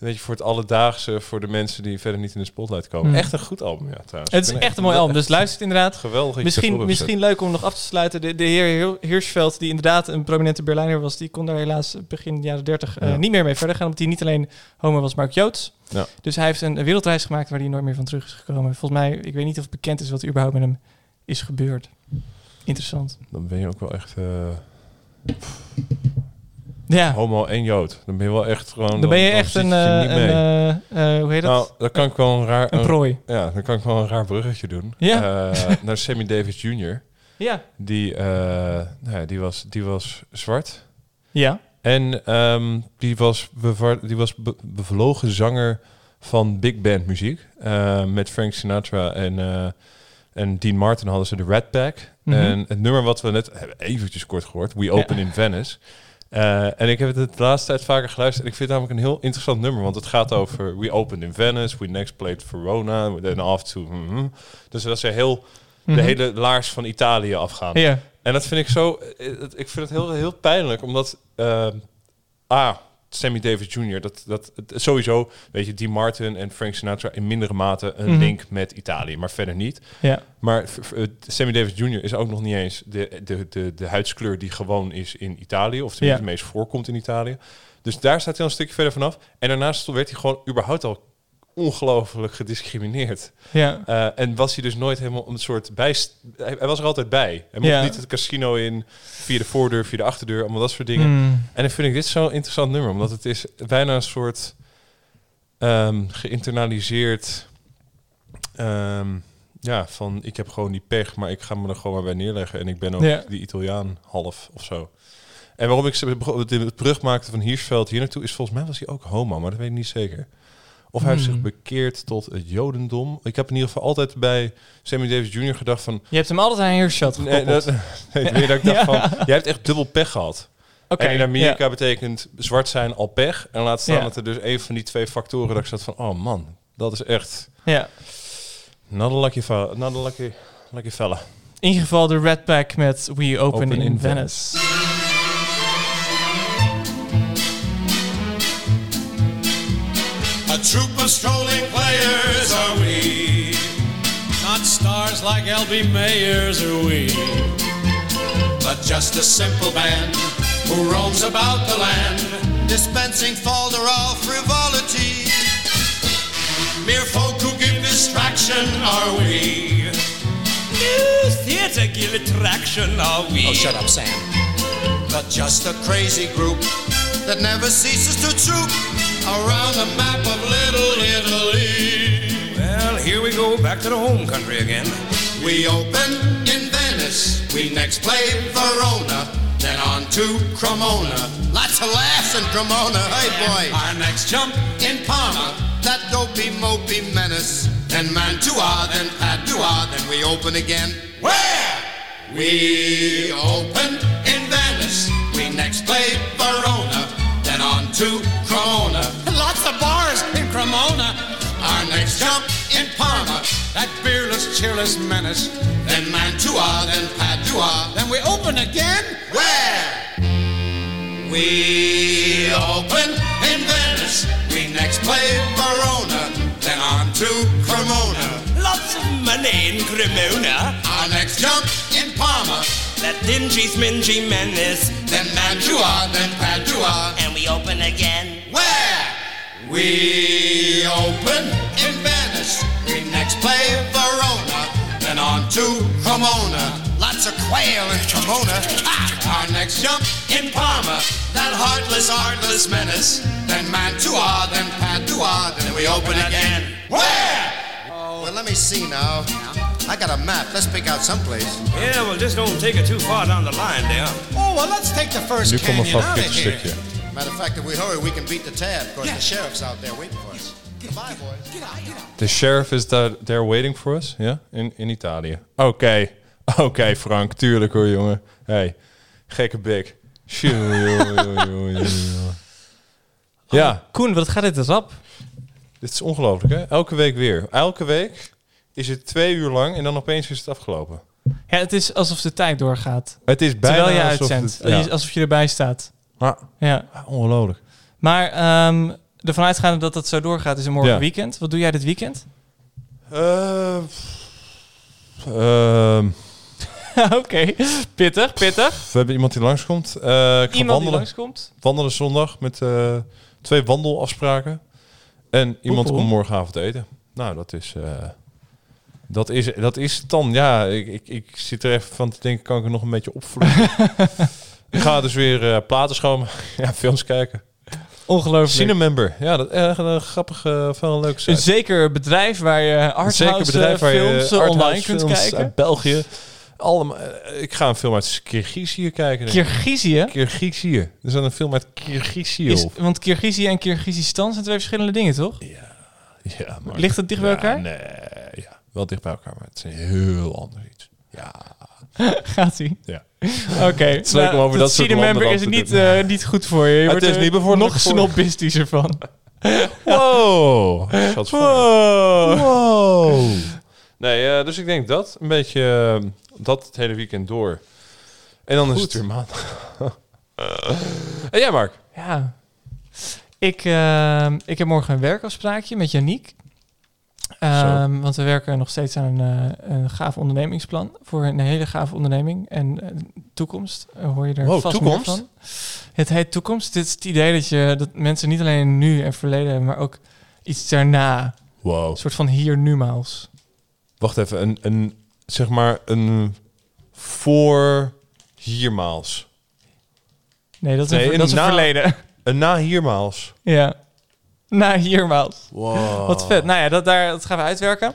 Weet je, voor het alledaagse, voor de mensen die verder niet in de spotlight komen. Hmm. Echt een goed album, ja, trouwens. Het is echt een mooi album, dus luister het inderdaad. Geweldig Misschien, misschien leuk om nog af te sluiten. De, de heer Hirschfeld, die inderdaad een prominente Berlijner was, die kon daar helaas begin jaren 30 eh, niet meer mee verder gaan, omdat hij niet alleen homo was, maar ook Joods. Ja. Dus hij heeft een, een wereldreis gemaakt waar hij nooit meer van terug is gekomen. Volgens mij, ik weet niet of het bekend is wat er überhaupt met hem is gebeurd. Interessant. Dan ben je ook wel echt... eh, Ja. Homo en Jood. Dan ben je wel echt gewoon... Dan ben je echt een, je eh, een eh, eh, hoe heet dat? Nou, dan kan ik wel een raar... Een prooi. Ja, dan kan ik wel een raar bruggetje doen. Ja. Naar Sammy Davis Jr. Ja. Die, nou ja, die, was, die was zwart. Ja. En ehm, die was, die was be- bevlogen zanger van big band muziek. Met Frank Sinatra en, en Dean Martin hadden ze de Rat Pack. Mhm. En het nummer wat we net hebben eventjes kort gehoord, We Open in Venice. Eh, en ik heb het de laatste tijd vaker geluisterd. En ik vind het namelijk een heel interessant nummer. Want het gaat over We Opened in Venice. We next played Verona. Then off to... mhm. Dus dat ze heel... Mhm. De hele laars van Italië afgaan. En dat vind ik zo... eh, Ik vind het heel, heel pijnlijk. Omdat... ah, Sammy Davis Jr. Dat, dat, sowieso, weet je, Dean Martin en Frank Sinatra in mindere mate een Mhm. link met Italië, maar verder niet. Ja. Maar Sammy Davis Jr. is ook nog niet eens de, de, de, de huidskleur die gewoon is in Italië, of tenminste Ja. het meest voorkomt in Italië. Dus daar staat hij al een stukje verder vanaf. En daarnaast werd hij gewoon überhaupt al ongelooflijk gediscrimineerd. Ja. Eh, en was hij dus nooit helemaal een soort bij. Hij, hij was er altijd bij. Hij mocht Ja. niet het casino in via de voordeur, via de achterdeur, allemaal dat soort dingen. Mm. En dan vind ik dit zo'n interessant nummer, omdat het is bijna een soort ehm geïnternaliseerd. ehm, ja, van ik heb gewoon die pech, maar ik ga me er gewoon maar bij neerleggen. En ik ben ook Ja. die Italiaan half of zo. En waarom ik ze- de brug maakte van Hiersveld hier naartoe, is volgens mij was hij ook homo, maar dat weet ik niet zeker. Of hij heeft Hmm. zich bekeerd tot het Jodendom. Ik heb in ieder geval altijd bij Sammy Davis Jr. gedacht van... Je hebt hem altijd aan Heerschat Nee, gekoppeld. dat, nee, meer dat ik dacht Ja. van... Jij hebt echt dubbel pech gehad. Oké, en in Amerika betekent zwart zijn al pech. En laat staan Ja. dat er dus een van die twee factoren... dat ik zat van, oh man, dat is echt... Ja. Not a lucky, not a lucky, lucky fella. In ieder geval de Red Pack met We Open, Open in, in Venice. Troop of strolling players are we. Not stars like L.B. Mayers are we. But just a simple band who roams about the land, dispensing falderal frivolity. Mere folk who give distraction are we. New theatre give attraction are we. Oh, shut up, Sam. But just a crazy group that never ceases to troop around the map we go back to the home country again. We open in Venice, we next play Verona, then on to Cremona. Lots of laughs in Cremona, hey boy. Our next jump in Parma, that dopey mopey menace. Then Mantua, then Padua, then we open again. Where? We open in Venice, we next play Verona, then on to Cremona. Lots of bars in Cremona. Our next jump cheerless menace. Then Mantua, then Padua, then we open again. Where? We open in Venice, we next play Verona, then on to Cremona. Lots of money in Cremona. Our next jump in Parma, That dingy, smingy menace. then Mantua, then Padua, And we open again. Where? We open in Venice. We next play on to Cremona. Lots of quail in Cremona. Ha! Our next jump in Parma. That heartless, artless menace. Then Mantua, then Padua. Then we open again. Where? Oh, Well, let me see now. I got a map. Let's pick out someplace. Yeah, well, just don't take it too far down the line there. Oh, well, let's take the first Nu canyon out of here. Matter of fact, if we hurry, we can beat the tab. Of course, the sheriff's out there waiting for us. The sheriff is there, waiting for us, ja? In, in Italië. Oké, oké Frank, tuurlijk hoor jongen. hey, gekke bek. Ja, Koen, wat gaat dit rap? dit is ongelooflijk hè. Elke week weer. Elke week is het twee uur lang en dan opeens is het afgelopen. Ja, het is alsof de tijd doorgaat. Het is bijna Terwijl je alsof uitzendt. het- ja. Alsof je erbij staat. Ja. ongelooflijk. Maar ehm ervan uitgaande dat het zo doorgaat, is er morgen Ja. weekend. Wat doe jij dit weekend? Eh, ehm, Oké, pittig, pittig. we hebben iemand die langskomt. Eh ik ga Iemand die wandelen. langskomt. Wandelen zondag met eh, twee wandelafspraken. En iemand komt morgenavond eten. Nou, dat is, dat is, dat is het dan. Ja, ik, ik, ik zit er even van te denken, kan ik er nog een beetje opvloeien? ik ga dus weer platen schoon, ja, films kijken. Ongelooflijk. Cinemember. Ja, dat is echt een grappige, veel een leuke Een zeker bedrijf waar je arthouse zeker bedrijf waar je films eh, online kunt films kijken. uit België. Allemaal, eh, ik ga een film uit Kirgizië kijken. Kirgizië? Kirgizië. Er is een film uit Kirgizië. Is, want Kirgizië en Kirgizistan zijn twee verschillende dingen, toch? Ja, maar- Ligt het dicht bij Ja, elkaar? Nee, ja, wel dicht bij elkaar, maar het is een heel ander iets. Ja. Gaat ie? Ja. Oké. Het is leuk om over dat soort member is niet, eh, niet goed voor je. je Het wordt is niet bevorderlijk nog snobistischer van. Wow. Shots. Wow. Wow. Nee, eh, dus ik denk dat. Een beetje eh, dat het hele weekend door. En dan is het weer maandag. en jij, Mark? Ja. Ik, ehm, ik heb morgen een werkafspraakje met Janiek. Ehm, want we werken nog steeds aan een, eh, een gaaf ondernemingsplan voor een hele gave onderneming. En eh, toekomst eh, hoor je er Wow, vast toekomst? meer van. Het heet toekomst. Dit is het idee dat, je, dat mensen niet alleen nu en verleden hebben, maar ook iets daarna. Wow. Een soort van hier-nu-maals. Wacht even. Een, een, zeg maar een voor hiermaals. Nee, dat is een, dat is een na- verleden. Een na hiermaals. Ja. Na hiermaals. Wow. Wat vet. Nou ja, dat, daar, dat gaan we uitwerken.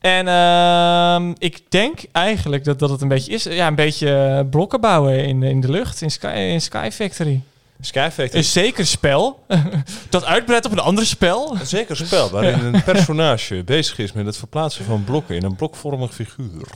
En ehm, ik denk eigenlijk dat dat het een beetje is. Ja, een beetje blokken bouwen in, in de lucht, in Sky, in Sky Factory. Sky Factory. Een zeker spel. dat uitbreidt op een ander spel. Een zeker spel waarin een personage bezig is met het verplaatsen van blokken in een blokvormig figuur.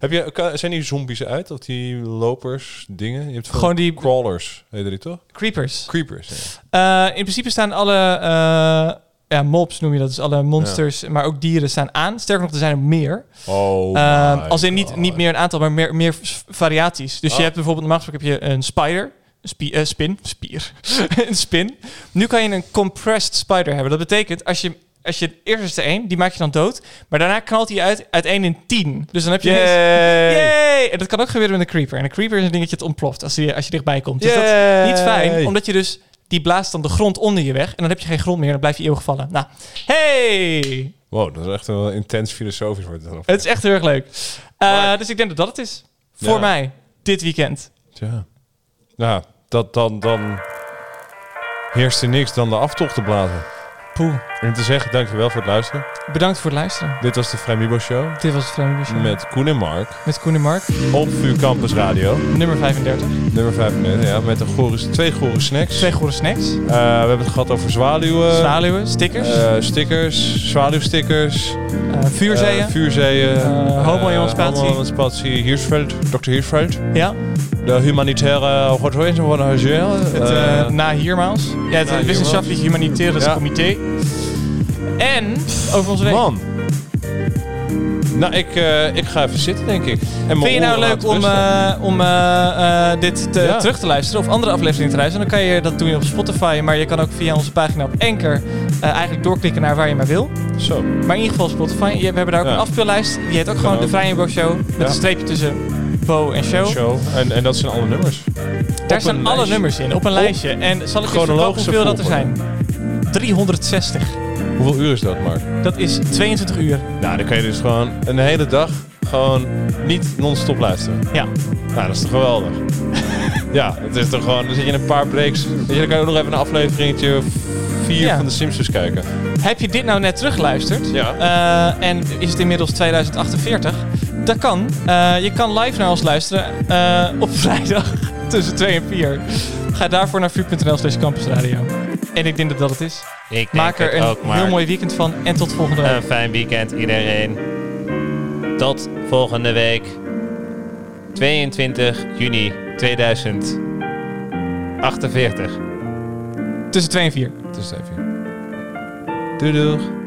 Heb je, zijn die zombies uit of die lopers, dingen? Je hebt Gewoon die- crawlers, heet die toch? Creepers. Creepers. Ja. Eh, in principe staan alle eh, ja, mobs, noem je dat. Dus alle monsters, maar ook dieren staan aan. Sterker nog, er zijn er meer. Oh, my als in niet, niet meer een aantal, maar meer, meer variaties. Dus Oh. je hebt bijvoorbeeld, normaal gesproken heb je een spider. Spie- eh, spin. Spier. een spin. Nu kan je een compressed spider hebben. Dat betekent, als je, als je eerst is er één, die maak je dan dood. Maar daarna knalt hij uit, uit 1 in 10. Dus dan heb je... Yay! Yay! En dat kan ook gebeuren met een creeper. En een creeper is een dingetje dat ontploft als, die, als je dichtbij komt. Dus dat is niet fijn, omdat je dus... Die blaast dan de grond onder je weg. En dan heb je geen grond meer. En dan blijf je eeuwig vallen. Nou, hey! Wow, dat is echt wel intens filosofisch wordt het dan. Het is echt heel erg leuk. Eh, dus ik denk dat dat het is. Voor Ja. mij. Dit weekend. Ja. Nou, dat, dan, dan heerst er niks dan de aftocht te blazen. Poeh. En te zeggen, dankjewel voor het luisteren. Bedankt voor het luisteren. Dit was de Framibo Show. Dit was het Vreemde Show. Met Koen en Mark. Met Koen en Mark. Op VU Campus Radio. Nummer 35. Nummer 35, ja. Met een gore, twee gore snacks. Twee goede snacks. Eh, we hebben het gehad over zwaluwen. Zwaluwen, stickers. Eh, stickers, zwaluwstickers. Eh, vuurzeeën. Vuurzeeën. Homo-emancipatie. homo-emancipatie. Hirschfeld, Dr. Hirschfeld. Ja. De humanitaire organisatie van Hagel. Het uh, na Hiermaals. Ja, het Na wissenschaftelijk humanitaire Ja. comité. En over onze week. Man. Nou, ik, eh, ik ga even zitten, denk ik. En Vind je nou leuk om, eh, om eh, dit te, Ja. terug te luisteren of andere afleveringen te luisteren? Dan kan je dat doen op Spotify, maar je kan ook via onze pagina op Anchor eigenlijk doorklikken naar waar je maar wil. Zo. Maar in ieder geval Spotify. We hebben daar ook Ja. een afspeellijst. Die heet ook gewoon ook. de Vrije Bo Show. Met Ja. een streepje tussen Bo en Show. Show. En, en dat zijn alle nummers. Daar Op staan alle lijstje. nummers in, op een Op lijstje. En zal ik je verklappen chronologische hoeveel dat er zijn? 360. Hoeveel uur is dat, Mark? Dat is 22 uur. Nou, dan kan je dus gewoon een hele dag gewoon niet non-stop luisteren. Ja. Nou, dat is toch geweldig? ja, het is toch gewoon... Dan zit je in een paar breaks. Dan kan je ook nog even een afleveringetje of vier Ja. van de Simpsons kijken. Heb je dit nou net teruggeluisterd? Ja. Eh, en is het inmiddels 2048? Dat kan. Eh, je kan live naar ons luisteren eh, op vrijdag tussen 2 en 4. Ga daarvoor naar vu.nl slash campusradio. En ik denk dat dat het is. Ik denk Maak er een ook, heel mooi weekend van. En tot volgende week. Een fijn weekend iedereen. Tot volgende week. 22 juni 2048. Tussen 2 en 4. Tussen 2 en 4. Doei doeg.